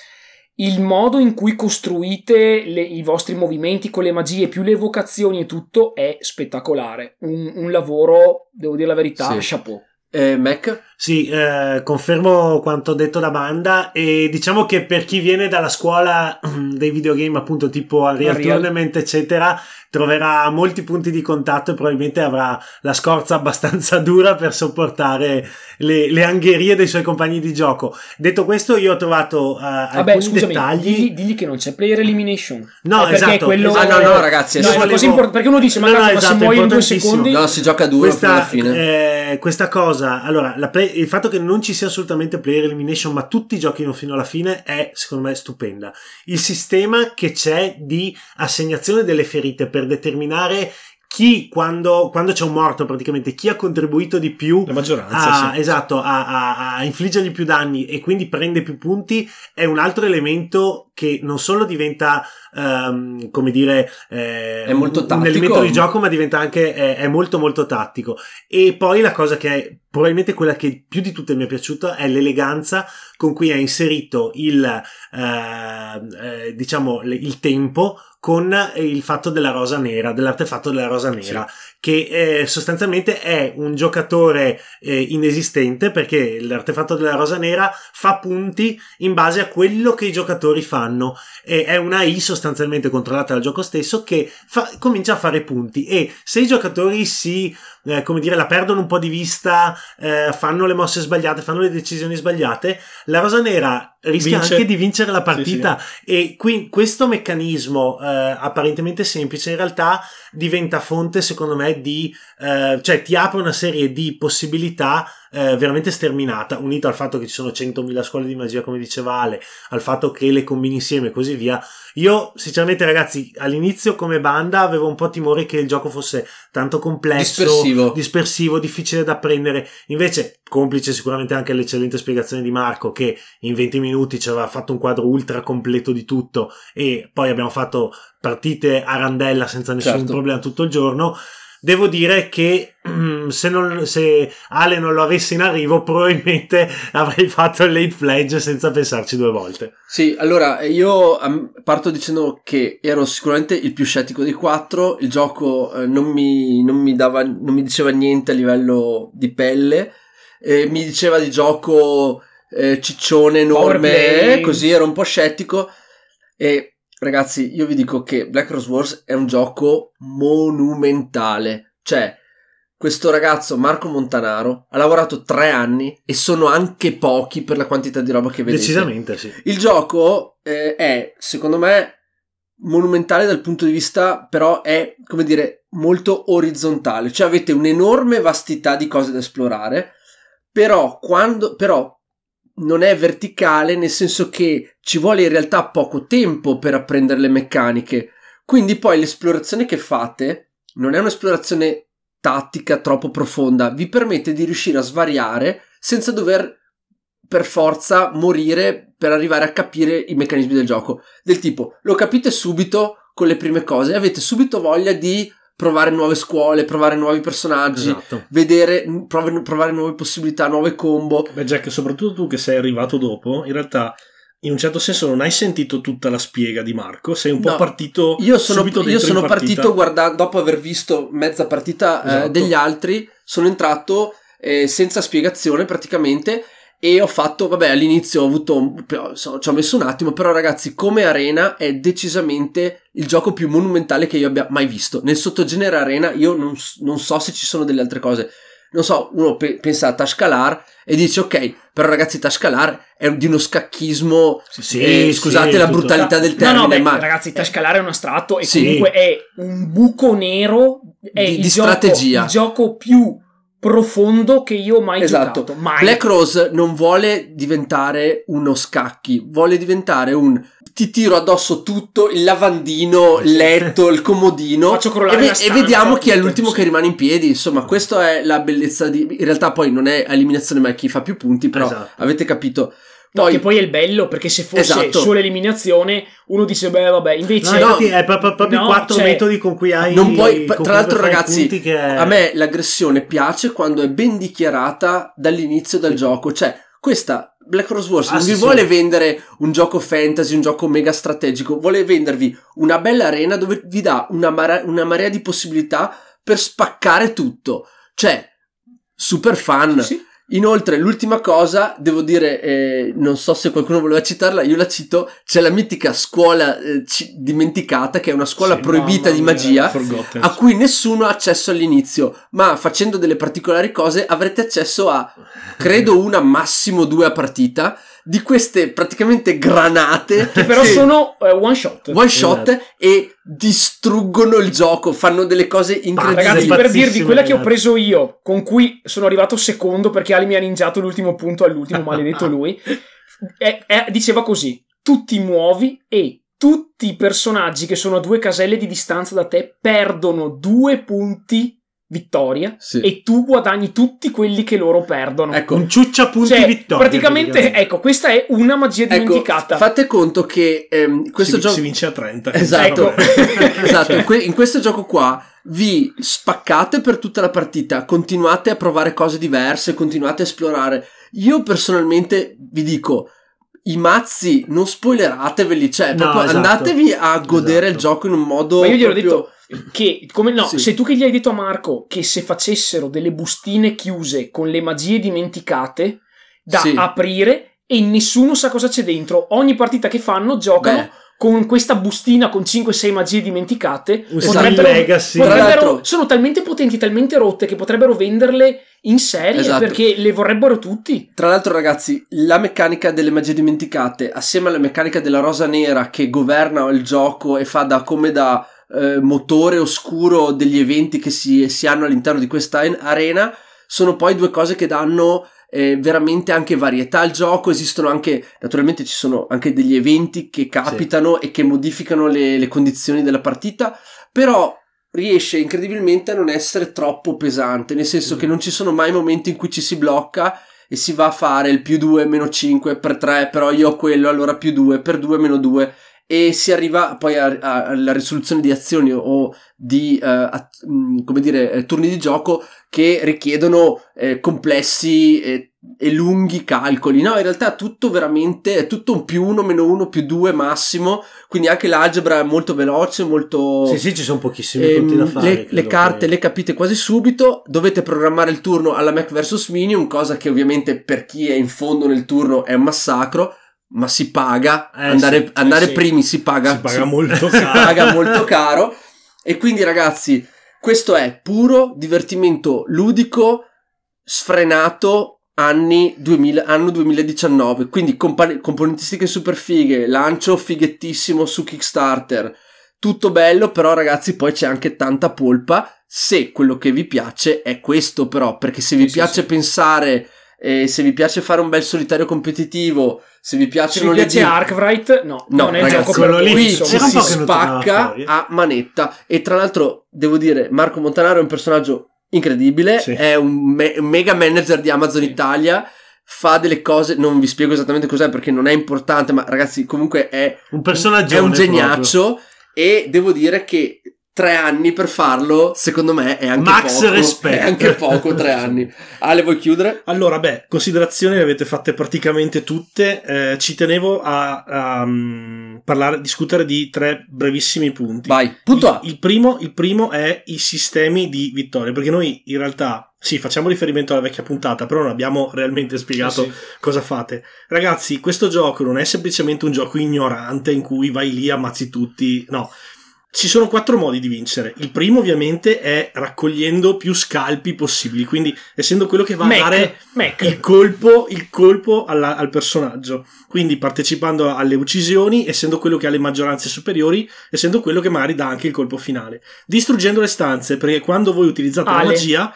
Il modo in cui costruite le- i vostri movimenti con le magie, più le evocazioni e tutto è spettacolare. Un, un lavoro, devo dire la verità, Sì. chapeau. Eh, Mac? Sì, eh, confermo quanto detto da banda e diciamo che per chi viene dalla scuola dei videogame appunto tipo Unreal. Tournament eccetera troverà molti punti di contatto e probabilmente avrà la scorza abbastanza dura per sopportare le, le angherie dei suoi compagni di gioco. Detto questo io ho trovato eh, Vabbè, alcuni scusami, dettagli digli, digli che non c'è player elimination. No, Eh, perché esatto, quello Ah, no, no, ragazzi, No, io è una volevo- cosa importante perché uno dice: Ma, No, no, ma esatto, se muoio in due secondi. No, si gioca duro fino alla questa, fine. eh, questa cosa, allora, la play- il fatto che non ci sia assolutamente player elimination, ma tutti giochino fino alla fine, è secondo me stupenda. Il sistema che c'è di assegnazione delle ferite per determinare chi, quando, quando c'è un morto, praticamente, chi ha contribuito di più La maggioranza, a, sì. esatto, a, a- a infliggergli più danni e quindi prende più punti è un altro elemento che non solo diventa, ehm, come dire, eh, È molto tattico. un elemento di gioco, ma diventa anche, è, è molto molto tattico. E poi la cosa che è probabilmente quella che più di tutte mi è piaciuta è l'eleganza con cui ha inserito il, eh, eh, diciamo, il tempo con il fatto della rosa nera, dell'artefatto della rosa nera, sì. che eh, sostanzialmente è un giocatore eh, inesistente perché l'artefatto della rosa nera fa punti in base a quello che i giocatori fanno. E è una I sostanzialmente controllata dal gioco stesso che fa, comincia a fare punti e se i giocatori si eh, come dire, la perdono un po' di vista, eh, fanno le mosse sbagliate, fanno le decisioni sbagliate, la rosa nera rischia Vince. anche di vincere la partita. Sì, sì. E qui questo meccanismo eh, apparentemente semplice in realtà diventa fonte, secondo me, di eh, cioè ti apre una serie di possibilità eh, veramente sterminata, unito al fatto che ci sono 100.000 scuole di magia, come diceva Ale, al fatto che le combini insieme e così via. Io, sinceramente, ragazzi, all'inizio come banda avevo un po' timore che il gioco fosse tanto complesso, dispersivo, dispersivo difficile da apprendere. Invece, complice sicuramente anche l'eccellente spiegazione di Marco, che in 20 minuti ci aveva fatto un quadro ultra completo di tutto e poi abbiamo fatto partite a randella senza nessun certo. problema tutto il giorno. Devo dire che mm, se, non, se, Ale non lo avesse in arrivo, probabilmente avrei fatto il late pledge senza pensarci due volte. Sì, allora io parto dicendo che ero sicuramente il più scettico dei quattro. Il gioco eh, non, mi, non, mi dava, non mi diceva niente a livello di pelle, eh, mi diceva di gioco eh, ciccione enorme, così ero un po' scettico. E Ragazzi, io vi dico che Black Rose Wars è un gioco monumentale. Cioè, questo ragazzo Marco Montanaro ha lavorato tre anni e sono anche pochi per la quantità di roba che vedete. Decisamente sì. Il gioco eh, è, secondo me, monumentale dal punto di vista, però è, come dire, molto orizzontale. Cioè avete un'enorme vastità di cose da esplorare, però quando, però non è verticale nel senso che ci vuole in realtà poco tempo per apprendere le meccaniche. Quindi poi l'esplorazione che fate non è un'esplorazione tattica troppo profonda, vi permette di riuscire a svariare senza dover per forza morire per arrivare a capire i meccanismi del gioco. Del tipo, lo capite subito con le prime cose e avete subito voglia di provare nuove scuole, provare nuovi personaggi, esatto. vedere, provare, provare nuove possibilità, nuove combo. Beh, Jack, soprattutto tu che sei arrivato dopo, in realtà in un certo senso non hai sentito tutta la spiega di Marco, sei un po' partito io sono, io sono partito guardando dopo aver visto mezza partita eh, esatto. eh, degli altri, sono entrato eh, senza spiegazione praticamente e ho fatto, vabbè, all'inizio ho avuto, ci ho messo un attimo, però ragazzi, come arena è decisamente il gioco più monumentale che io abbia mai visto. Nel sottogenere arena io non, non so se ci sono delle altre cose. Non so, uno pe- pensa a Tashkalar e dice ok, però ragazzi Tashkalar è di uno scacchismo, sì, sì, eh, scusate sì, la brutalità del termine, no, no, beh, ma... Ragazzi Tashkalar è un astratto e comunque è un buco nero, è di, il, di gioco, strategia. il gioco più profondo che io ho mai esatto. giocato. Mai. Black Rose non vuole diventare uno scacchi, vuole diventare un ti tiro addosso tutto, il lavandino, il letto, il comodino e, ve- e vediamo chi è l'ultimo sì. che rimane in piedi. Insomma, questa è la bellezza di... In realtà poi non è eliminazione ma è chi fa più punti, però esatto. avete capito. Poi, che poi è il bello perché se fosse esatto. solo eliminazione uno dice beh vabbè invece no, no è proprio, no, quattro cioè, metodi con cui hai non puoi, tra l'altro ragazzi che... a me l'aggressione piace quando è ben dichiarata dall'inizio del sì. gioco cioè questa Black Rose Wars ah, non sì, vi sì. vuole vendere un gioco fantasy un gioco mega strategico vuole vendervi una bella arena dove vi dà una, marea, una marea di possibilità per spaccare tutto cioè super fan sì Inoltre, l'ultima cosa, devo dire, eh, non so se qualcuno voleva citarla, io la cito, c'è la mitica scuola eh, c- dimenticata, che è una scuola sì, proibita di magia, a cui nessuno ha accesso all'inizio, ma facendo delle particolari cose avrete accesso a, credo, una, massimo due a partita, di queste praticamente granate che però che sono uh, one shot one shot esatto. e distruggono il gioco fanno delle cose incredibili. ragazzi per dirvi quella che ho preso io con cui sono arrivato secondo perché Ali mi ha ninjato l'ultimo punto all'ultimo maledetto lui è, è, diceva così tu ti muovi e tutti i personaggi che sono a due caselle di distanza da te perdono due punti vittoria sì. e tu guadagni tutti quelli che loro perdono. Ecco, un ciuccia punti cioè, vittoria. Praticamente, ecco, questa è una magia ecco, dimenticata. Fate conto che ehm, questo si, gioco si vince a 30. Esatto. esatto. Cioè. In questo gioco qua vi spaccate per tutta la partita, continuate a provare cose diverse, continuate a esplorare. Io personalmente vi dico i mazzi non spoilerateveli, cioè No, proprio esatto. andatevi a godere Esatto. il gioco in un modo Ma io gliel'ho proprio- detto che, come no, Sì. sei tu che gli hai detto a Marco che se facessero delle bustine chiuse con le magie dimenticate da Sì. aprire e nessuno sa cosa c'è dentro, ogni partita che fanno giocano Beh, con questa bustina con 5-6 magie dimenticate. Un Esatto. potrebbero- Legacy. Tra potrebbero- l'altro- sono talmente potenti, talmente rotte che potrebbero venderle in serie Esatto. perché le vorrebbero tutti. Tra l'altro, ragazzi, la meccanica delle magie dimenticate, assieme alla meccanica della rosa nera che governa il gioco e fa da come da eh, motore oscuro degli eventi che si, si hanno all'interno di questa en- arena, sono poi due cose che danno eh, veramente anche varietà al gioco. Esistono anche, naturalmente, ci sono anche degli eventi che capitano e che modificano le, le condizioni della partita, però riesce incredibilmente a non essere troppo pesante, nel senso Mm. che non ci sono mai momenti in cui ci si blocca e si va a fare il più 2 meno 5 per 3 però io ho quello allora più 2 per 2 meno 2 e si arriva poi alla risoluzione di azioni o di eh, at- mh, come dire eh, turni di gioco che richiedono eh, complessi e, e lunghi calcoli no in realtà tutto veramente è tutto un più 1 meno 1 più 2 massimo quindi anche l'algebra è molto veloce molto Sì, sì, ci sono pochissimi Ehm, punti da fare. le, le carte che- le capite quasi subito, dovete programmare il turno alla Mac vs Minium, cosa che ovviamente per chi è in fondo nel turno è un massacro, ma si paga, Eh, andare, sì, andare sì. primi si paga, Si paga molto si paga molto caro. E quindi ragazzi questo è puro divertimento ludico sfrenato anni 2000, anno 2019 quindi compa- componentistiche super fighe lancio fighettissimo su Kickstarter. Tutto bello però ragazzi poi c'è anche tanta polpa. Se quello che vi piace è questo però perché se vi Sì, piace pensare eh, se vi piace fare un bel solitario competitivo se vi Se piacciono vi le piace Arkwright, no, No, non è ragazzi, gioco per lì- insomma. si spacca a manetta e tra l'altro devo dire Marco Montanaro è un personaggio incredibile Sì. è un, me- un mega manager di Amazon Sì. Italia fa delle cose non vi spiego esattamente cos'è perché non è importante ma ragazzi comunque è Un personaggio è un geniaccio e devo dire che tre anni per farlo secondo me è anche Max poco respect. è anche poco tre anni Ale vuoi chiudere? Allora, beh, considerazioni le avete fatte praticamente tutte. Eh, ci tenevo a, a, mm, parlare, discutere di tre brevissimi punti. vai punto A Il, il primo, il primo è i sistemi di vittoria, perché noi in realtà sì, facciamo riferimento alla vecchia puntata, però non abbiamo realmente spiegato Sì. cosa fate. Ragazzi, questo gioco non è semplicemente un gioco ignorante in cui vai lì, ammazzi tutti, no. Ci sono quattro modi di vincere. Il primo, ovviamente, è raccogliendo più scalpi possibili, quindi essendo quello che va a dare Mac, Mac. il colpo, il colpo alla- al personaggio. Quindi partecipando alle uccisioni, essendo quello che ha le maggioranze superiori, essendo quello che magari dà anche il colpo finale. Distruggendo le stanze, perché quando voi utilizzate la Ale. magia,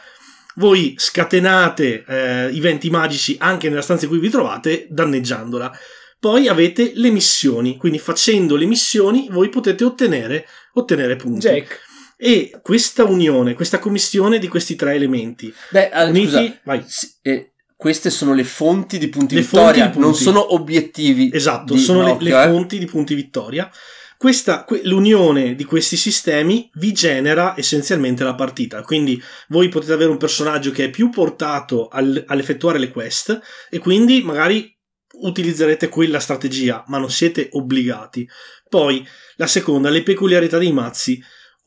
voi scatenate eh, i venti magici anche nella stanza in cui vi trovate, danneggiandola. Poi avete le missioni, quindi facendo le missioni voi potete ottenere, ottenere punti. Jack. E questa unione, questa commissione di questi tre elementi, beh Ale, uniti, scusa vai. Sì, eh, queste sono le fonti di punti Le vittoria, fonti di non punti. sono obiettivi. Esatto, di sono le- Nokia, le, eh. fonti di punti vittoria. Questa, que- l'unione di questi sistemi vi genera essenzialmente la partita. Quindi voi potete avere un personaggio che è più portato al- all'effettuare le quest e quindi magari utilizzerete quella strategia, ma non siete obbligati. Poi, la seconda, le peculiarità dei mazzi.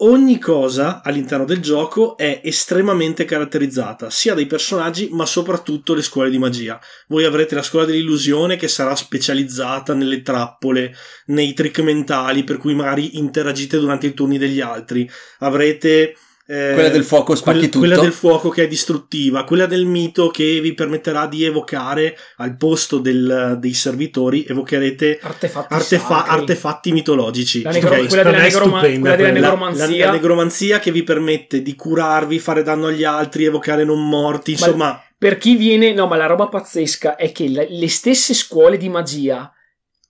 Ogni cosa all'interno del gioco è estremamente caratterizzata, sia dai personaggi, ma soprattutto le scuole di magia. Voi avrete la scuola dell'illusione che sarà specializzata nelle trappole, nei trick mentali, per cui magari interagite durante i turni degli altri. Avrete. Eh, Quella del fuoco spacchi quel- tutto. Quella del fuoco che è distruttiva, quella del mito che vi permetterà di evocare al posto del- dei servitori, evocherete Artefatti artefa- artefatti mitologici. La negro- ok? quella, della negroma- quella della quella. La- negromanzia. La, la negromanzia che vi permette di curarvi, fare danno agli altri, evocare non morti, Ma- insomma, Per chi viene, no, ma la roba pazzesca è che le, le stesse scuole di magia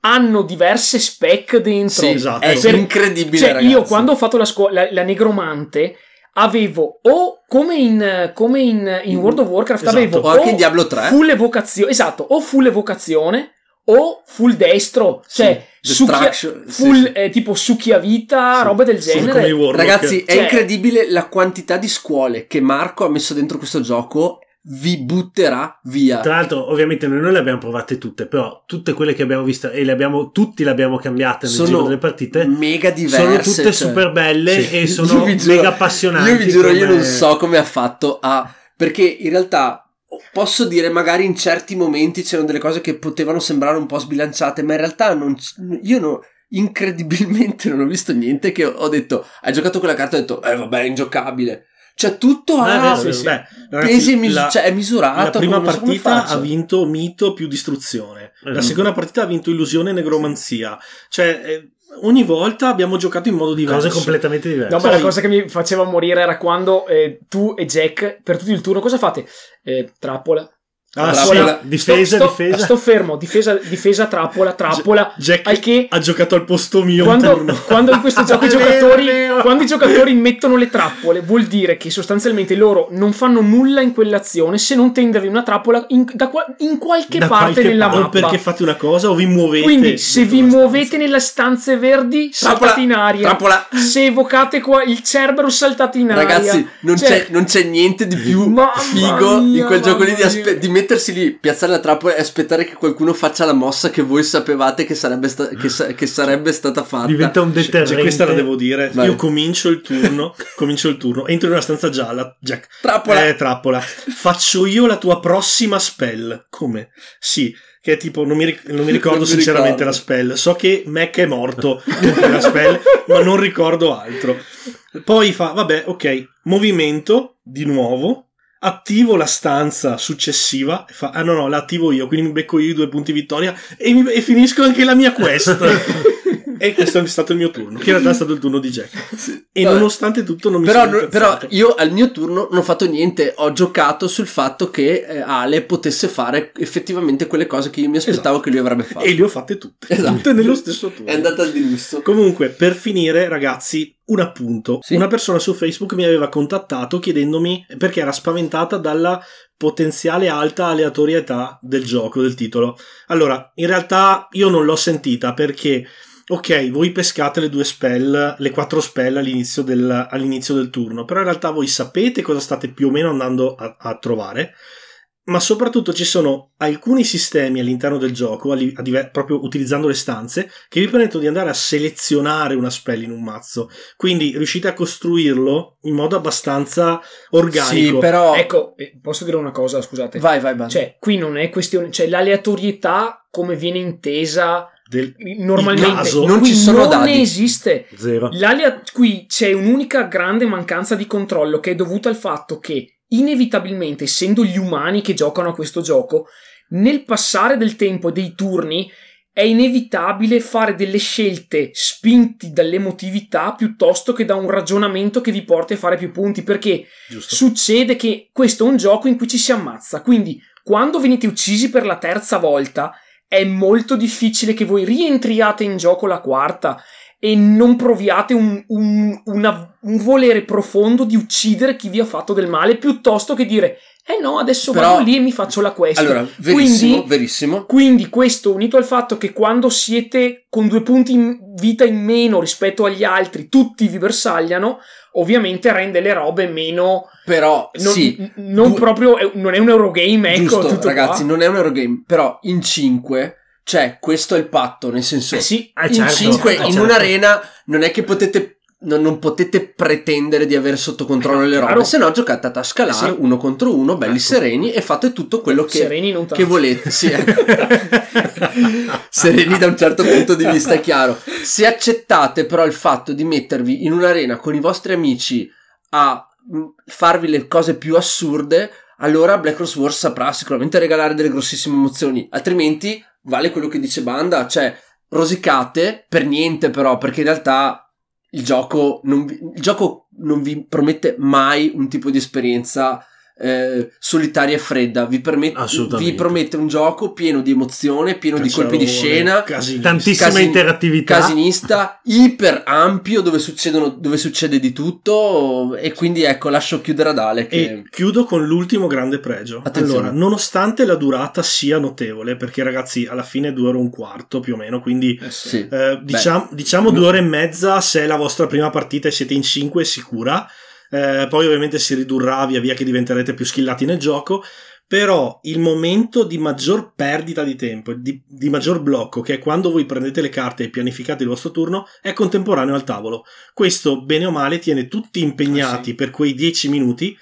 hanno diverse spec dentro. Sì, Esatto. è Per- incredibile Cioè, ragazzi. io quando ho fatto la scuola, la, la negromante, avevo o come in, come in, in World of Warcraft, Esatto. avevo O anche in Diablo 3. full evocazione, esatto, o full evocazione o full destro, cioè Sì, succhia- distraction, sì, full sì. eh, tipo succhiavita, Sì, robe del genere. Warlock. Ragazzi, è Cioè- incredibile la quantità di scuole che Marco ha messo dentro questo gioco. Vi butterà via. Tra l'altro, ovviamente noi non le abbiamo provate tutte, però tutte quelle che abbiamo visto e le abbiamo, tutti le abbiamo cambiate nel Sono giro delle partite. mega diverse. Sono tutte cioè. super belle Sì. e Io sono giuro- mega appassionanti. Io vi giuro, io come- non so come ha fatto a. Perché in realtà posso dire, magari in certi momenti c'erano delle cose che potevano sembrare un po' sbilanciate, ma in realtà non, io no, incredibilmente non ho visto niente che ho, ho detto. Hai giocato quella carta e ho detto, eh vabbè, è ingiocabile. Cioè, tutto Ah, è ha vero, Sì, sì. Beh, ragazzi, pesi mis- la- cioè, è misurato. La prima partita ha vinto mito più distruzione. La Mm. seconda partita ha vinto illusione e negromanzia. Cioè, eh, ogni volta abbiamo giocato in modo diverso. Cose completamente diverse. No, ma Poi- la cosa che mi faceva morire era quando eh, tu e Jack, per tutto il turno, cosa fate? Eh, trappola. Ah, Trappola. sì. Difesa, sto, sto- difesa. Sto fermo, difesa, difesa, trappola, trappola. Jack Al che ha giocato al posto mio. quando, quando in questo gioco i giocatori quando i giocatori mettono le trappole vuol dire che sostanzialmente loro non fanno nulla in quell'azione se non tendervi una trappola in, da qua- in qualche Da parte qualche nella. O mappa perché fate una cosa o vi muovete. quindi se vi muovete stanza. nelle stanze verdi Trappola, saltate in aria trappola. se evocate qua il cerbero saltate in aria Ragazzi, non, Cioè, c'è, non c'è niente di più figo mia, in quel gioco lì di, aspe- di mettersi lì, piazzare la trappola e aspettare che qualcuno faccia la mossa che voi sapevate che sarebbe, sta- che sa- che sarebbe stata fatta. Diventa un Cioè, deterrente. questa la devo dire. Vai. Io comincio il turno. comincio il turno. Entro in una stanza gialla. Jack. Trappola. Eh, trappola. Faccio io la tua prossima spell. Come? Sì. Che è tipo, non mi, ric- non mi ricordo Non mi sinceramente ricordo. la spell. So che Mac è morto con la spell, ma non ricordo altro. Poi fa, vabbè, ok, movimento di nuovo. Attivo la stanza successiva e fa, ah no no, la attivo io, quindi mi becco io i due punti vittoria e, mi- e finisco anche la mia quest. e questo è stato il mio turno, che in realtà è stato il turno di Jack. E Vabbè. nonostante tutto non mi Però, sono no- però incazzato. io al mio turno non ho fatto niente, ho giocato sul fatto che eh, Ale potesse fare effettivamente quelle cose che io mi aspettavo che lui avrebbe fatto. E le ho fatte tutte, Esatto. tutte nello stesso turno. È andata di lusso. Comunque, per finire, ragazzi, un appunto. Sì. Una persona su Facebook mi aveva contattato chiedendomi perché era spaventata dalla potenziale alta aleatorietà del gioco, del titolo. Allora, in realtà io non l'ho sentita perché, ok, voi pescate le due spell, le quattro spell all'inizio del, all'inizio del turno, però in realtà voi sapete cosa state più o meno andando a, a trovare. Ma soprattutto ci sono alcuni sistemi all'interno del gioco, proprio utilizzando le stanze, che vi permettono di andare a selezionare una spell in un mazzo. Quindi riuscite a costruirlo in modo abbastanza organico. Sì, però... ecco eh, posso dire una cosa scusate Vai, vai, vai. cioè qui non è questione cioè l'aleatorietà come viene intesa Del- normalmente caso. Non ci sono non dadi. esiste Zero. L'alea- qui c'è un'unica grande mancanza di controllo che è dovuta al fatto che inevitabilmente, essendo gli umani che giocano a questo gioco, nel passare del tempo e dei turni è inevitabile fare delle scelte spinti dall'emotività piuttosto che da un ragionamento che vi porti a fare più punti, perché Giusto. succede che questo è un gioco in cui ci si ammazza, quindi quando venite uccisi per la terza volta è molto difficile che voi rientriate in gioco la quarta e non proviate un, un- una- un volere profondo di uccidere chi vi ha fatto del male piuttosto che dire eh no adesso Però- vado lì e mi faccio la quest Allora, verissimo, quindi, verissimo. quindi questo unito al fatto che quando siete con due punti in vita in meno rispetto agli altri tutti vi bersagliano ovviamente rende le robe meno Però, non, sì, non due- proprio eh, non è un Eurogame ecco giusto, tutto ragazzi, qua. non è un Eurogame, però in 5, cioè, questo è il patto, nel senso... eh sì Eh, in certo, 5 certo, in certo. un'arena non è che potete non, non potete pretendere di avere sotto controllo Eh, le robe chiaro. se no giocate a tasca Eh, sì. uno contro uno belli Ecco. sereni e fate tutto quello che, che volete sì, ecco. sereni da un certo punto di vista è chiaro se accettate però il fatto di mettervi in un'arena con i vostri amici a mh, farvi le cose più assurde allora Black Rose Wars saprà sicuramente regalare delle grossissime emozioni altrimenti vale quello che dice Banda cioè rosicate per niente però perché in realtà il gioco non vi, il gioco non vi promette mai un tipo di esperienza eh, solitaria e fredda vi, permette, Assolutamente. vi promette un gioco pieno di emozione pieno di colpi di scena Casinista. Tantissima Casin- interattività. casinista iper ampio dove, succedono, dove succede di tutto e quindi ecco lascio chiudere ad Ale che E chiudo con l'ultimo grande pregio. Attenzione. Allora, nonostante la durata sia notevole, perché ragazzi, alla fine due ore e un quarto più o meno, quindi sì. eh, diciamo, diciamo due ore e mezza se è la vostra prima partita e siete in cinque è sicura. Eh, poi ovviamente si ridurrà via via che diventerete più skillati nel gioco, però il momento di maggior perdita di tempo, di, di, maggior blocco, che è quando voi prendete le carte e pianificate il vostro turno, è contemporaneo al tavolo. Questo, bene o male, tiene tutti impegnati ah, sì. per quei 10 minuti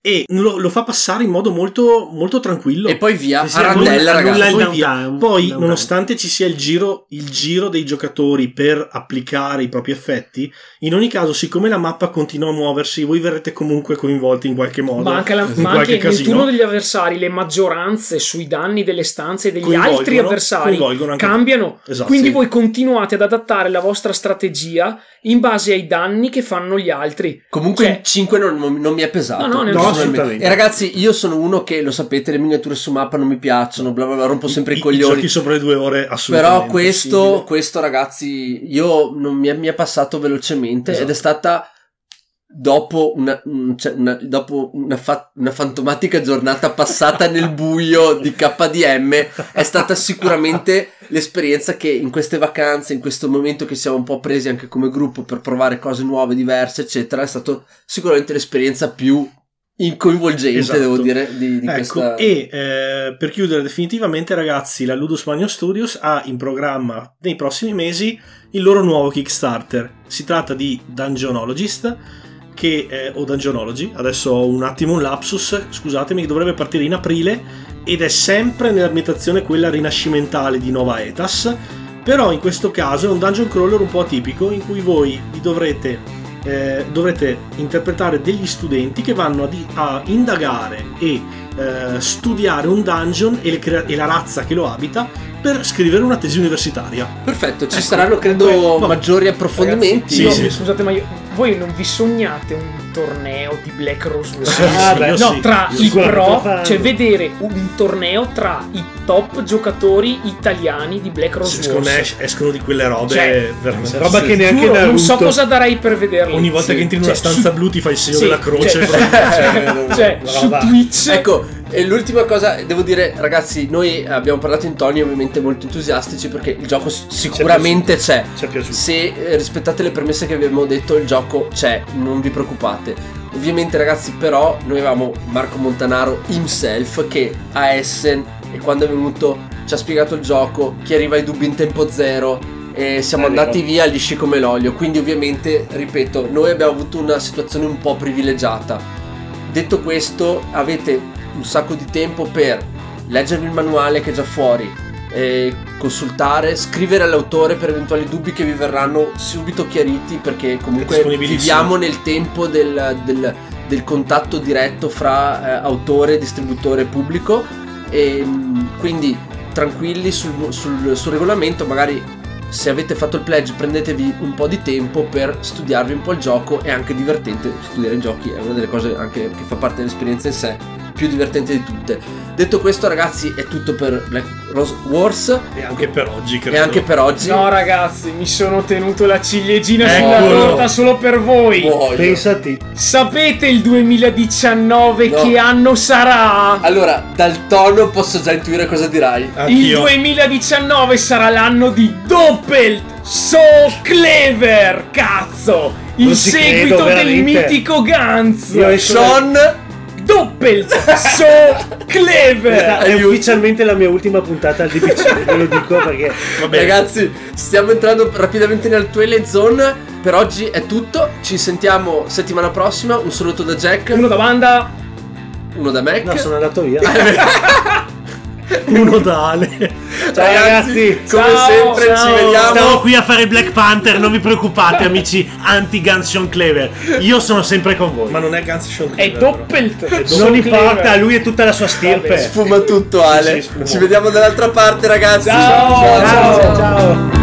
e lo, lo, fa passare in modo molto, molto tranquillo. E poi via, a randella, ragazzi. Poi, via. poi nonostante ci sia il giro, il giro dei giocatori per applicare i propri effetti, in ogni caso, siccome la mappa continua a muoversi, voi verrete comunque coinvolti in qualche modo. Ma anche, la, ma anche nel turno degli avversari, le maggioranze sui danni delle stanze e degli altri avversari cambiano. Esatto, quindi sì. voi continuate ad adattare la vostra strategia in base ai danni che fanno gli altri. Comunque cioè, 5 non, non, mi è pesato. No, no, no assolutamente. E ragazzi, io sono uno che lo sapete, le miniature su mappa non mi piacciono, bla bla bla, rompo sempre i, i coglioni. I giochi sopra le due ore, assolutamente. Però questo, questo ragazzi, io non mi è, mi è passato velocemente esatto. ed è stata dopo una, cioè una, dopo una, fa, una, fantomatica giornata passata nel buio di KDM è stata sicuramente l'esperienza che in queste vacanze, in questo momento che siamo un po' presi anche come gruppo per provare cose nuove, diverse, eccetera, è stata sicuramente l'esperienza più incoinvolgente, esatto. devo dire, di, di ecco, questa... E eh, per chiudere definitivamente, ragazzi, la Ludus Magno Studios ha in programma nei prossimi mesi il loro nuovo Kickstarter. Si tratta di Dungeonologist, che è, o Dungeonology, adesso ho un attimo un lapsus, scusatemi, che dovrebbe partire in aprile ed è sempre nell'ambientazione quella rinascimentale di Nova Etas, però in questo caso è un dungeon crawler un po' atipico in cui voi vi dovrete eh, dovrete interpretare degli studenti che vanno a, di- a indagare e eh, studiare un dungeon e, crea- e, la razza che lo abita per scrivere una tesi universitaria. Perfetto, ci ecco, saranno credo maggiori approfondimenti. Ragazzi, sì, sì. Scusate, ma io, voi non vi sognate un torneo di Black Rose War. Ah, beh, no, sì. tra i pro, cioè vedere un torneo tra i top giocatori italiani di Black Rose Secondo me escono di quelle robe cioè, veramente roba che neanche Giuro, non so cosa darei per vederlo. Ogni volta sì. che entri in una cioè, stanza su... blu ti fai il segno sì, della croce. Cioè, cioè, cioè su Twitch. Ecco, e l'ultima cosa, devo dire, ragazzi, noi abbiamo parlato in toni ovviamente molto entusiastici perché il gioco sicuramente c'è. c'è. Se eh, rispettate le premesse che abbiamo detto, il gioco c'è, non vi preoccupate. Ovviamente, ragazzi, però, noi avevamo Marco Montanaro himself che a Essen e quando è venuto ci ha spiegato il gioco, chi arriva ai dubbi in tempo zero e siamo eh, andati via lisci come l'olio. Quindi, ovviamente, ripeto, noi abbiamo avuto una situazione un po' privilegiata. Detto questo, avete un sacco di tempo per leggervi il manuale che è già fuori, consultare, scrivere all'autore per eventuali dubbi che vi verranno subito chiariti perché comunque viviamo nel tempo del, del, del contatto diretto fra eh, autore, distributore e pubblico. E quindi tranquilli sul, sul, sul regolamento magari se avete fatto il pledge prendetevi un po' di tempo per studiarvi un po' il gioco è anche divertente studiare i giochi è una delle cose anche che fa parte dell'esperienza in sé più divertente di tutte. Detto questo, ragazzi, è tutto per Black Rose Wars. E anche per oggi, credo. E anche per oggi. No, ragazzi, mi sono tenuto la ciliegina Eccolo. sulla torta solo per voi. Voglio. Pensati. Sapete il 2019 no. che anno sarà? Allora, dal tono posso già intuire cosa dirai. Anch'io. Il 2019 sarà l'anno di Doppelt So Clever, cazzo! Il seguito credo, del mitico Gantz. Io e Sean Doppelt so clever. È ufficialmente la mia ultima puntata al DPC, ve lo dico perché. Vabbè. Ragazzi, stiamo entrando rapidamente nel toilet zone. Per oggi è tutto. Ci sentiamo settimana prossima. Un saluto da Jack. Uno da Wanda. Uno da Mac. No, sono andato via. uno da Ale. Ciao ragazzi, come ciao, sempre ciao. ci vediamo. Stavo qui a fare Black Panther, non vi preoccupate amici anti Guns Sean Clever. Io sono sempre con voi. Ma non è Guns Sean Clever. È Doppelt. Non importa, lui e tutta la sua stirpe. Sfuma tutto Ale. Sì, sì. Ci vediamo dall'altra parte ragazzi. ciao. ciao. ciao. ciao.